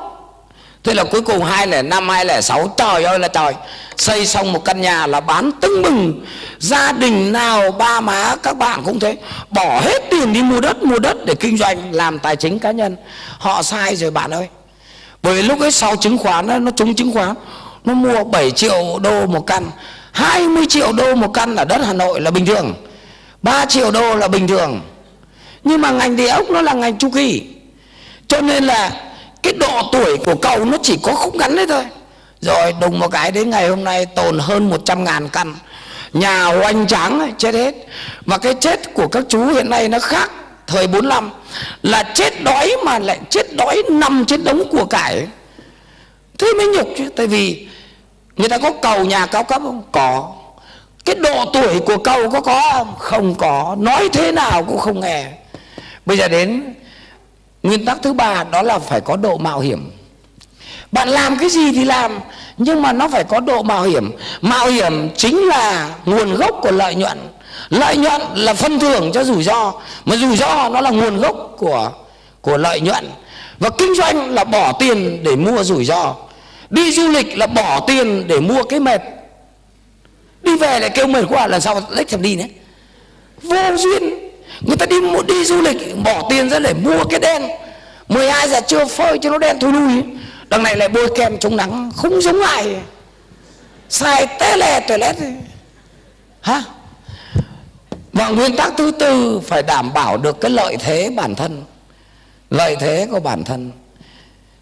Speaker 2: Thế là cuối cùng hai lẻ năm, hai lẻ sáu, trời ơi là trời. Xây xong một căn nhà là bán tưng bừng. Gia đình nào, ba má, các bạn cũng thế. Bỏ hết tiền đi mua đất mua đất để kinh doanh, làm tài chính cá nhân. Họ sai rồi, bạn ơi. Bởi vì lúc ấy sau chứng khoán nó trúng chứng khoán, nó mua 7 triệu đô một căn. 20 triệu đô một căn ở đất Hà Nội là bình thường. 3 triệu đô là bình thường. Nhưng mà ngành địa ốc nó là ngành chu kỳ. Cho nên là cái độ tuổi của cầu nó chỉ có khúc ngắn đấy thôi. Rồi đùng một cái đến ngày hôm nay tồn hơn 100 ngàn căn. Nhà hoành tráng chết hết. Và cái chết của các chú hiện nay nó khác thời 45 là chết đói mà lại chết đói nằm trên đống của cải. Thế mới nhục chứ. Tại vì người ta có cầu nhà cao cấp không? Có. Cái độ tuổi của cầu có có không? Không có. Nói thế nào cũng không nghe. Bây giờ đến nguyên tắc thứ ba, đó là phải có độ mạo hiểm. Bạn làm cái gì thì làm, nhưng mà nó phải có độ mạo hiểm. Mạo hiểm chính là nguồn gốc của lợi nhuận. Lợi nhuận là phân thưởng cho rủi ro, mà rủi ro nó là nguồn gốc của của lợi nhuận. Và kinh doanh là bỏ tiền để mua rủi ro đi du lịch là bỏ tiền để mua cái mệt. Đi về lại kêu mệt quá lần sau lấy thèm đi nữa vô duyên. Người ta đi đi du lịch, bỏ tiền ra để mua cái đen. 12 giờ trưa phơi cho nó đen thui lui. Đằng này lại bôi kem chống nắng, không giống ai. Xài té lè toilet hả? Và nguyên tắc thứ tư, phải đảm bảo được cái lợi thế bản thân. Lợi thế của bản thân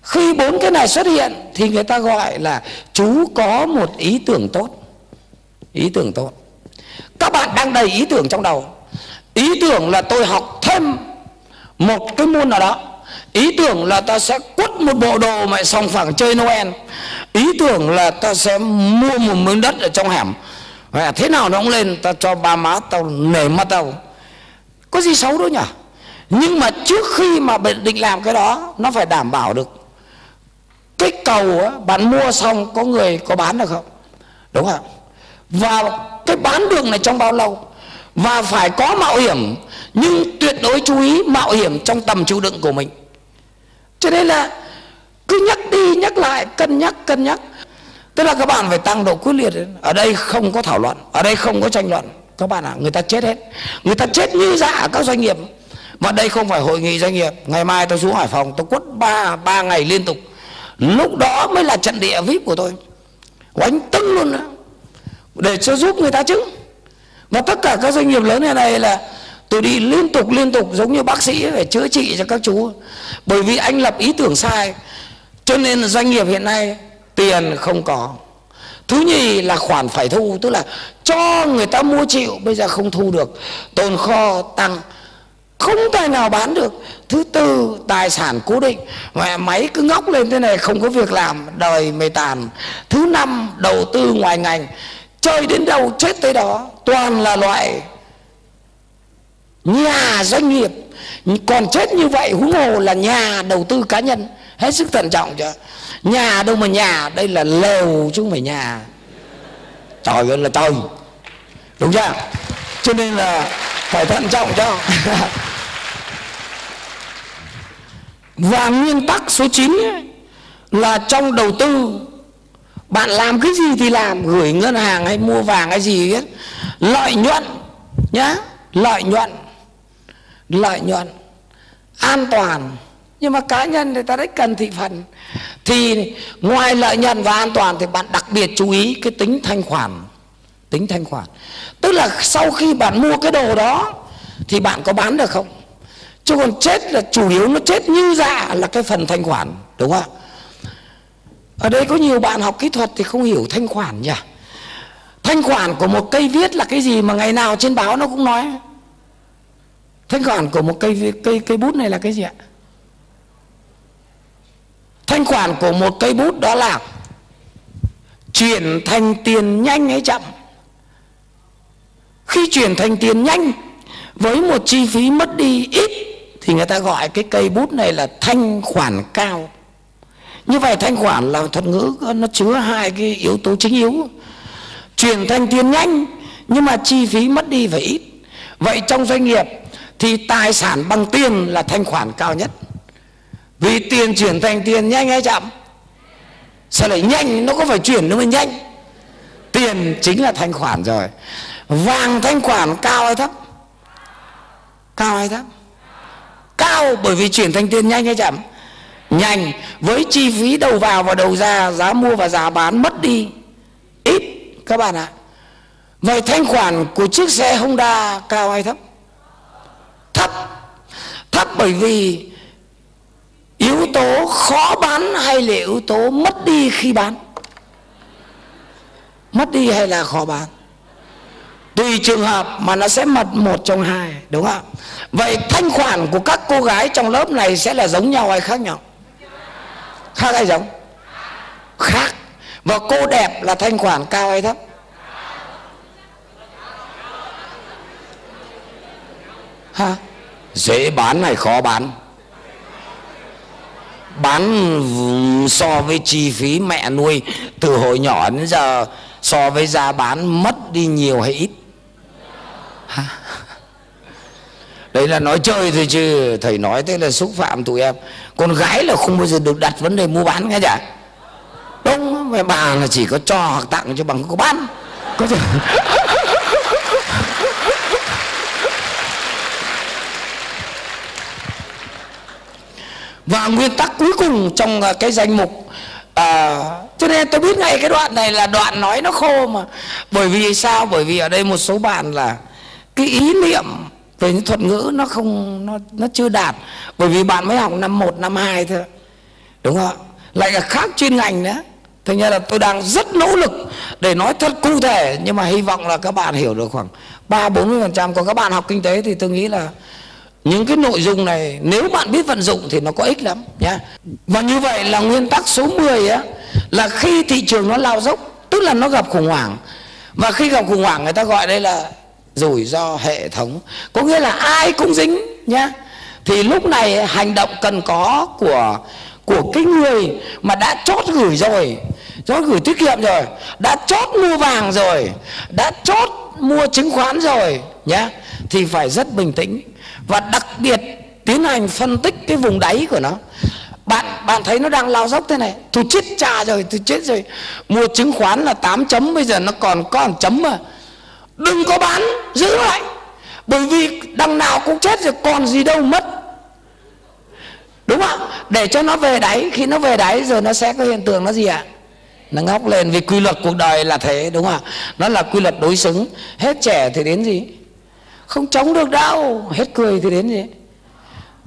Speaker 2: khi bốn cái này xuất hiện thì người ta gọi là chú có một ý tưởng tốt. Ý tưởng tốt. Các bạn đang đầy ý tưởng trong đầu. Ý tưởng là tôi học thêm một cái môn nào đó. Ý tưởng là ta sẽ quất một bộ đồ mà sòng phẳng chơi noel. Ý tưởng là ta sẽ mua một miếng đất ở trong hẻm. Và thế nào nó cũng lên, ta cho ba má tao nể mắt tao. Có gì xấu đâu nhỉ? Nhưng mà trước khi mà định làm cái đó, nó phải đảm bảo được cái cầu á, bạn mua xong có người có bán được không? Đúng không? Và cái bán đường này trong bao lâu? Và phải có mạo hiểm nhưng tuyệt đối chú ý mạo hiểm trong tầm chịu đựng của mình. Cho nên là cứ nhắc đi nhắc lại cân nhắc cân nhắc. Tức là các bạn phải tăng độ quyết liệt ở đây không có thảo luận ở đây không có tranh luận. Các bạn ạ à, người ta chết hết. Người ta chết như dạ ở các doanh nghiệp. Và đây không phải hội nghị doanh nghiệp. Ngày mai tôi xuống hải phòng tôi quất ba ba ngày liên tục lúc đó mới là trận địa vip của tôi. Oánh tưng luôn đó để cho giúp người ta chứ. Và tất cả các doanh nghiệp lớn này này là tôi đi liên tục liên tục giống như bác sĩ để chữa trị cho các chú. Bởi vì anh lập ý tưởng sai. Cho nên doanh nghiệp hiện nay tiền không có. Thứ nhì là khoản phải thu, tức là cho người ta mua chịu, bây giờ không thu được. Tồn kho tăng không tài nào bán được. Thứ tư, tài sản cố định. Mẹ, máy cứ ngóc lên thế này, không có việc làm, đời mày tàn. Thứ năm, đầu tư ngoài ngành. Chơi đến đâu chết tới đó. Toàn là loại nhà doanh nghiệp. Còn chết như vậy, huống hồ là nhà đầu tư cá nhân. Hết sức thận trọng chưa? Nhà đâu mà nhà, đây là lều chứ không phải nhà. Trời ơi, là trời. Đúng chưa? Cho nên là phải thận trọng cho. và nguyên tắc số 9 ấy, là trong đầu tư bạn làm cái gì thì làm gửi ngân hàng hay mua vàng hay gì hết lợi nhuận nhá lợi nhuận lợi nhuận an toàn. Nhưng mà cá nhân người ta đấy cần thị phần. Thì ngoài lợi nhuận và an toàn thì bạn đặc biệt chú ý cái tính thanh khoản tính thanh khoản. Tức là sau khi bạn mua cái đồ đó thì bạn có bán được không? Chứ còn chết là chủ yếu nó chết như dạ là cái phần thanh khoản, đúng không ở đây có nhiều bạn học kỹ thuật thì không hiểu thanh khoản nhỉ? Thanh khoản của một cây viết là cái gì mà ngày nào trên báo nó cũng nói? Thanh khoản của một cây cây cây bút này là cái gì ạ? Thanh khoản của một cây bút đó là chuyển thành tiền nhanh hay chậm? Khi chuyển thành tiền nhanh, với một chi phí mất đi ít thì người ta gọi cái cây bút này là thanh khoản cao. Như vậy thanh khoản là thuật ngữ, nó chứa hai cái yếu tố chính yếu. Chuyển thành tiền nhanh, nhưng mà chi phí mất đi phải ít. Vậy trong doanh nghiệp thì tài sản bằng tiền là thanh khoản cao nhất. Vì tiền chuyển thành tiền nhanh hay chậm? Sao lại nhanh? Nó có phải chuyển nó mới nhanh. Tiền chính là thanh khoản rồi. Vàng thanh khoản cao hay thấp? Cao hay thấp? Cao bởi vì chuyển thành tiền nhanh hay chậm? Nhanh, với chi phí đầu vào và đầu ra, giá mua và giá bán mất đi. Ít, các bạn ạ. Vậy thanh khoản của chiếc xe Honda cao hay thấp? Thấp. Thấp bởi vì yếu tố khó bán hay là yếu tố mất đi khi bán? Mất đi hay là khó bán? Tùy trường hợp mà nó sẽ mật một trong hai, đúng không? Vậy thanh khoản của các cô gái trong lớp này sẽ là giống nhau hay khác nhau? Khác hay giống? Khác. Và cô đẹp là thanh khoản cao hay thấp? Ha dễ bán hay khó bán? Bán so với chi phí mẹ nuôi từ hồi nhỏ đến giờ, so với giá bán mất đi nhiều hay ít? Đấy là nói chơi thôi chứ. Thầy nói thế là xúc phạm tụi em. Con gái là không bao giờ được đặt vấn đề mua bán nghe chả đúng mà bà là chỉ có cho hoặc tặng cho bằng có bán. Có chứ. Và nguyên tắc cuối cùng trong à, cái danh mục à, cho nên tôi biết ngay cái đoạn này là đoạn nói nó khô mà. Bởi vì sao? Bởi vì ở đây một số bạn là cái ý niệm về những thuật ngữ nó không nó nó chưa đạt. Bởi vì bạn mới học năm 1, năm 2 thôi. Đúng không lại là khác chuyên ngành nữa. Thành ra là tôi đang rất nỗ lực để nói thật cụ thể nhưng mà hy vọng là các bạn hiểu được khoảng 3 40 phần trăm. Còn các bạn học kinh tế thì tôi nghĩ là những cái nội dung này nếu bạn biết vận dụng thì nó có ích lắm nhá. Và như vậy là nguyên tắc số 10 á là khi thị trường nó lao dốc tức là nó gặp khủng hoảng. Và khi gặp khủng hoảng người ta gọi đây là rủi ro hệ thống. Có nghĩa là ai cũng dính nhá. Thì lúc này hành động cần có của của cái người mà đã chốt gửi rồi. Chốt gửi tiết kiệm rồi. Đã chốt mua vàng rồi. Đã chốt mua chứng khoán rồi nhá. Thì phải rất bình tĩnh. Và đặc biệt tiến hành phân tích cái vùng đáy của nó. Bạn bạn thấy nó đang lao dốc thế này. Tôi chết cha rồi, tôi chết rồi. Mua chứng khoán là 8 chấm, bây giờ nó còn có chấm mà đừng có bán giữ lại. Bởi vì đằng nào cũng chết rồi còn gì đâu mất. Đúng không? Để cho nó về đáy khi nó về đáy rồi nó sẽ có hiện tượng nó gì ạ? Nó ngóc lên vì quy luật cuộc đời là thế đúng không nó là quy luật đối xứng. Hết trẻ thì đến gì? Không chống được đâu hết cười thì đến gì?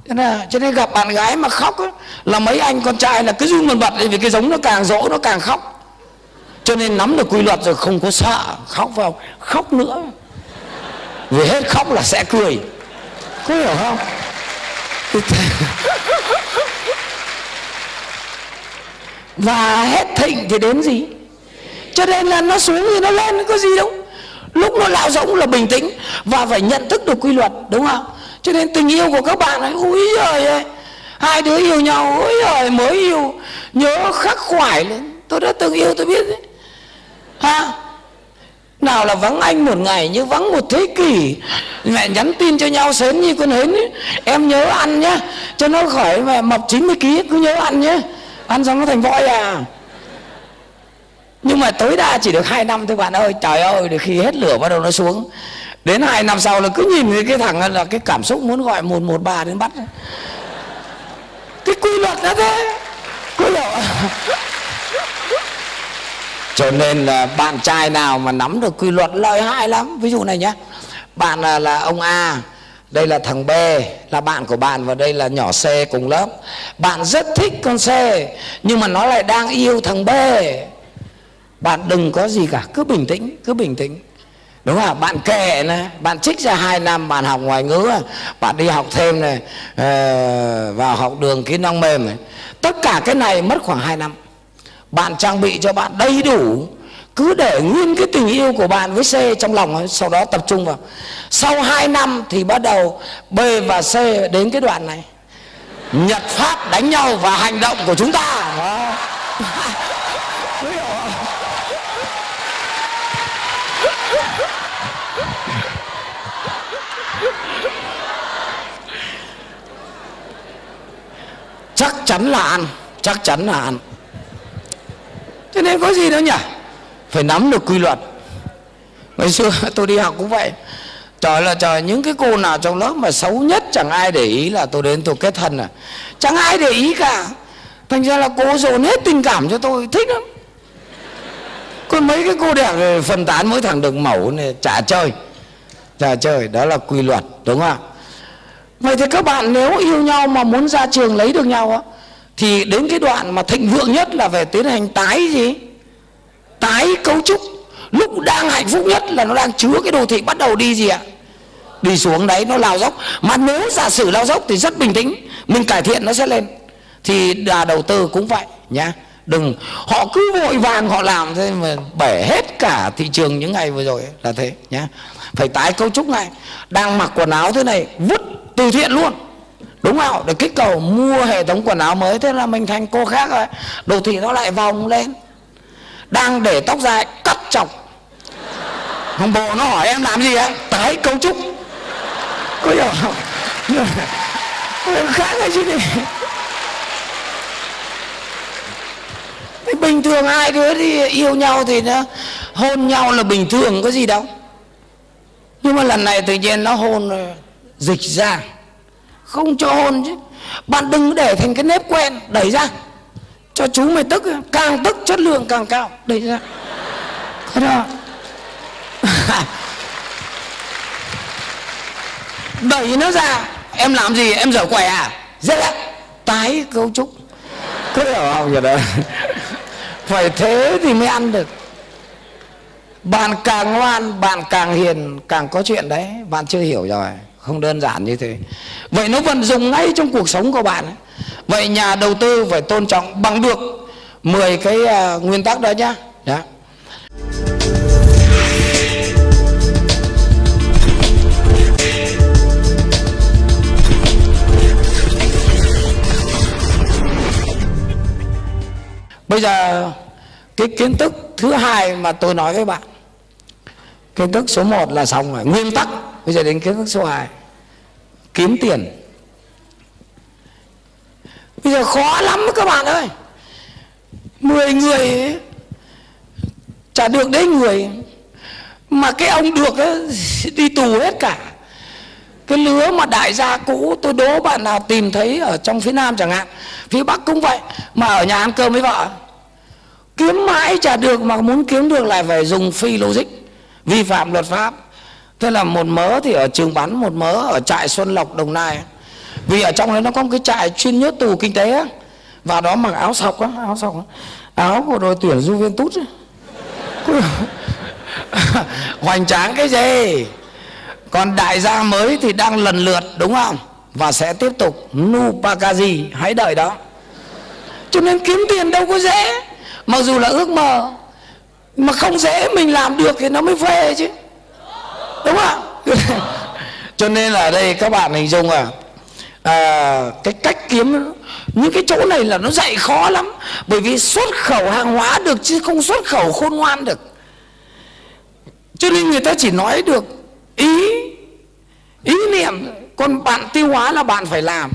Speaker 2: Cho nên, cho nên gặp bạn gái mà khóc ấy, là mấy anh con trai là cứ run bần bật vì cái giống nó càng dỗ nó càng khóc cho nên nắm được quy luật rồi không có sợ khóc vào khóc nữa. Vì hết khóc là sẽ cười. Có hiểu không? Và hết thịnh thì đến gì? Cho nên là nó xuống thì nó lên, có gì đâu. Lúc nó lao rỗng là bình tĩnh và phải nhận thức được quy luật, đúng không? Cho nên tình yêu của các bạn ấy ui giời ơi. Hai đứa yêu nhau ui giời, mới yêu. Nhớ khắc khoải lên. Tôi đã từng yêu, tôi biết đấy ha? Nào là vắng anh một ngày như vắng một thế kỷ. Mẹ nhắn tin cho nhau sớm như con hến ấy. em nhớ ăn nhá. Cho nó khỏi mà mập 90 kg cứ nhớ ăn nhé ăn xong nó thành voi à. Nhưng mà tối đa chỉ được hai năm thôi bạn ơi. Trời ơi để khi hết lửa bắt đầu nó xuống. Đến hai năm sau là cứ nhìn thấy cái thằng là cái cảm xúc muốn gọi một một ba đến bắt. Cái quy luật đó thế. Quy luật cho nên là bạn trai nào mà nắm được quy luật lợi hại lắm. Ví dụ này nhé bạn là, là ông A đây là thằng B là bạn của bạn và đây là nhỏ C cùng lớp. Bạn rất thích con C nhưng mà nó lại đang yêu thằng B. Bạn đừng có gì cả cứ bình tĩnh cứ bình tĩnh. Đúng không bạn kệ này bạn trích ra hai năm bạn học ngoại ngữ bạn đi học thêm này ờ, vào học đường kỹ năng mềm này. Tất cả cái này mất khoảng 2 năm bạn trang bị cho bạn đầy đủ. Cứ để nguyên cái tình yêu của bạn với C trong lòng, sau đó tập trung vào. Sau 2 năm thì bắt đầu B và C đến cái đoạn này. Nhật Pháp đánh nhau và hành động của chúng ta. Đó. chắc chắn là ăn, chắc chắn là ăn cho nên có gì đâu nhỉ? Phải nắm được quy luật. Ngày xưa tôi đi học cũng vậy. Trời là trời những cái cô nào trong lớp mà xấu nhất chẳng ai để ý là tôi đến tôi kết thân à. Chẳng ai để ý cả. Thành ra là cô dồn hết tình cảm cho tôi thích lắm. Còn mấy cái cô đẹp phân tán mỗi thằng được mẫu này chả chơi. Chả chơi đó là quy luật đúng không vậy thì các bạn nếu yêu nhau mà muốn ra trường lấy được nhau á thì đến cái đoạn mà thịnh vượng nhất là phải tiến hành tái gì? Tái cấu trúc. Lúc đang hạnh phúc nhất là nó đang chứa cái đồ thị bắt đầu đi gì ạ? Đi xuống đấy, nó lao dốc. Mà nếu giả sử lao dốc thì rất bình tĩnh. Mình cải thiện nó sẽ lên. Thì là đầu tư cũng vậy nhá. Đừng, họ cứ vội vàng họ làm thế mà bể hết cả thị trường những ngày vừa rồi là thế nhá. Phải tái cấu trúc ngay đang mặc quần áo thế này, vứt từ thiện luôn đúng không? Để kích cầu mua hệ thống quần áo mới. Thế là mình thành cô khác rồi. Đồ thị nó lại vòng lên. Đang để tóc dài, cắt chọc. Hồng bộ nó hỏi em làm gì á tái cấu trúc. Có hiểu không? Khác hay chứ. Này bình thường hai đứa thì yêu nhau thì nó hôn nhau là bình thường có gì đâu. Nhưng mà lần này tự nhiên nó hôn rồi, dịch ra không cho hôn chứ. Bạn đừng để thành cái nếp quen, đẩy ra. Cho chú mày tức, càng tức chất lượng càng cao, đẩy ra. Thế đó đẩy nó ra. Em làm gì? Em dở quẻ à? Dễ tái cấu trúc. Có hiểu không vậy đó. Phải thế thì mới ăn được. Bạn càng ngoan, bạn càng hiền, càng có chuyện đấy. Bạn chưa hiểu rồi không đơn giản như thế. Vậy nó vận dụng ngay trong cuộc sống của bạn vậy nhà đầu tư phải tôn trọng bằng được 10 cái uh, nguyên tắc đó nhá. Đó. Bây giờ cái kiến thức thứ hai mà tôi nói với bạn Kiến thức số 1 là xong rồi. Nguyên tắc Bây giờ đến kiến thức số 2 Kiếm tiền. Bây giờ khó lắm các bạn ơi. Mười người Chả được đấy người. Mà cái ông được ấy, đi tù hết cả. Cái lứa mà đại gia cũ Tôi đố bạn nào tìm thấy Ở trong phía Nam chẳng hạn Phía Bắc cũng vậy Mà ở nhà ăn cơm với vợ. Kiếm mãi chả được Mà muốn kiếm được lại phải dùng phi logic Vi phạm luật pháp. Thế là một mớ thì ở trường bắn Một mớ ở trại Xuân Lộc, Đồng Nai. Vì ở trong đấy nó có một cái trại chuyên nhốt tù kinh tế á. Và đó mặc áo sọc á, Áo sọc á. Áo của đội tuyển Juventus hoành tráng cái gì? Còn đại gia mới thì đang lần lượt, đúng không? Và sẽ tiếp tục. Nupakazi hãy đợi đó. Cho nên kiếm tiền đâu có dễ. Mặc dù là ước mơ, mà không dễ mình làm được thì nó mới phê chứ đúng không? Cho nên là đây các bạn hình dung à, à cái cách kiếm những cái chỗ này là nó dạy khó lắm. Bởi vì xuất khẩu hàng hóa được chứ không xuất khẩu khôn ngoan được. Cho nên người ta chỉ nói được ý ý niệm. Còn bạn tiêu hóa là bạn phải làm.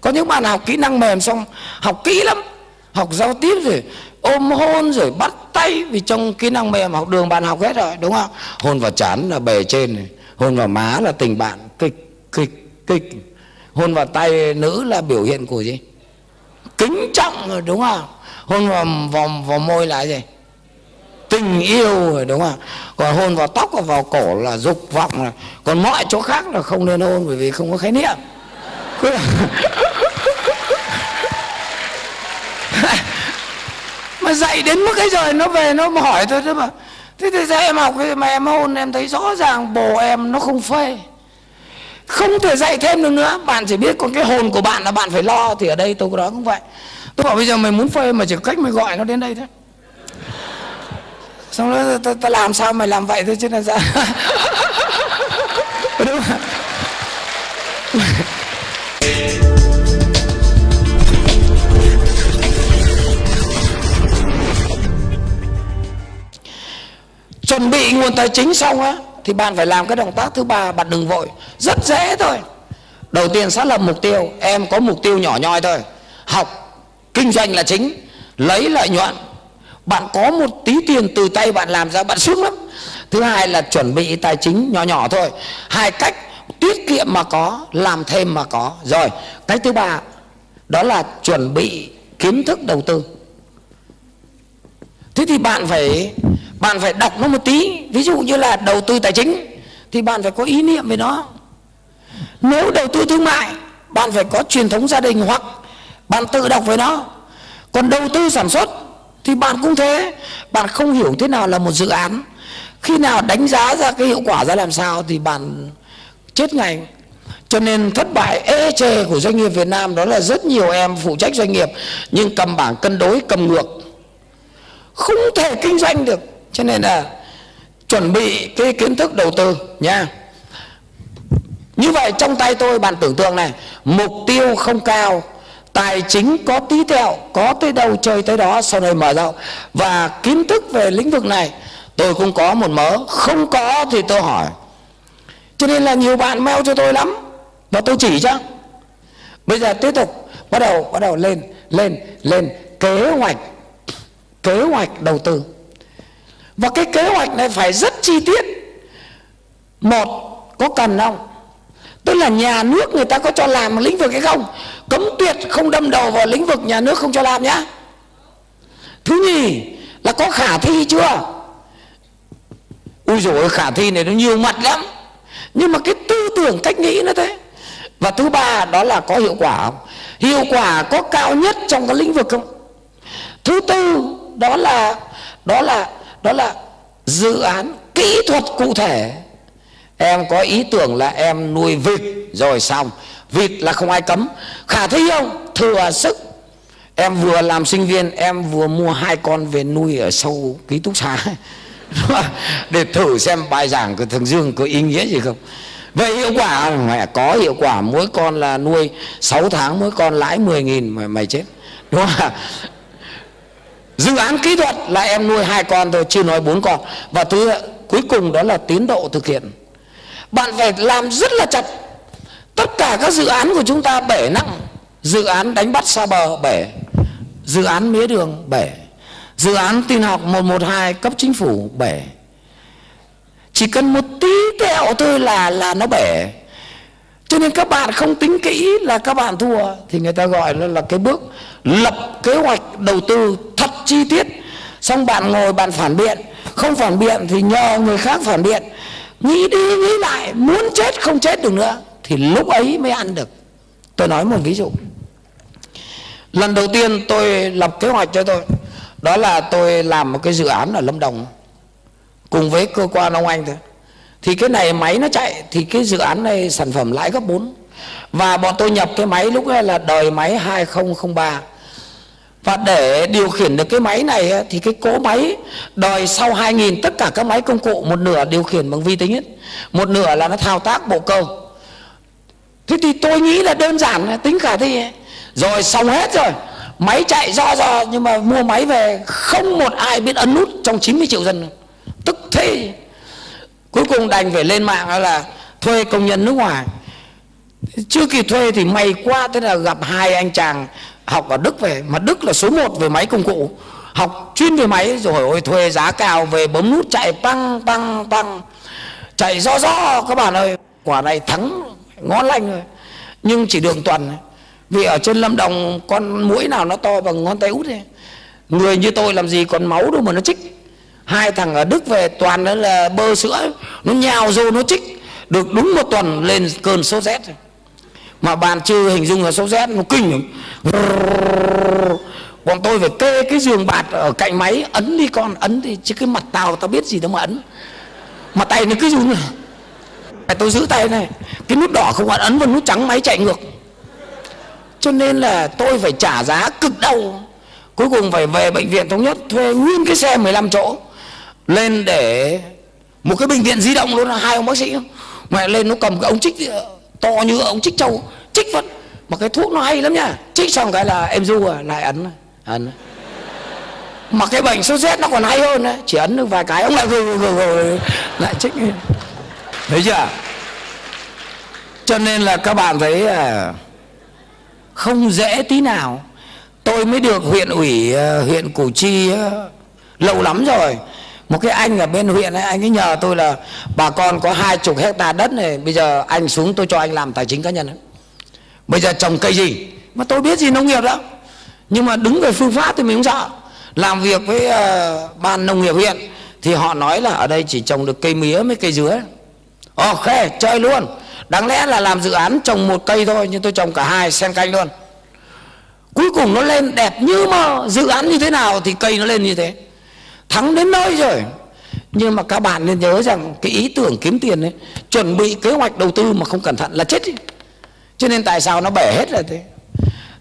Speaker 2: Có những bạn học kỹ năng mềm xong học kỹ lắm học giao tiếp rồi ôm hôn rồi bắt tay vì trong kỹ năng mềm học đường bạn học hết rồi đúng không? Hôn vào chán là bề trên này hôn vào má là tình bạn kịch kịch kịch hôn vào tay nữ là biểu hiện của gì? Kính trọng rồi đúng không? Hôn vào vào, vào môi là gì? Tình yêu rồi đúng không? Còn hôn vào tóc và vào cổ là dục vọng rồi. Còn mọi chỗ khác là không nên hôn bởi vì không có khái niệm mà dạy đến mức cái rồi nó về nó hỏi tôi thế mà. Thế thì ra em học mà em hôn em thấy rõ ràng bồ em nó không phê. Không thể dạy thêm được nữa. Bạn chỉ biết còn cái hồn của bạn là bạn phải lo thì ở đây tôi có nói cũng vậy. Tôi bảo bây giờ mày muốn phê mà chỉ cách mày gọi nó đến đây thôi. Xong rồi ta, ta làm sao mày làm vậy thôi chứ là sao đúng không? Chuẩn bị nguồn tài chính xong á, thì bạn phải làm cái động tác thứ ba, bạn đừng vội. Rất dễ thôi. Đầu tiên xác lập mục tiêu, em có mục tiêu nhỏ nhoi thôi. Học, kinh doanh là chính, lấy lợi nhuận. Bạn có một tí tiền từ tay bạn làm ra, bạn sướng lắm. Thứ hai là chuẩn bị tài chính nhỏ nhỏ thôi. Hai cách tiết kiệm mà có, làm thêm mà có. Rồi cái thứ ba, đó là chuẩn bị kiến thức đầu tư thế thì bạn phải bạn phải đọc nó một tí. Ví dụ như là đầu tư tài chính, thì bạn phải có ý niệm về nó. Nếu đầu tư thương mại, bạn phải có truyền thống gia đình hoặc bạn tự đọc về nó. Còn đầu tư sản xuất, thì bạn cũng thế. Bạn không hiểu thế nào là một dự án. Khi nào đánh giá ra cái hiệu quả ra làm sao thì bạn chết ngay. Cho nên thất bại, ê chề của doanh nghiệp Việt Nam đó là rất nhiều em phụ trách doanh nghiệp, nhưng cầm bảng cân đối, cầm ngược không thể kinh doanh được. Cho nên là chuẩn bị cái kiến thức đầu tư nha. Như vậy trong tay tôi, bạn tưởng tượng này, mục tiêu không cao, tài chính có tí tẹo, có tới đâu chơi tới đó, sau này mở rộng. Và kiến thức về lĩnh vực này, tôi cũng có một mớ. Không có thì tôi hỏi. Cho nên là nhiều bạn mail cho tôi lắm và tôi chỉ cho. Bây giờ tiếp tục, bắt đầu bắt đầu lên lên lên kế hoạch kế hoạch đầu tư. Và cái kế hoạch này phải rất chi tiết. Một, có cần không? Tức là nhà nước người ta có cho làm lĩnh vực hay không? Cấm tuyệt không đâm đầu vào lĩnh vực nhà nước không cho làm nhá. Thứ nhì là có khả thi chưa? Ui dồi khả thi này nó nhiều mặt lắm. Nhưng mà cái tư tưởng cách nghĩ nó thế. Và thứ ba đó là có hiệu quả không? Hiệu quả có cao nhất trong cái lĩnh vực không? Thứ tư đó là đó là đó là dự án kỹ thuật cụ thể. Em có ý tưởng là em nuôi vịt, rồi xong. Vịt là không ai cấm. Khả thi không? Thừa sức. Em vừa làm sinh viên, em vừa mua hai con về nuôi ở sâu ký túc xá. Để thử xem bài giảng của thằng Dương, có ý nghĩa gì không. Vậy hiệu quả mẹ, có hiệu quả. Mỗi con là nuôi 6 tháng, mỗi con lãi 10 nghìn mà mày chết. Đúng không dự án kỹ thuật là em nuôi hai con thôi, chưa nói bốn con. Và thứ cuối cùng đó là tiến độ thực hiện. Bạn phải làm rất là chặt. Tất cả các dự án của chúng ta bể nặng. Dự án đánh bắt xa bờ bể. Dự án mía đường bể. Dự án tin học 112 cấp chính phủ bể. Chỉ cần một tí tẹo thôi là là nó bể cho nên các bạn không tính kỹ là các bạn thua. Thì người ta gọi là, là cái bước lập kế hoạch đầu tư thật chi tiết. Xong bạn ngồi bạn phản biện. Không phản biện thì nhờ người khác phản biện. Nghĩ đi nghĩ lại muốn chết không chết được nữa. Thì lúc ấy mới ăn được. Tôi nói một ví dụ. Lần đầu tiên tôi lập kế hoạch cho tôi đó là tôi làm một cái dự án ở lâm đồng cùng với cơ quan ông anh thôi thì cái này máy nó chạy, thì cái dự án này sản phẩm lãi gấp 4 và bọn tôi nhập cái máy lúc ấy là đời máy 2003 và để điều khiển được cái máy này thì cái cỗ máy đời sau 2000 tất cả các máy công cụ, một nửa điều khiển bằng vi tính hết một nửa là nó thao tác bộ cơ thế thì tôi nghĩ là đơn giản tính khả thi rồi xong hết rồi. Máy chạy do do, nhưng mà mua máy về, không một ai biết ấn nút trong 90 triệu dân. Tức thế cuối cùng đành phải lên mạng là thuê công nhân nước ngoài. Chưa kịp thuê thì may quá, thế là gặp hai anh chàng học ở đức về, mà đức là số 1 về máy công cụ. Học chuyên về máy, rồi ôi, thuê giá cao, về bấm nút chạy tăng tăng tăng chạy do do các bạn ơi, quả này thắng ngon lành rồi nhưng chỉ đường tuần, vì ở trên lâm đồng con mũi nào nó to bằng ngón tay út ấy. người như tôi làm gì còn máu đâu mà nó chích hai thằng ở đức về toàn đó là bơ sữa, nó nhào vô nó chích. Được đúng một tuần lên cơn sốt rét. Mà bạn chưa hình dung là sốt rét, nó kinh lắm. Bọn tôi phải kê cái giường bạt ở cạnh máy, ấn đi con, ấn đi. Chứ cái mặt tao tao biết gì đâu mà ấn. Mà tay nó cứ run này tôi giữ tay này. Cái nút đỏ không ấn ấn vào nút trắng, máy chạy ngược. Cho nên là tôi phải trả giá cực đau. Cuối cùng phải về bệnh viện thống nhất, thuê nguyên cái xe 15 chỗ lên để một cái bệnh viện di động luôn là hai ông bác sĩ mẹ lên nó cầm cái ống chích ờ, to như ống chích trâu chích vẫn mà cái thuốc nó hay lắm nha. Chích xong cái là em du à lại ấn à, ấn à. mà cái bệnh sốt rét nó còn hay hơn đấy chỉ ấn được vài cái, ông lại gừ gừ gừ lại chích thấy chưa? Cho nên là các bạn thấy không dễ tí nào. Tôi mới được huyện ủy ờ, huyện củ chi ờ, lâu lắm rồi một cái anh ở bên huyện ấy anh ấy nhờ tôi là bà con có hai chục hecta đất này bây giờ anh xuống tôi cho anh làm tài chính cá nhân ấy. bây giờ trồng cây gì? Mà tôi biết gì nông nghiệp đó nhưng mà đứng về phương pháp thì mình không sợ. Làm việc với uh, ban nông nghiệp huyện thì họ nói là ở đây chỉ trồng được cây mía với cây dứa. Ok chơi luôn. Đáng lẽ là làm dự án trồng một cây thôi nhưng tôi trồng cả hai xen canh luôn. Cuối cùng nó lên đẹp như mà dự án như thế nào thì cây nó lên như thế thắng đến nơi rồi. Nhưng mà các bạn nên nhớ rằng cái ý tưởng kiếm tiền ấy, chuẩn bị kế hoạch đầu tư mà không cẩn thận là chết đi. cho nên tại sao nó bể hết là thế?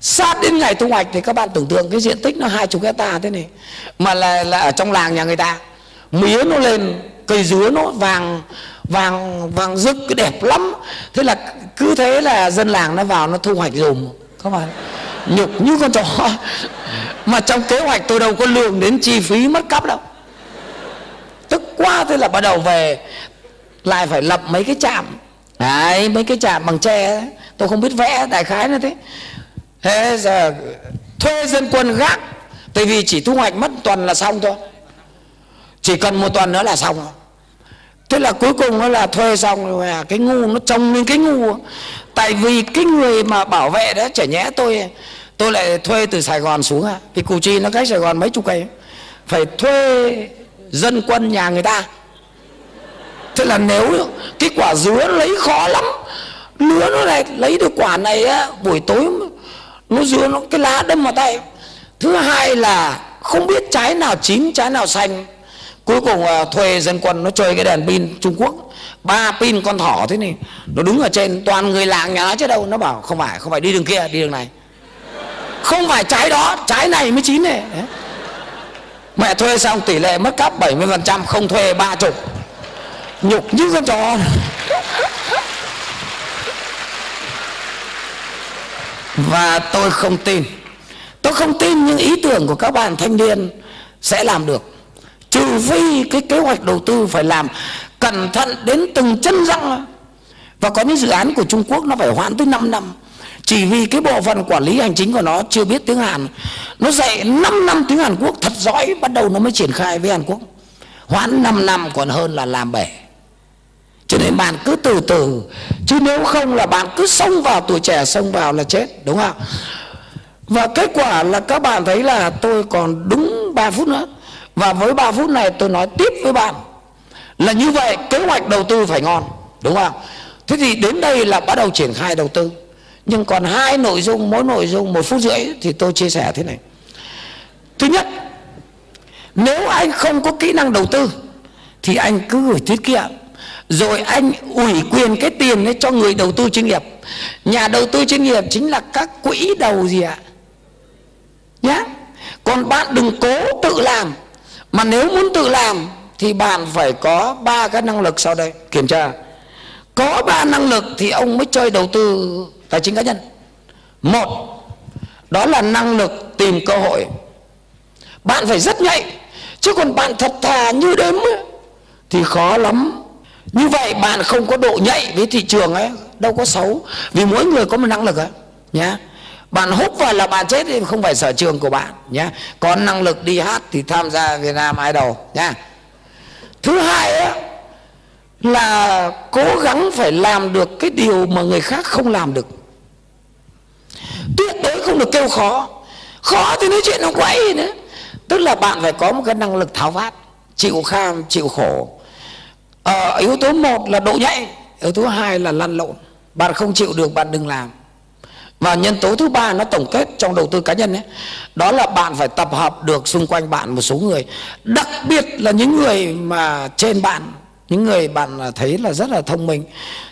Speaker 2: Sát đến ngày thu hoạch thì các bạn tưởng tượng cái diện tích nó hai chục hecta thế này, mà là là ở trong làng nhà người ta. Mía nó lên, cây dứa nó vàng vàng vàng rực, cái đẹp lắm. Thế là cứ thế là dân làng nó vào nó thu hoạch dùm các bạn nhục như con chó. Mà trong kế hoạch tôi đâu có lường đến chi phí mất cắp đâu. Tức quá thế là bắt đầu về lại phải lập mấy cái trạm. Đấy mấy cái trạm bằng tre. Tôi không biết vẽ đại khái là thế. Thế giờ thuê dân quân gác. Tại vì chỉ thu hoạch mất tuần là xong thôi. Chỉ cần một tuần nữa là xong rồi. Thế là cuối cùng nó là thuê xong rồi à, cái ngu nó trông lên cái ngu tại vì cái người mà bảo vệ đó chả nhẽ tôi tôi lại thuê từ sài gòn xuống à. Vì củ chi nó cách sài gòn mấy chục cây. Phải thuê dân quân nhà người ta. Thế là nếu cái quả dứa lấy khó lắm. Lứa nó lại lấy được quả này á, buổi tối nó dứa nó, cái lá đâm vào tay. Thứ hai là không biết trái nào chín, trái nào xanh cuối cùng à, thuê dân quân nó chơi cái đèn pin trung quốc. Ba pin con thỏ thế này nó đứng ở trên toàn người làng nhà nó chứ đâu. Nó bảo không phải không phải đi đường kia đi đường này. Không phải trái đó trái này mới chín này. Đấy. mẹ thuê xong tỷ lệ mất cắp 70% không thuê ba chục. Nhục như con chó. Và tôi không tin. Tôi không tin những ý tưởng của các bạn thanh niên sẽ làm được trừ phi cái kế hoạch đầu tư phải làm cẩn thận đến từng chân răng. Và có những dự án của Trung Quốc nó phải hoãn tới 5 năm. Chỉ vì cái bộ phận quản lý hành chính của nó chưa biết tiếng Hàn. Nó dạy 5 năm tiếng Hàn Quốc thật giỏi, bắt đầu nó mới triển khai với Hàn Quốc. Hoãn 5 năm còn hơn là làm bể. Cho nên bạn cứ từ từ. Chứ nếu không là bạn cứ xông vào, tuổi trẻ xông vào là chết, đúng không? Và kết quả là các bạn thấy là tôi còn đúng 3 phút nữa và với 3 phút này tôi nói tiếp với bạn là như vậy, kế hoạch đầu tư phải ngon, đúng không thế thì đến đây là bắt đầu triển khai đầu tư. Nhưng còn hai nội dung, mỗi nội dung một phút rưỡi thì tôi chia sẻ thế này. Thứ nhất, nếu anh không có kỹ năng đầu tư thì anh cứ gửi tiết kiệm, rồi anh ủy quyền cái tiền ấy cho người đầu tư chuyên nghiệp. Nhà đầu tư chuyên nghiệp chính là các quỹ đầu gì ạ? Nhá. Còn bạn đừng cố tự làm mà nếu muốn tự làm, thì bạn phải có ba cái năng lực sau đây. Kiểm tra. Có ba năng lực thì ông mới chơi đầu tư tài chính cá nhân. Một, đó là năng lực tìm cơ hội. Bạn phải rất nhạy, chứ còn bạn thật thà như đếm thì khó lắm. Như vậy bạn không có độ nhạy với thị trường ấy, đâu có xấu. Vì mỗi người có một năng lực ấy nhá bạn hút vào là bạn chết thì không phải sở trường của bạn nhé có năng lực đi hát thì tham gia Việt Nam Idol nhá. Thứ hai ấy, là cố gắng phải làm được cái điều mà người khác không làm được. Tuyệt đối không được kêu khó. Khó thì nói chuyện nó quay nữa. Tức là bạn phải có một cái năng lực tháo vát chịu kham chịu khổ. Ờ, yếu tố một là độ nhạy yếu tố hai là lăn lộn. Bạn không chịu được bạn đừng làm và nhân tố thứ ba nó tổng kết trong đầu tư cá nhân ấy, đó là bạn phải tập hợp được xung quanh bạn một số người. Đặc biệt là những người mà trên bạn, những người bạn thấy là rất là thông minh.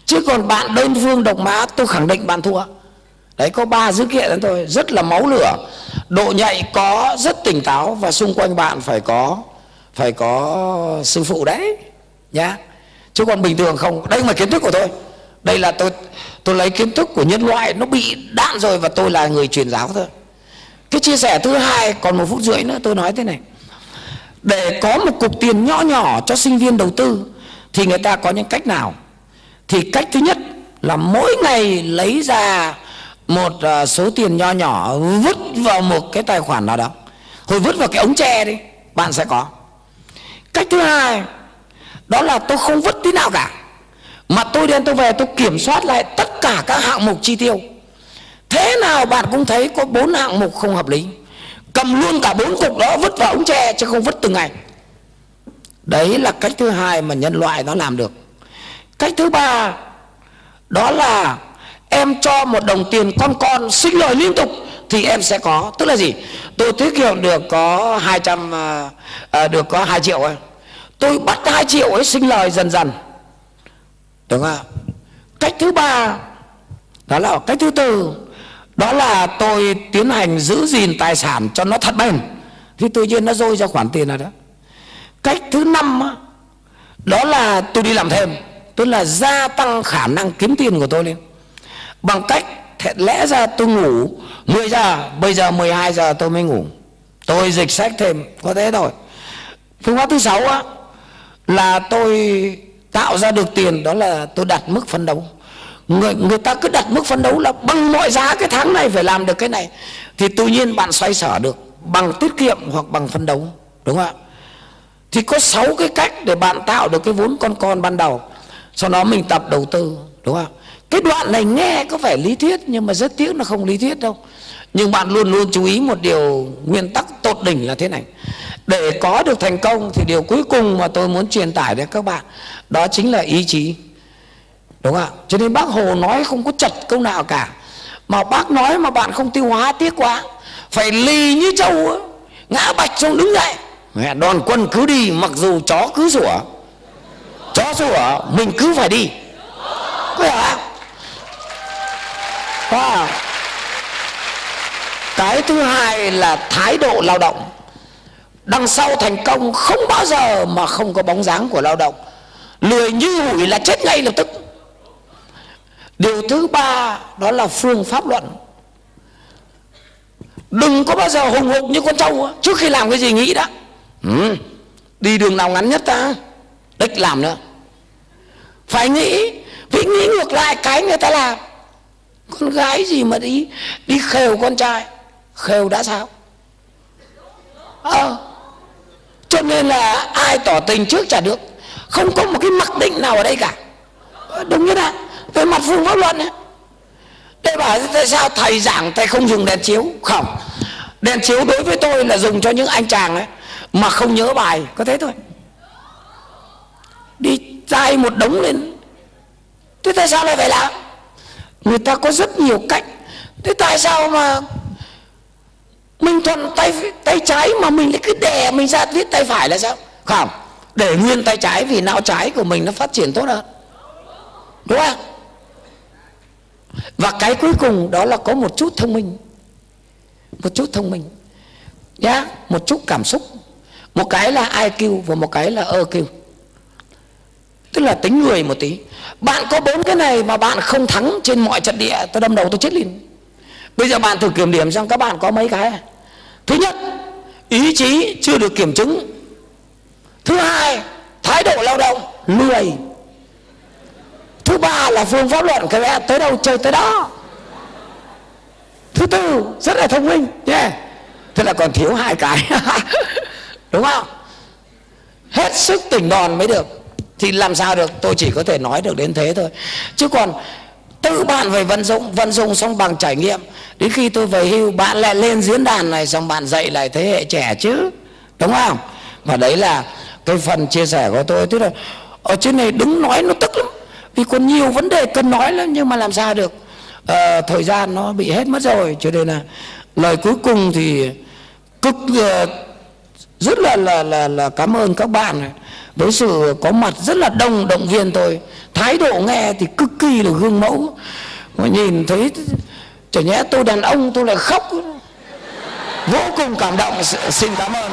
Speaker 2: Chứ còn bạn đơn phương độc mã, tôi khẳng định bạn thua. Đấy, có ba dữ kiện đó thôi, rất là máu lửa. Độ nhạy có rất tỉnh táo và xung quanh bạn phải có phải có sư phụ đấy, nhá. Chứ còn bình thường không, đây là kiến thức của tôi. Đây là tôi tôi lấy kiến thức của nhân loại, nó bị đạn rồi và tôi là người truyền giáo thôi. Cái chia sẻ thứ hai, còn một phút rưỡi nữa, tôi nói thế này. Để có một cục tiền nhỏ nhỏ cho sinh viên đầu tư, thì người ta có những cách nào? Thì cách thứ nhất là mỗi ngày lấy ra một à, số tiền nho nhỏ, vứt vào một cái tài khoản nào đó. Rồi vứt vào cái ống tre đi, bạn sẽ có. Cách thứ hai, đó là tôi không vứt tí nào cả mà tôi đến tôi về tôi kiểm soát lại tất cả các hạng mục chi tiêu. Thế nào bạn cũng thấy có bốn hạng mục không hợp lý. Cầm luôn cả bốn cục đó vứt vào ống tre chứ không vứt từng ngày. Đấy là cách thứ hai mà nhân loại nó làm được. Cách thứ ba đó là em cho một đồng tiền con con sinh lời liên tục thì em sẽ có. Tức là gì? Tôi tiết kiệm được có 200 à, à, được có 2 triệu ấy. Tôi bắt 2 triệu ấy sinh lời dần dần đúng không? Cách thứ ba, đó là cách thứ tư, đó là tôi tiến hành giữ gìn tài sản cho nó thật bền. Thì tự nhiên nó rơi ra khoản tiền này đó. Cách thứ năm đó là tôi đi làm thêm, tức là gia tăng khả năng kiếm tiền của tôi lên. Bằng cách lẽ ra tôi ngủ 10 giờ, bây giờ 12 giờ tôi mới ngủ. Tôi dịch sách thêm, có thế thôi. Phương pháp thứ sáu á, là tôi tạo ra được tiền, đó là tôi đặt mức phấn đấu. Người người ta cứ đặt mức phấn đấu là bằng mọi giá cái tháng này phải làm được cái này. Thì tự nhiên bạn xoay sở được, bằng tiết kiệm hoặc bằng phấn đấu, đúng không ạ? Thì có 6 cái cách để bạn tạo được cái vốn con con ban đầu. Sau đó mình tập đầu tư, đúng không cái đoạn này nghe có vẻ lý thuyết nhưng mà rất tiếc nó không lý thuyết đâu. Nhưng bạn luôn luôn chú ý một điều nguyên tắc tột đỉnh là thế này để có được thành công thì điều cuối cùng mà tôi muốn truyền tải đến các bạn đó chính là ý chí. Đúng không ạ? Cho nên bác hồ nói không có chật câu nào cả. Mà bác nói mà bạn không tiêu hóa tiếc quá. Phải lì như trâu ấy, ngã bạch xong đứng dậy. Đoàn quân cứ đi mặc dù chó cứ sủa. Chó sủa mình cứ phải đi. Có không? có à? cái thứ hai là thái độ lao động đằng sau thành công không bao giờ mà không có bóng dáng của lao động. Lười như hủi là chết ngay lập tức. Điều thứ ba đó là phương pháp luận. Đừng có bao giờ hùng hục như con trâu trước khi làm cái gì nghĩ đã. Ừ, đi đường nào ngắn nhất ta? Đích làm nữa phải nghĩ phải nghĩ ngược lại cái người ta làm. Con gái gì mà đi đi khều con trai khều đã sao? Ờ cho nên là ai tỏ tình trước chả được. Không có một cái mặc định nào ở đây cả. Ờ, đúng như thế về mặt phương pháp luận ấy. Để bảo tại sao thầy giảng thầy không dùng đèn chiếu? Không. Đèn chiếu đối với tôi là dùng cho những anh chàng ấy, mà không nhớ bài, có thế thôi. Đi dài một đống lên. Thế tại sao lại phải làm? Người ta có rất nhiều cách. Thế tại sao mà mình thuận tay tay trái mà mình lại cứ đè mình ra, viết tay phải là sao? Không, để nguyên tay trái vì não trái của mình nó phát triển tốt hơn. Đúng không? Và cái cuối cùng đó là có một chút thông minh. Một chút thông minh. Nhá, một chút cảm xúc. Một cái là IQ và một cái là EQ tức là tính người một tí. Bạn có bốn cái này mà bạn không thắng trên mọi trận địa, tôi đâm đầu tôi chết liền bây giờ bạn thử kiểm điểm xem các bạn có mấy cái. Thứ nhất, ý chí chưa được kiểm chứng. Thứ hai, thái độ lao động, lười. Thứ ba là phương pháp luận, cái mẹ tới đâu chơi tới đó. Thứ tư, rất là thông minh, nhé. Thế là còn thiếu hai cái. Đúng không? Hết sức tỉnh đòn mới được. Thì làm sao được? Tôi chỉ có thể nói được đến thế thôi. Chứ còn tự bạn phải vận dụng vận dụng xong bằng trải nghiệm. Đến khi tôi về hưu bạn lại lên diễn đàn này xong bạn dạy lại thế hệ trẻ chứ đúng không? Và đấy là cái phần chia sẻ của tôi. Tức là ở trên này đứng nói nó tức lắm vì còn nhiều vấn đề cần nói lắm nhưng mà làm sao được? À, thời gian nó bị hết mất rồi cho nên là lời cuối cùng thì cực uh, rất là là là là cảm ơn các bạn. này với sự có mặt rất là đông, động viên tôi. Thái độ nghe thì cực kỳ là gương mẫu. Mà nhìn thấy, chả nhẽ tôi đàn ông, tôi lại khóc. Vô cùng cảm động. Xin cảm ơn.